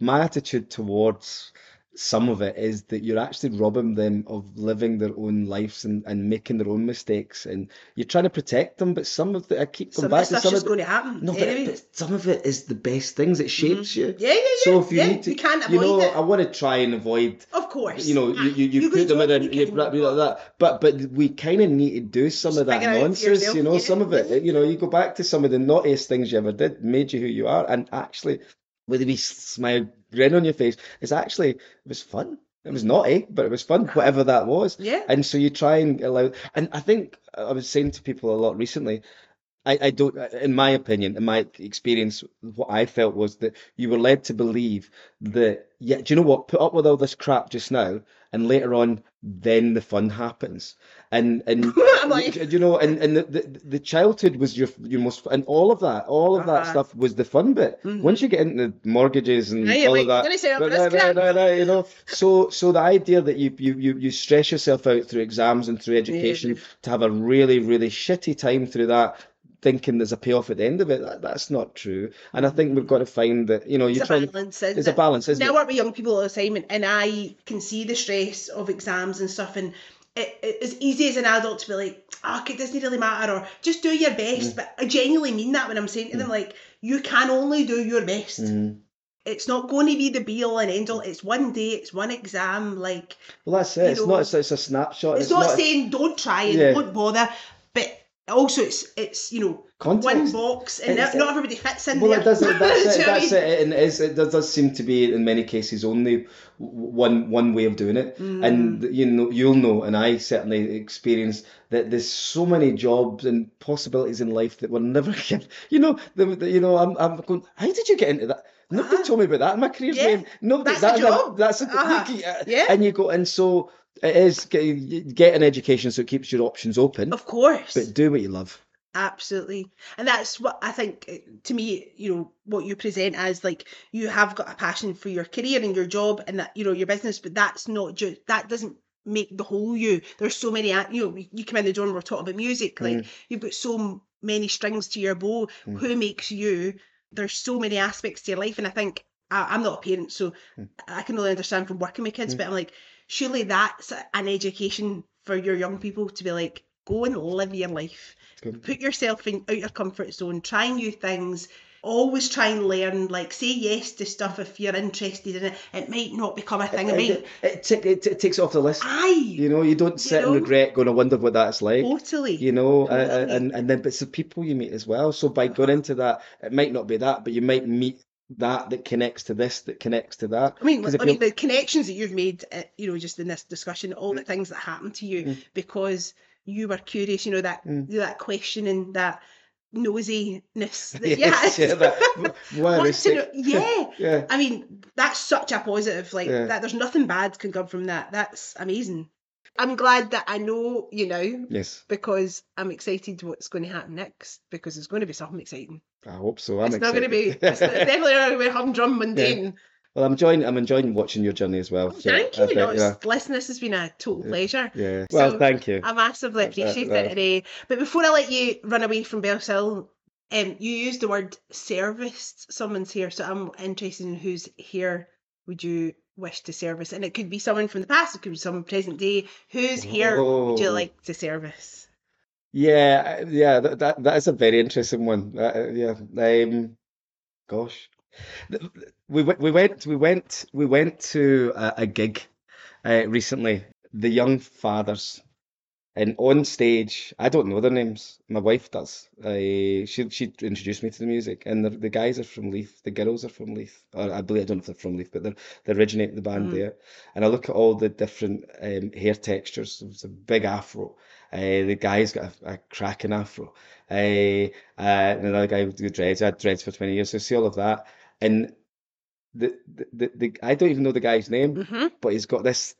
my attitude towards some of it is that you're actually robbing them of living their own lives and, and making their own mistakes and you're trying to protect them but some of the I keep some going of back to some of going to happen. no, but, anyway. but some of it is the best things. It shapes you. Yeah, yeah, yeah. So if you yeah, need to, you can't you know, it. I want to try and avoid. Of course. You know, you, you, you Ah, put them in and you you blah, blah, blah, that. But but we kind of need to do some Just of that figure it out for nonsense. yourself, You know, yeah, some of it. You know, you go back to some of the naughtiest things you ever did, made you who you are, and actually. with a wee smile grin on your face. It's actually it was fun. It was naughty, but it was fun, whatever that was. Yeah. And so you try and allow, and I think I was saying to people a lot recently, I, I don't, in my opinion, in my experience, what I felt was that you were led to believe that, yeah, do you know what? Put up with all this crap just now, and later on, then the fun happens. And and [laughs] like- you know, and and the, the, the childhood was your your most, and all of that, all of that Uh-huh. stuff was the fun bit. Once you get into mortgages and Right, all like, of that, you know. So so the idea that you you you you stress yourself out through exams and through education to have a really really shitty time through that, thinking there's a payoff at the end of it, that, that's not true. And I think we've got to find that you know It's you're a trying. balance, isn't It's a balance, isn't now I it? work with young people all the time, and, and I can see the stress of exams and stuff. And it, it's easy as an adult to be like, "Oh, okay, it doesn't really matter," or just do your best. Mm. But I genuinely mean that when I'm saying to them, like, you can only do your best. Mhm. It's not going to be the be all and end all. It's one day. It's one exam. Like, Well, that's it. It's know, not. It's, it's a snapshot. it's, not, a- saying don't try and Yeah. don't bother, also it's it's you know one box, and It's- not everybody fits in Well, there. it doesn't. That's it. [laughs] I That's mean? it. And it, is, it does, does seem to be in many cases only one one way of doing it. Mm. And you know, you'll know, and I certainly experienced that there's so many jobs and possibilities in life that were never [laughs] given. You know, the, the, you know, I'm I'm going. How did you get into that? Nobody Ah. told me about that in my career. Yeah. Name. Nobody. That's a that- job. That's a, Ah. you- Yeah. And you go, and so it is. Get, get an education so it keeps your options open. Of course. But do what you love. Absolutely. And that's what I think eh, to me, you know, what you present as like you have got a passion for your career and your job and that, you know, your business, but that's not just, that doesn't make the whole you. There's so many, you know, you come in the door and we're talking about music, like mm. you've got so many strings to your bow. Mm. Who makes you? There's so many aspects to your life. And I think I, I'm not a parent, so mm. I can only understand from working with kids, but I'm like, surely that's an education for your young people to be like, go and live your life put yourself in out your comfort zone try new things always try and learn like say yes to stuff if you're interested in it it might not become a thing it It, it, it, it, it takes it off the list. aye You know, you don't sit know? and regret going, I wonder what that's like. totally You know, uh, uh, Totally. and and then but it's the people you meet as well. So by going into that, it might not be that, but you might meet that that connects to this, that connects to that. I mean, I mean, the connections that you've made, uh, you know, just in this discussion, all Mm. the things that happened to you because you were curious, you know, that Mm. that questioning, that nosiness [laughs] that Yes, yeah, that Want [laughs] to know- yeah. [laughs] Yeah. I mean, that's such a positive. Like Yeah. that, there's nothing bad can come from that. That's amazing. I'm glad that I know you now Yes, because I'm excited what's going to happen next because it's going to be something exciting. I hope so. I'm it's not going to be. excited. It's [laughs] definitely not going to be humdrum mundane. well, I'm enjoying. I'm enjoying watching your journey as well. so Thank you. No, yeah, listen, this has been a total pleasure. yeah. Well, So, thank you. I massively appreciate uh, it. uh, but before I let you run away from Bellsill, um, you used the word service. Someone's here, so I'm interested in who's here. Would you wish to service? And it could be someone from the past. It could be someone present day. Who's here? Would you Oh. like to service? Yeah, uh, yeah, that that, that is a very interesting one. Uh, yeah, um, gosh, we we went we went we went to a, a gig uh, recently. The Young Fathers, and on stage, I don't know their names. My wife does. Uh, she she introduced me to the music, and the the guys are from Leith. The girls are from Leith. Or I believe I don't know if they're from Leith, but they're they originate the band Mm. there. And I look at all the different um, hair textures. There's a big afro. Uh, the guy's got a, a cracking afro. Uh, uh, and another guy with the dreads. I had dreads for 20 years. So I see all of that. And the, the, the, the I don't even know the guy's name, Mm-hmm. but he's got this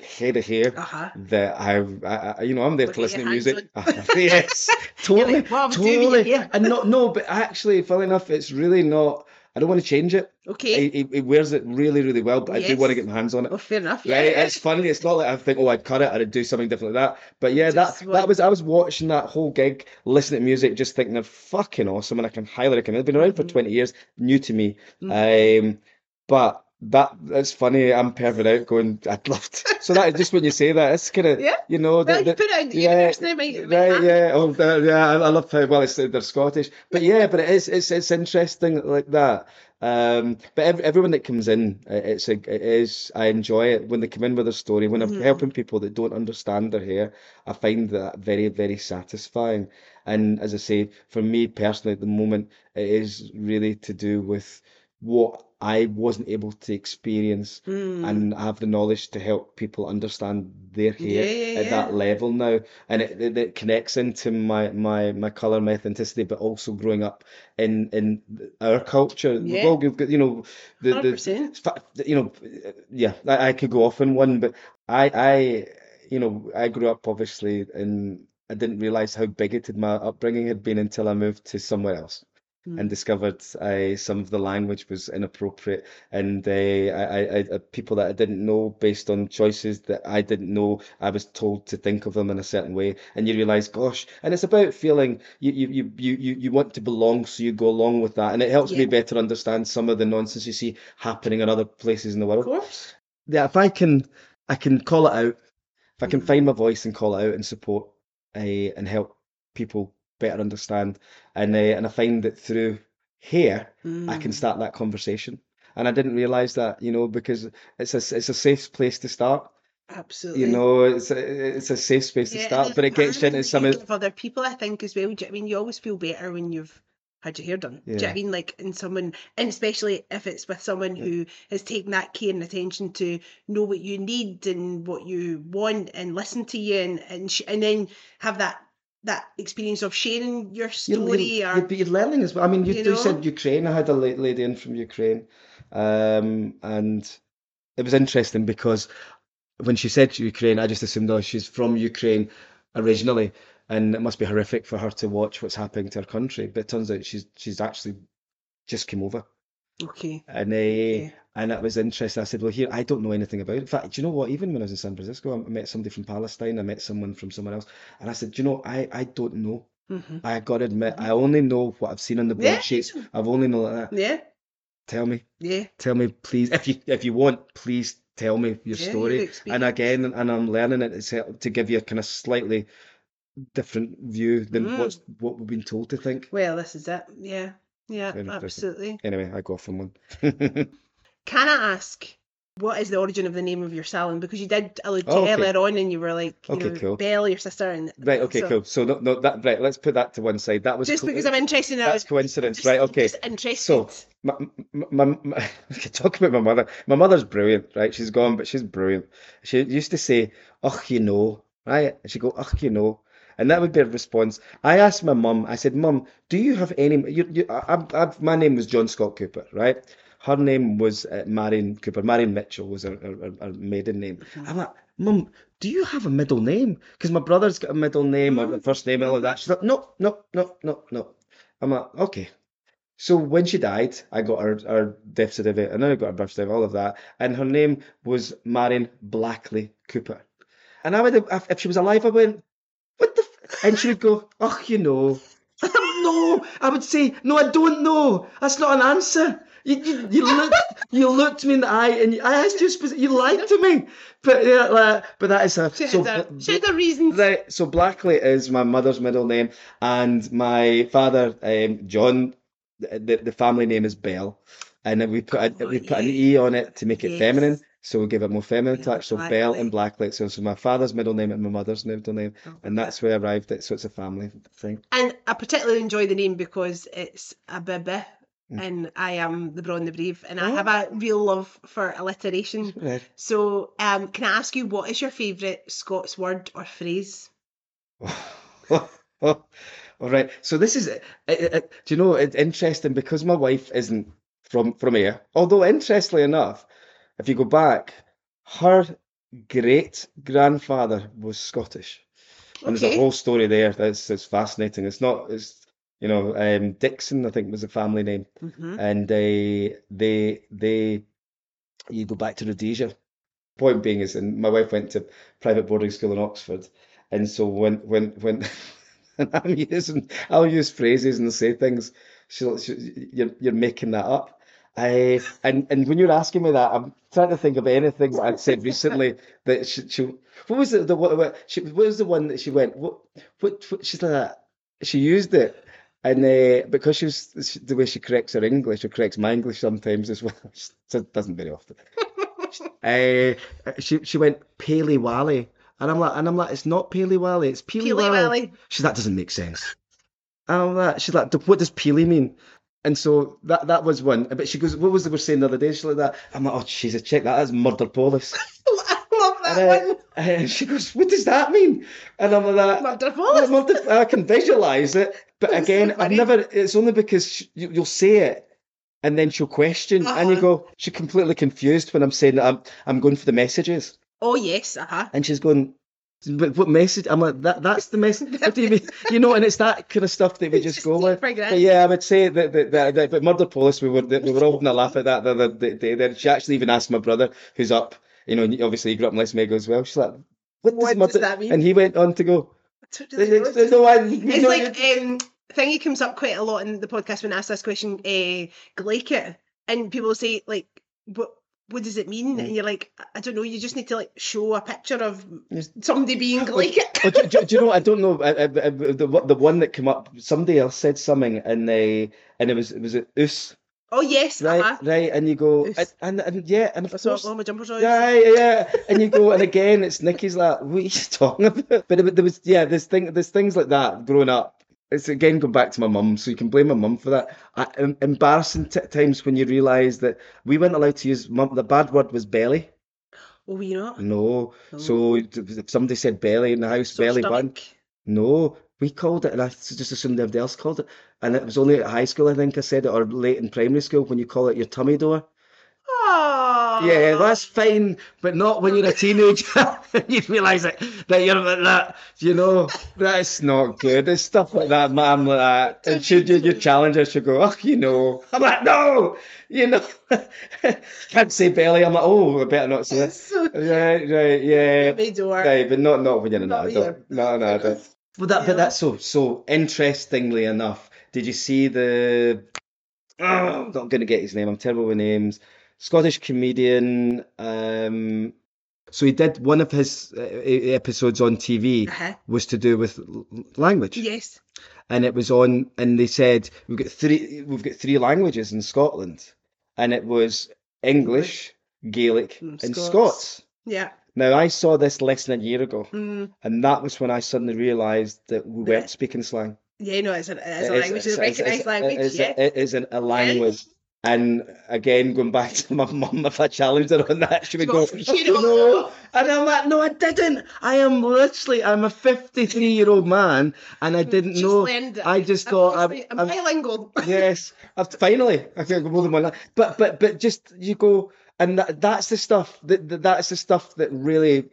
head of hair Uh huh. that I've, I, I, you know, I'm there Look to listen to music. [laughs] yes, [laughs] totally, like, "What am I doing with your totally. And not, no, but actually, funnily enough, it's really not. I don't want to change it. Okay. He, he, wears it really, really well, but I do want to get my hands on it. oh, fair enough. Right, Yeah. it's funny. It's not like I think, oh, I'd cut it, or I'd do something different like that. But yeah, Just that what- that was I was watching that whole gig, listening to music, just thinking they're fucking awesome, and I can highly recommend. They've been around for Mhm. twenty years, new to me. Mhm. Um, but that that's funny. I'm perving out, going, I'd love to. So that just when you say that, it's kind of [laughs] Yeah. you know, Well, the, you put it out in the yeah, universe now, might Right, yeah, oh, that- yeah, I, love how well it's they're Scottish, but yeah, but it is it's it's interesting like that. Um, but ev everyone that comes in, uh, it's a it is I enjoy it when they come in with a story. When I'm Mhm. helping people that don't understand their hair, I find that very very satisfying. And as I say, for me personally, at the moment, it is really to do with what I wasn't able to experience Mm. and have the knowledge to help people understand their hair Yeah, yeah, at yeah. that level now, and it, it, it connects into my my my color methodicity, but also growing up in in our culture. Yeah. Well, you've got you know the the 100%. fa- you know yeah I, I could go off on one, but I I you know I grew up obviously and I didn't realize how bigoted my upbringing had been until I moved to somewhere else and Mm. discovered uh, some of the language was inappropriate and uh, I, I, I, people that I didn't know based on choices that I didn't know I was told to think of them in a certain way and you realize gosh and it's about feeling you you, you, you, you want to belong so you go along with that and it helps me better understand some of the nonsense you see happening in other places in the world Of course. yeah if I can I can call it out if I can Mhm. find my voice and call it out and support uh, and help people better understand and uh, and I find that through hair I can Mm. start that conversation and I didn't realize that you know because it's a it's a safe place to start Absolutely. you know it's a it's a safe space to Yeah, start but it gets empowering into some of other people, I think, as well. Do you I mean? You always feel better when you've had your hair done. Do you know I mean? Like in someone, and especially if it's with someone who has taken that care and attention to know what you need and what you want and listen to you and and, sh- and then have that that experience of sharing your story you're, or you're, but you're learning as well. I mean, you, you you said? Ukraine. I had a lady in from Ukraine, um, and it was interesting because when she said Ukraine, I just assumed, oh, she's from Ukraine originally, and it must be horrific for her to watch what's happening to her country. But it turns out she's she's actually just came over, okay. and uh, Okay. and it was interesting. I said, well, here I don't know anything about it. In fact, do you know what? Even when I was in San Francisco, I met somebody from Palestine. I met someone from somewhere else, and I said, do you know, I I don't know. hmm I got to admit, I only know what I've seen on the Yeah. broadsheets. I've only known that. Yeah. Tell me, Yeah. tell me, please. If you if you want, please tell me your Yeah, story. And again, and I'm learning it it's to give you a kind of slightly different view than Mm. what's what we've been told to think. Well, this is it. Yeah. Yeah. Very. Absolutely. Anyway, I go off on one. [laughs] Can I ask what is the origin of the name of your salon? Because you did allude to Oh, okay. earlier on, and you were like, you Okay, know, cool. Belle, your sister, and Right, okay, so- cool. So no, no, that right. Let's put that to one side. That was Just co- because I'm interested in that that's coincidence, just, right? Okay. Just interested. So, my, my, my, my [laughs] talk about my mother. My mother's brilliant, right? She's gone, but she's brilliant. She used to say, "Oh, you know," right? And she'd go, "Oh, you know," and that would be a response. I asked my mum. I said, "Mum, do you have any?" You, you, I, I, my name was John Scott Cooper, right? Her name was uh, Marion Cooper. Marion Mitchell was her, her, her- maiden name. I'm like, Mum, do you have a middle name? Because my brother's got a middle name or a first name and all of that. She's like, no, no, no, no, no. I'm like, okay. So when she died, I got her, her death certificate and then I got her birth certificate, all of that. And her name was Marion Blackley Cooper. And I would have, if- she was alive, I went, what the? F-? And she would go, oh, you know. no, I would say, no, I don't know. That's not an answer. You, you, you looked, [laughs] you looked me in the eye, and you, I asked you, speci- you lied to me. But yeah, like, but that is a she so. had, a, she had a reason. Right, so Blackley is my mother's middle name, and my father, um, John, the, the family name is Bell, and then we put a, Oh, we put an. E on it to make it Yes. feminine, so we give it more feminine Yeah, touch. So Bell and. Blackley. So, so my father's middle name and my mother's middle name, Oh, and that's where I arrived at. So it's a family thing. And I particularly enjoy the name because it's a bibby, Mm. and I am the Braw and the Brave, and I Oh. have a real love for alliteration. Right. So, um, can I ask you what is your favourite Scots word or phrase? [laughs] All right. So this is, it, it, do you know, it's interesting because my wife isn't from from here. Although interestingly enough, if you go back, her great grandfather was Scottish, and there's a whole story there that's that's fascinating. It's not, it's you know, um, Dixon I think was the family name, hmm and uh, they they you go back to Rhodesia. Point being is, and my wife went to private boarding school in Oxford, and so when when when [laughs] and I'm using, I'll use phrases and say things. She'll, she, you're you're making that up. I and and when you're asking me that, I'm trying to think of anything I'd said recently [laughs] that she, she what was it the what, what she what was the one that she went what what, what she's like that. She used it. And uh, because she was she, the way she corrects her English or corrects my English sometimes as well [laughs] she doesn't very often. [laughs] Uh, she she went Paley Wally. And I'm like and I'm like it's not Paley Wally it's Peely Peely Wally. Wally. she's like that doesn't make sense. And I'm like she's like what does Peely mean And so that that was one. But she goes, "What was they were saying the other day?" She's like that. I'm like, "Oh, Jesus, check that. That's murder police." [laughs] I love that And, one. uh, and she goes, "What does that mean?" And I'm like, that. Murder police. murder- I can visualize it, but That's so again, I've never. It's only because she, you, you'll say it, and then she'll question, and you Uh-huh. go, "She's completely confused when I'm saying that I'm I'm going for the messages," Oh yes, uh huh. and she's going. But what message? I'm like, that, that's the message. What do you mean? You know, and it's that kind of stuff that we just, go with. But yeah, I would say that, that, that, that but Murder Police, we were we were all having a laugh at that the other day. day there. She actually even asked my brother, who's up, you know, obviously he grew up in Lesmahagow as well. She's like, "What does What does murder?" that mean? And he went on to go, I don't really know. "There's no one." It's like um, thingy comes up quite a lot in the podcast when I ask this question, uh, Glaikit, and people say like, "What what does it mean?" Mm. And you're like, "I- "I don't know. You just need to like show a picture of somebody being [laughs] Glaikit." Oh, do, do, do you know? I don't know. I, I, I, the one- the one that came up, somebody else said something, and they and it was it was it us, oh yes, right, uh-huh. right, and you go, and, and and yeah, and of what course, all my jumpers are. Yeah, yeah, yeah. And you go, and again, it's Nikki's like, what are you [laughs] talking about? But it, there was, yeah, there's thing, there's things like that growing up. It's again going back to my mum, so you can blame my mum for that. I, em- embarrassing t- times when you realise that we weren't allowed to use mum. The bad word was belly. Oh, you know. No, so if somebody said belly in the house, So belly button. No, we called it, and I just assumed everybody else called it. And it was only at high school, I think I said it, or late in primary school when you call it your tummy door. Oh. Yeah, that's fine, but not when you're a teenager. [laughs] you realise that, that you're like that. You know, that's not good. It's stuff like that, ma'am, like that. And should you, your challenger should go, oh, you know. I'm like, no, you know. [laughs] Can't say belly. I'm like, oh, I better not say that. [laughs] So Right, right, yeah. Right, but not not when you're an Not adult. No, no, don't. Well, that, Yeah. but that's so so. Interestingly enough, did you see the? Oh, I'm not going to get his name. I'm terrible with names. Scottish comedian. Um, so he did one of his uh, episodes on TV Uh-huh. was to do with language, Yes. and it was on. And they said we've got three. We've got three languages in Scotland, and it was English, Gaelic, Mm, and Scots. Scots. Yeah. Now I saw this less than a year ago. Mm. And that was when I suddenly realised that we weren't speaking slang. Yeah, no, it's a, it's a It language, it's a it's- it's- recognised language. It is, yeah. it is an, a language. And again, going back to my mum, if I challenged her on that, she would go, She would go, no. And I'm like, no, I didn't. I am literally, I'm a 53 year old man and I didn't Just know. I just I'm thought, I'm, I'm, I'm, bilingual. [laughs] yes, I've finally, I can go more than one. But, but, but just, you go, and that, that's the stuff, that, that that's the stuff that really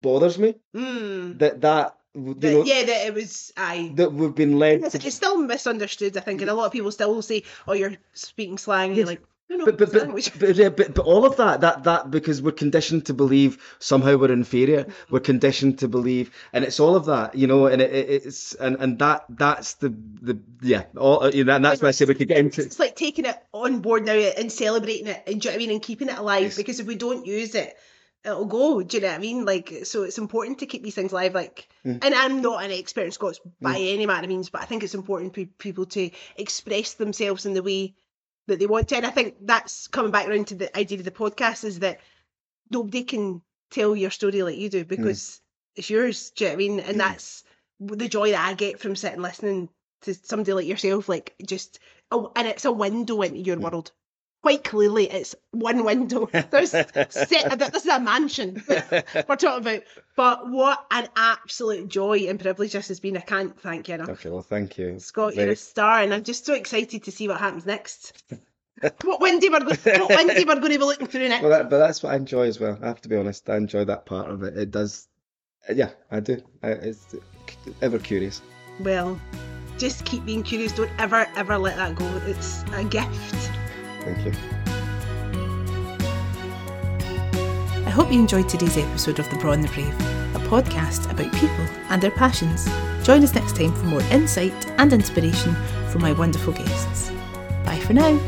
bothers me. Mm. That, that, you That- know, yeah, that it was. I. that we've been led It's, to it's still misunderstood, I think, and a lot of people still will say, "Oh, you're speaking slang." And you're like, no, but but but, but, yeah, but but all of that that that because we're conditioned to believe somehow we're inferior mm. we're conditioned to believe and it's all of that you know and it, it, it's and and that that's the the yeah all uh, you know and that's why I say we could get into It's like taking it on board now and celebrating it, and do you know what I mean, and keeping it alive. Yes. Because if we don't use it, it'll go. Do you know what I mean? Like, so it's important to keep these things live. Like, Mm. and I'm not an expert in Scots by any manner of means, but I think it's important for people to express themselves in the way that they want to. And I think that's coming back around to the idea of the podcast is that nobody can tell your story like you do because it's yours. Do you know what I mean? And Mm. that's the joy that I get from sitting listening to somebody like yourself. Like just, oh, and it's a window into your world. Quite clearly, it's one window. [laughs] There's set. This is a mansion [laughs] we're talking about. But what an absolute joy and privilege this has been. I can't thank you enough. okay well thank you Scott, you're a star, and I'm just so excited to see what happens next. [laughs] what Wendy we're going, what Wendy we're going to be looking through next. well that, but that's what I enjoy as well I have to be honest I enjoy that part of it it does yeah I do I, it's ever curious Well, just keep being curious. Don't ever, ever let that go. It's a gift. Thank you I hope you enjoyed today's episode of The Braw and the Brave, a podcast about people and their passions. Join us next time for more insight and inspiration from my wonderful guests. Bye for now.